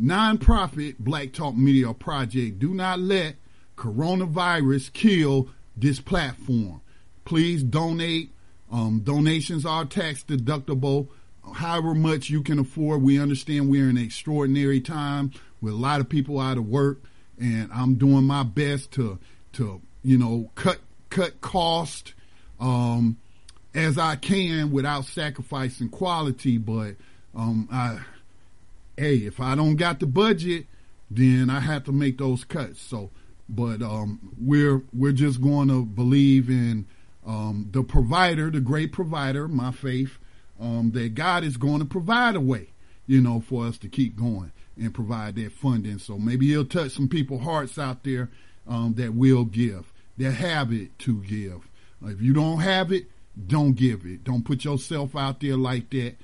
nonprofit Black Talk Media Project. Do not let coronavirus kill this platform. Please donate. Um, donations are tax deductible. However much you can afford. We understand we're in an extraordinary time with a lot of people out of work, and I'm doing my best to to you know cut cut cost um, as I can without sacrificing quality. But um, I hey, if I don't got the budget, then I have to make those cuts. So, but um, we're we're just going to believe in um, the provider, the great provider, my faith, um, that God is going to provide a way, you know, for us to keep going and provide that funding. So maybe He'll touch some people's hearts out there um, that will give, that have it to give. If you don't have it, don't give it. Don't put yourself out there like that.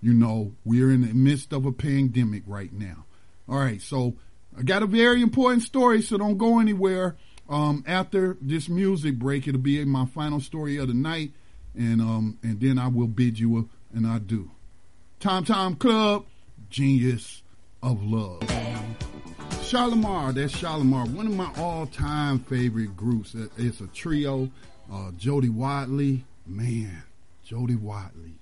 You know, we're in the midst of a pandemic right now. All right, so I got a very important story, so don't go anywhere. Um, after this music break, it'll be my final story of the night, and um, and then I will bid you a, an adieu. Tom Tom Club, Genius of Love. Shalamar, that's Shalamar, one of my all-time favorite groups. It's a trio. Uh, Jody Watley, man, Jody Watley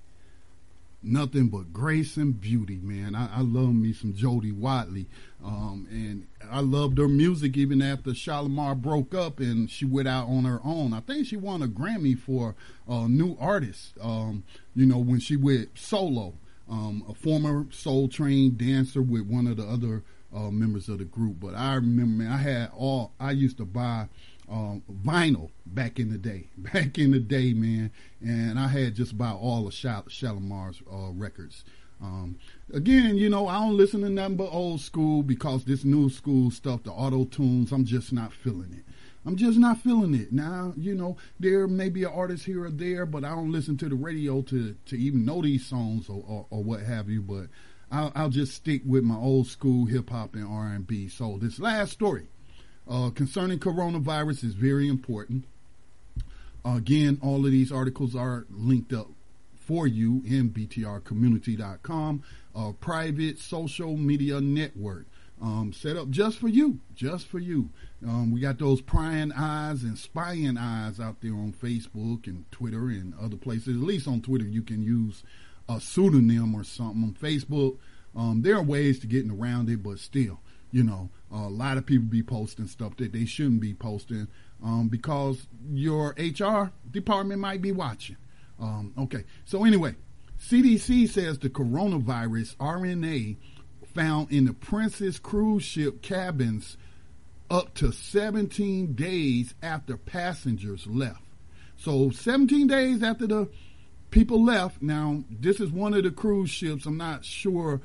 nothing but grace and beauty, man. I, I love me some Jody Watley. Um, and I loved her music even after Shalamar broke up and she went out on her own. I think she won a Grammy for a new artist, um, you know, when she went solo. Um, a former Soul Train dancer with one of the other uh, members of the group. But I remember, man, I had all, I used to buy um, vinyl back in the day. (laughs) Back in the day, man, and I had just about all of Shal- Shalamar's uh, records. Um, again, you know, I don't listen to nothing but old school because this new school stuff, the auto tunes, I'm just not feeling it. I'm just not feeling it. Now, you know, there may be an artist here or there, but I don't listen to the radio to, to even know these songs or, or, or what have you. But I'll, I'll just stick with my old school hip hop and R&B. So this last story uh, concerning coronavirus is very important. Uh, again, all of these articles are linked up for you in btrcommunity.com, a private social media network um, set up just for you, just for you. Um, we got those prying eyes and spying eyes out there on Facebook and Twitter and other places. At least on Twitter, you can use a pseudonym or something. On Facebook, um, there are ways to getting around it, but still, you know, a lot of people be posting stuff that they shouldn't be posting um, because your HR department might be watching. Um, okay, so anyway, CDC says the coronavirus RNA found in the Princess cruise ship cabins up to 17 days after passengers left. So 17 days after the people left. Now, this is one of the cruise ships. I'm not sure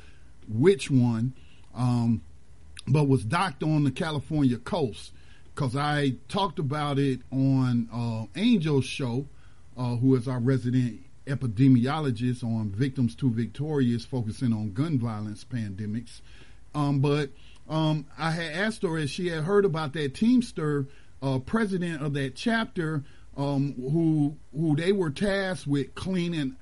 which one. Um, but was docked on the California coast because I talked about it on uh, Angel's show, uh, who is our resident epidemiologist on Victims to Victorious, focusing on gun violence pandemics. Um, but um, I had asked her if she had heard about that Teamster uh, president of that chapter, um, who who they were tasked with cleaning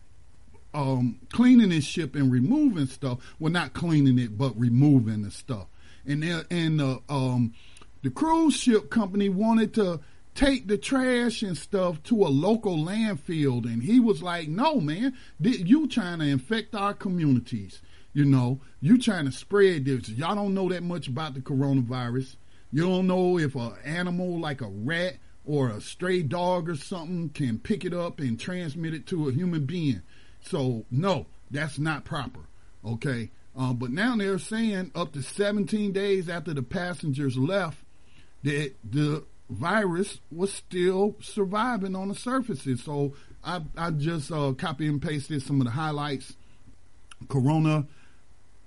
um, cleaning this ship and removing stuff. Well, not cleaning it, but removing the stuff and and the um, the cruise ship company wanted to take the trash and stuff to a local landfill, and he was like, "No, man, you trying to infect our communities." You know, you trying to spread this. Y'all don't know that much about the coronavirus. You don't know if an animal like a rat or a stray dog or something can pick it up and transmit it to a human being. So, no, that's not proper. Okay. Uh, but now they're saying up to 17 days after the passengers left that the virus was still surviving on the surfaces. So I, I just uh, copy and pasted some of the highlights. Corona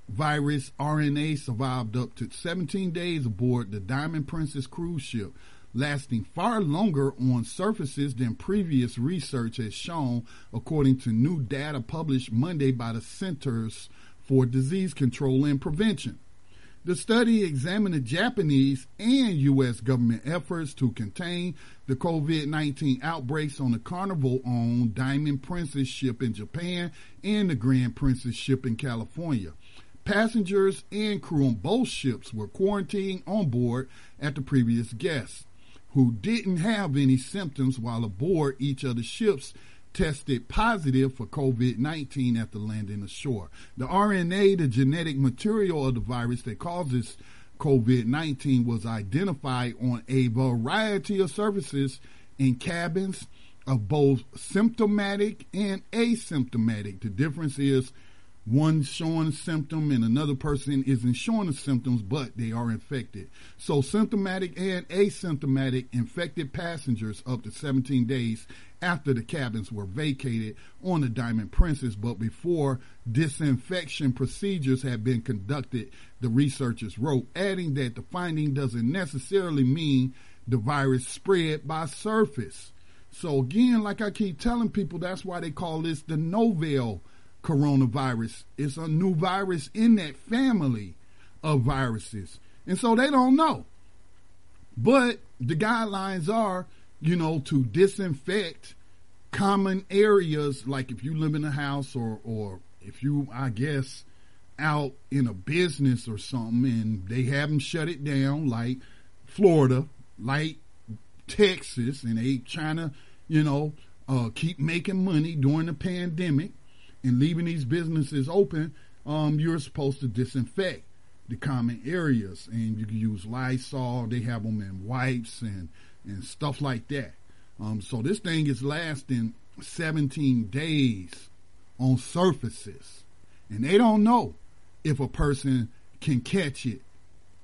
virus RNA survived up to 17 days aboard the Diamond Princess cruise ship, lasting far longer on surfaces than previous research has shown, according to new data published Monday by the Centers for Disease Control and Prevention. The study examined the Japanese and U.S. government efforts to contain the COVID 19 outbreaks on the Carnival owned Diamond Princess ship in Japan and the Grand Princess ship in California. Passengers and crew on both ships were quarantined on board at the previous guests, who didn't have any symptoms while aboard each of the ships tested positive for COVID 19 after landing ashore. The RNA, the genetic material of the virus that causes COVID 19, was identified on a variety of surfaces in cabins of both symptomatic and asymptomatic. The difference is one showing symptom and another person isn't showing the symptoms, but they are infected. So symptomatic and asymptomatic infected passengers up to 17 days after the cabins were vacated on the Diamond Princess, but before disinfection procedures had been conducted, the researchers wrote, adding that the finding doesn't necessarily mean the virus spread by surface. So again, like I keep telling people, that's why they call this the novel coronavirus. It's a new virus in that family of viruses. And so they don't know. But the guidelines are, you know, to disinfect common areas, like if you live in a house or, or if you, I guess, out in a business or something and they haven't shut it down, like Florida, like Texas, and they trying to, you know, uh, keep making money during the pandemic and leaving these businesses open, um, you're supposed to disinfect the common areas and you can use Lysol. They have them in wipes and, and stuff like that. Um, so this thing is lasting 17 days on surfaces and they don't know if a person can catch it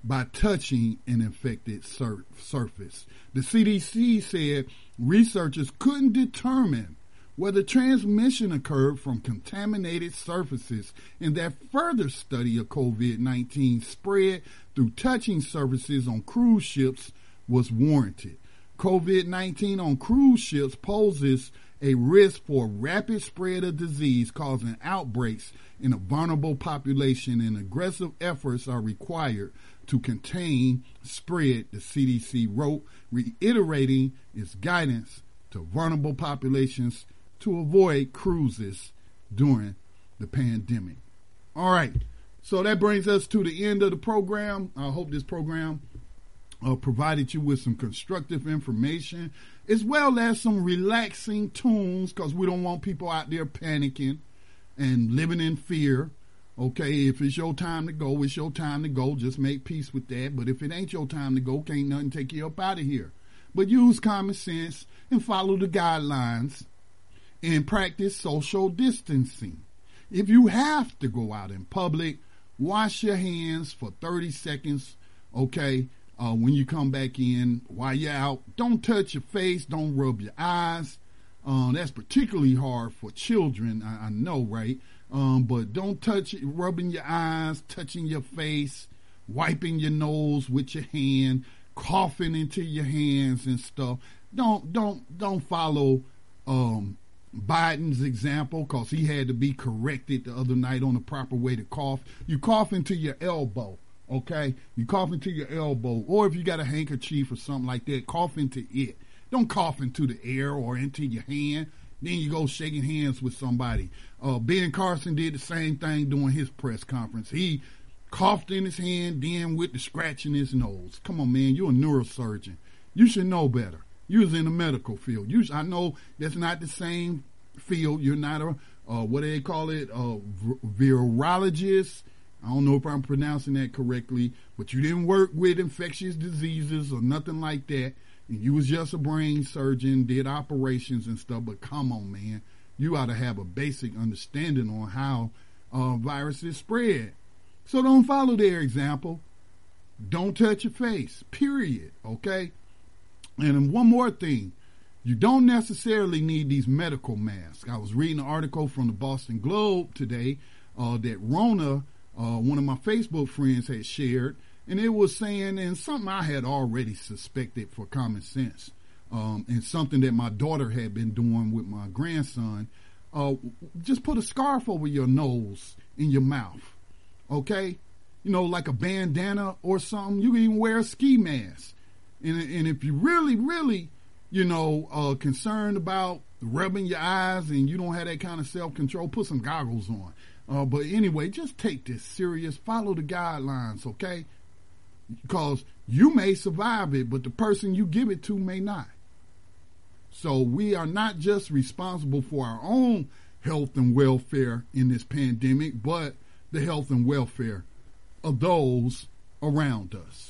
by touching an infected sur- surface. The CDC said researchers couldn't determine whether transmission occurred from contaminated surfaces and that further study of COVID-19 spread through touching surfaces on cruise ships was warranted. COVID-19 on cruise ships poses a risk for rapid spread of disease causing outbreaks in a vulnerable population and aggressive efforts are required to contain spread, the CDC wrote, reiterating its guidance to vulnerable populations to avoid cruises during the pandemic. All right. So that brings us to the end of the program. I hope this program uh, provided you with some constructive information as well as some relaxing tunes because we don't want people out there panicking and living in fear. Okay, if it's your time to go, it's your time to go. Just make peace with that. But if it ain't your time to go, can't nothing take you up out of here. But use common sense and follow the guidelines and practice social distancing. If you have to go out in public, wash your hands for 30 seconds, okay? Uh, when you come back in, while you're out, don't touch your face, don't rub your eyes. Um, that's particularly hard for children, I, I know, right? Um, but don't touch it, rubbing your eyes, touching your face, wiping your nose with your hand, coughing into your hands and stuff. Don't don't don't follow um, Biden's example because he had to be corrected the other night on the proper way to cough. You cough into your elbow, okay? You cough into your elbow, or if you got a handkerchief or something like that, cough into it. Don't cough into the air or into your hand. Then you go shaking hands with somebody. Uh, ben Carson did the same thing during his press conference. He coughed in his hand, then with the scratch in his nose. Come on, man, you're a neurosurgeon. You should know better. You was in the medical field. I know that's not the same field. You're not a, uh, what do they call it, a virologist. I don't know if I'm pronouncing that correctly, but you didn't work with infectious diseases or nothing like that. And you was just a brain surgeon, did operations and stuff. But come on, man, you ought to have a basic understanding on how uh, viruses spread. So don't follow their example. Don't touch your face. Period. Okay. And one more thing. You don't necessarily need these medical masks. I was reading an article from the Boston Globe today uh, that Rona, uh, one of my Facebook friends, had shared, and it was saying, and something I had already suspected for common sense, um, and something that my daughter had been doing with my grandson. Uh, just put a scarf over your nose and your mouth, okay? You know, like a bandana or something. You can even wear a ski mask. And, and if you really, really you know, uh, concerned about rubbing your eyes and you don't have that kind of self control, put some goggles on. Uh, but anyway, just take this serious. Follow the guidelines, okay? Because you may survive it, but the person you give it to may not. So we are not just responsible for our own health and welfare in this pandemic, but the health and welfare of those around us.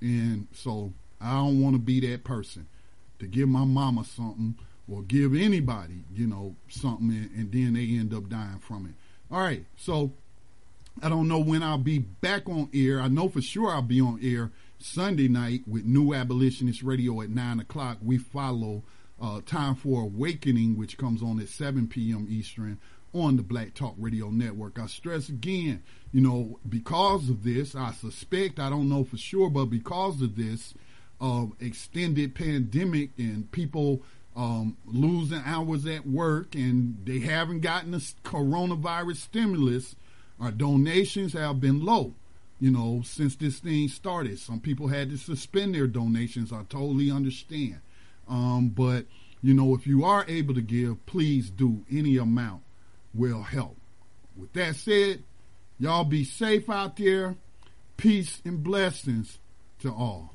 And so I don't want to be that person to give my mama something or give anybody, you know, something and, and then they end up dying from it. All right. So I don't know when I'll be back on air. I know for sure I'll be on air Sunday night with New Abolitionist Radio at 9 o'clock. We follow uh, Time for Awakening, which comes on at 7 p.m. Eastern on the Black Talk Radio Network. I stress again, you know, because of this, I suspect, I don't know for sure, but because of this, of extended pandemic and people um, losing hours at work and they haven't gotten a coronavirus stimulus, our donations have been low. you know, since this thing started. Some people had to suspend their donations. I totally understand. Um, but, you know, if you are able to give, please do. Any amount will help. With that said, y'all be safe out there. Peace and blessings to all.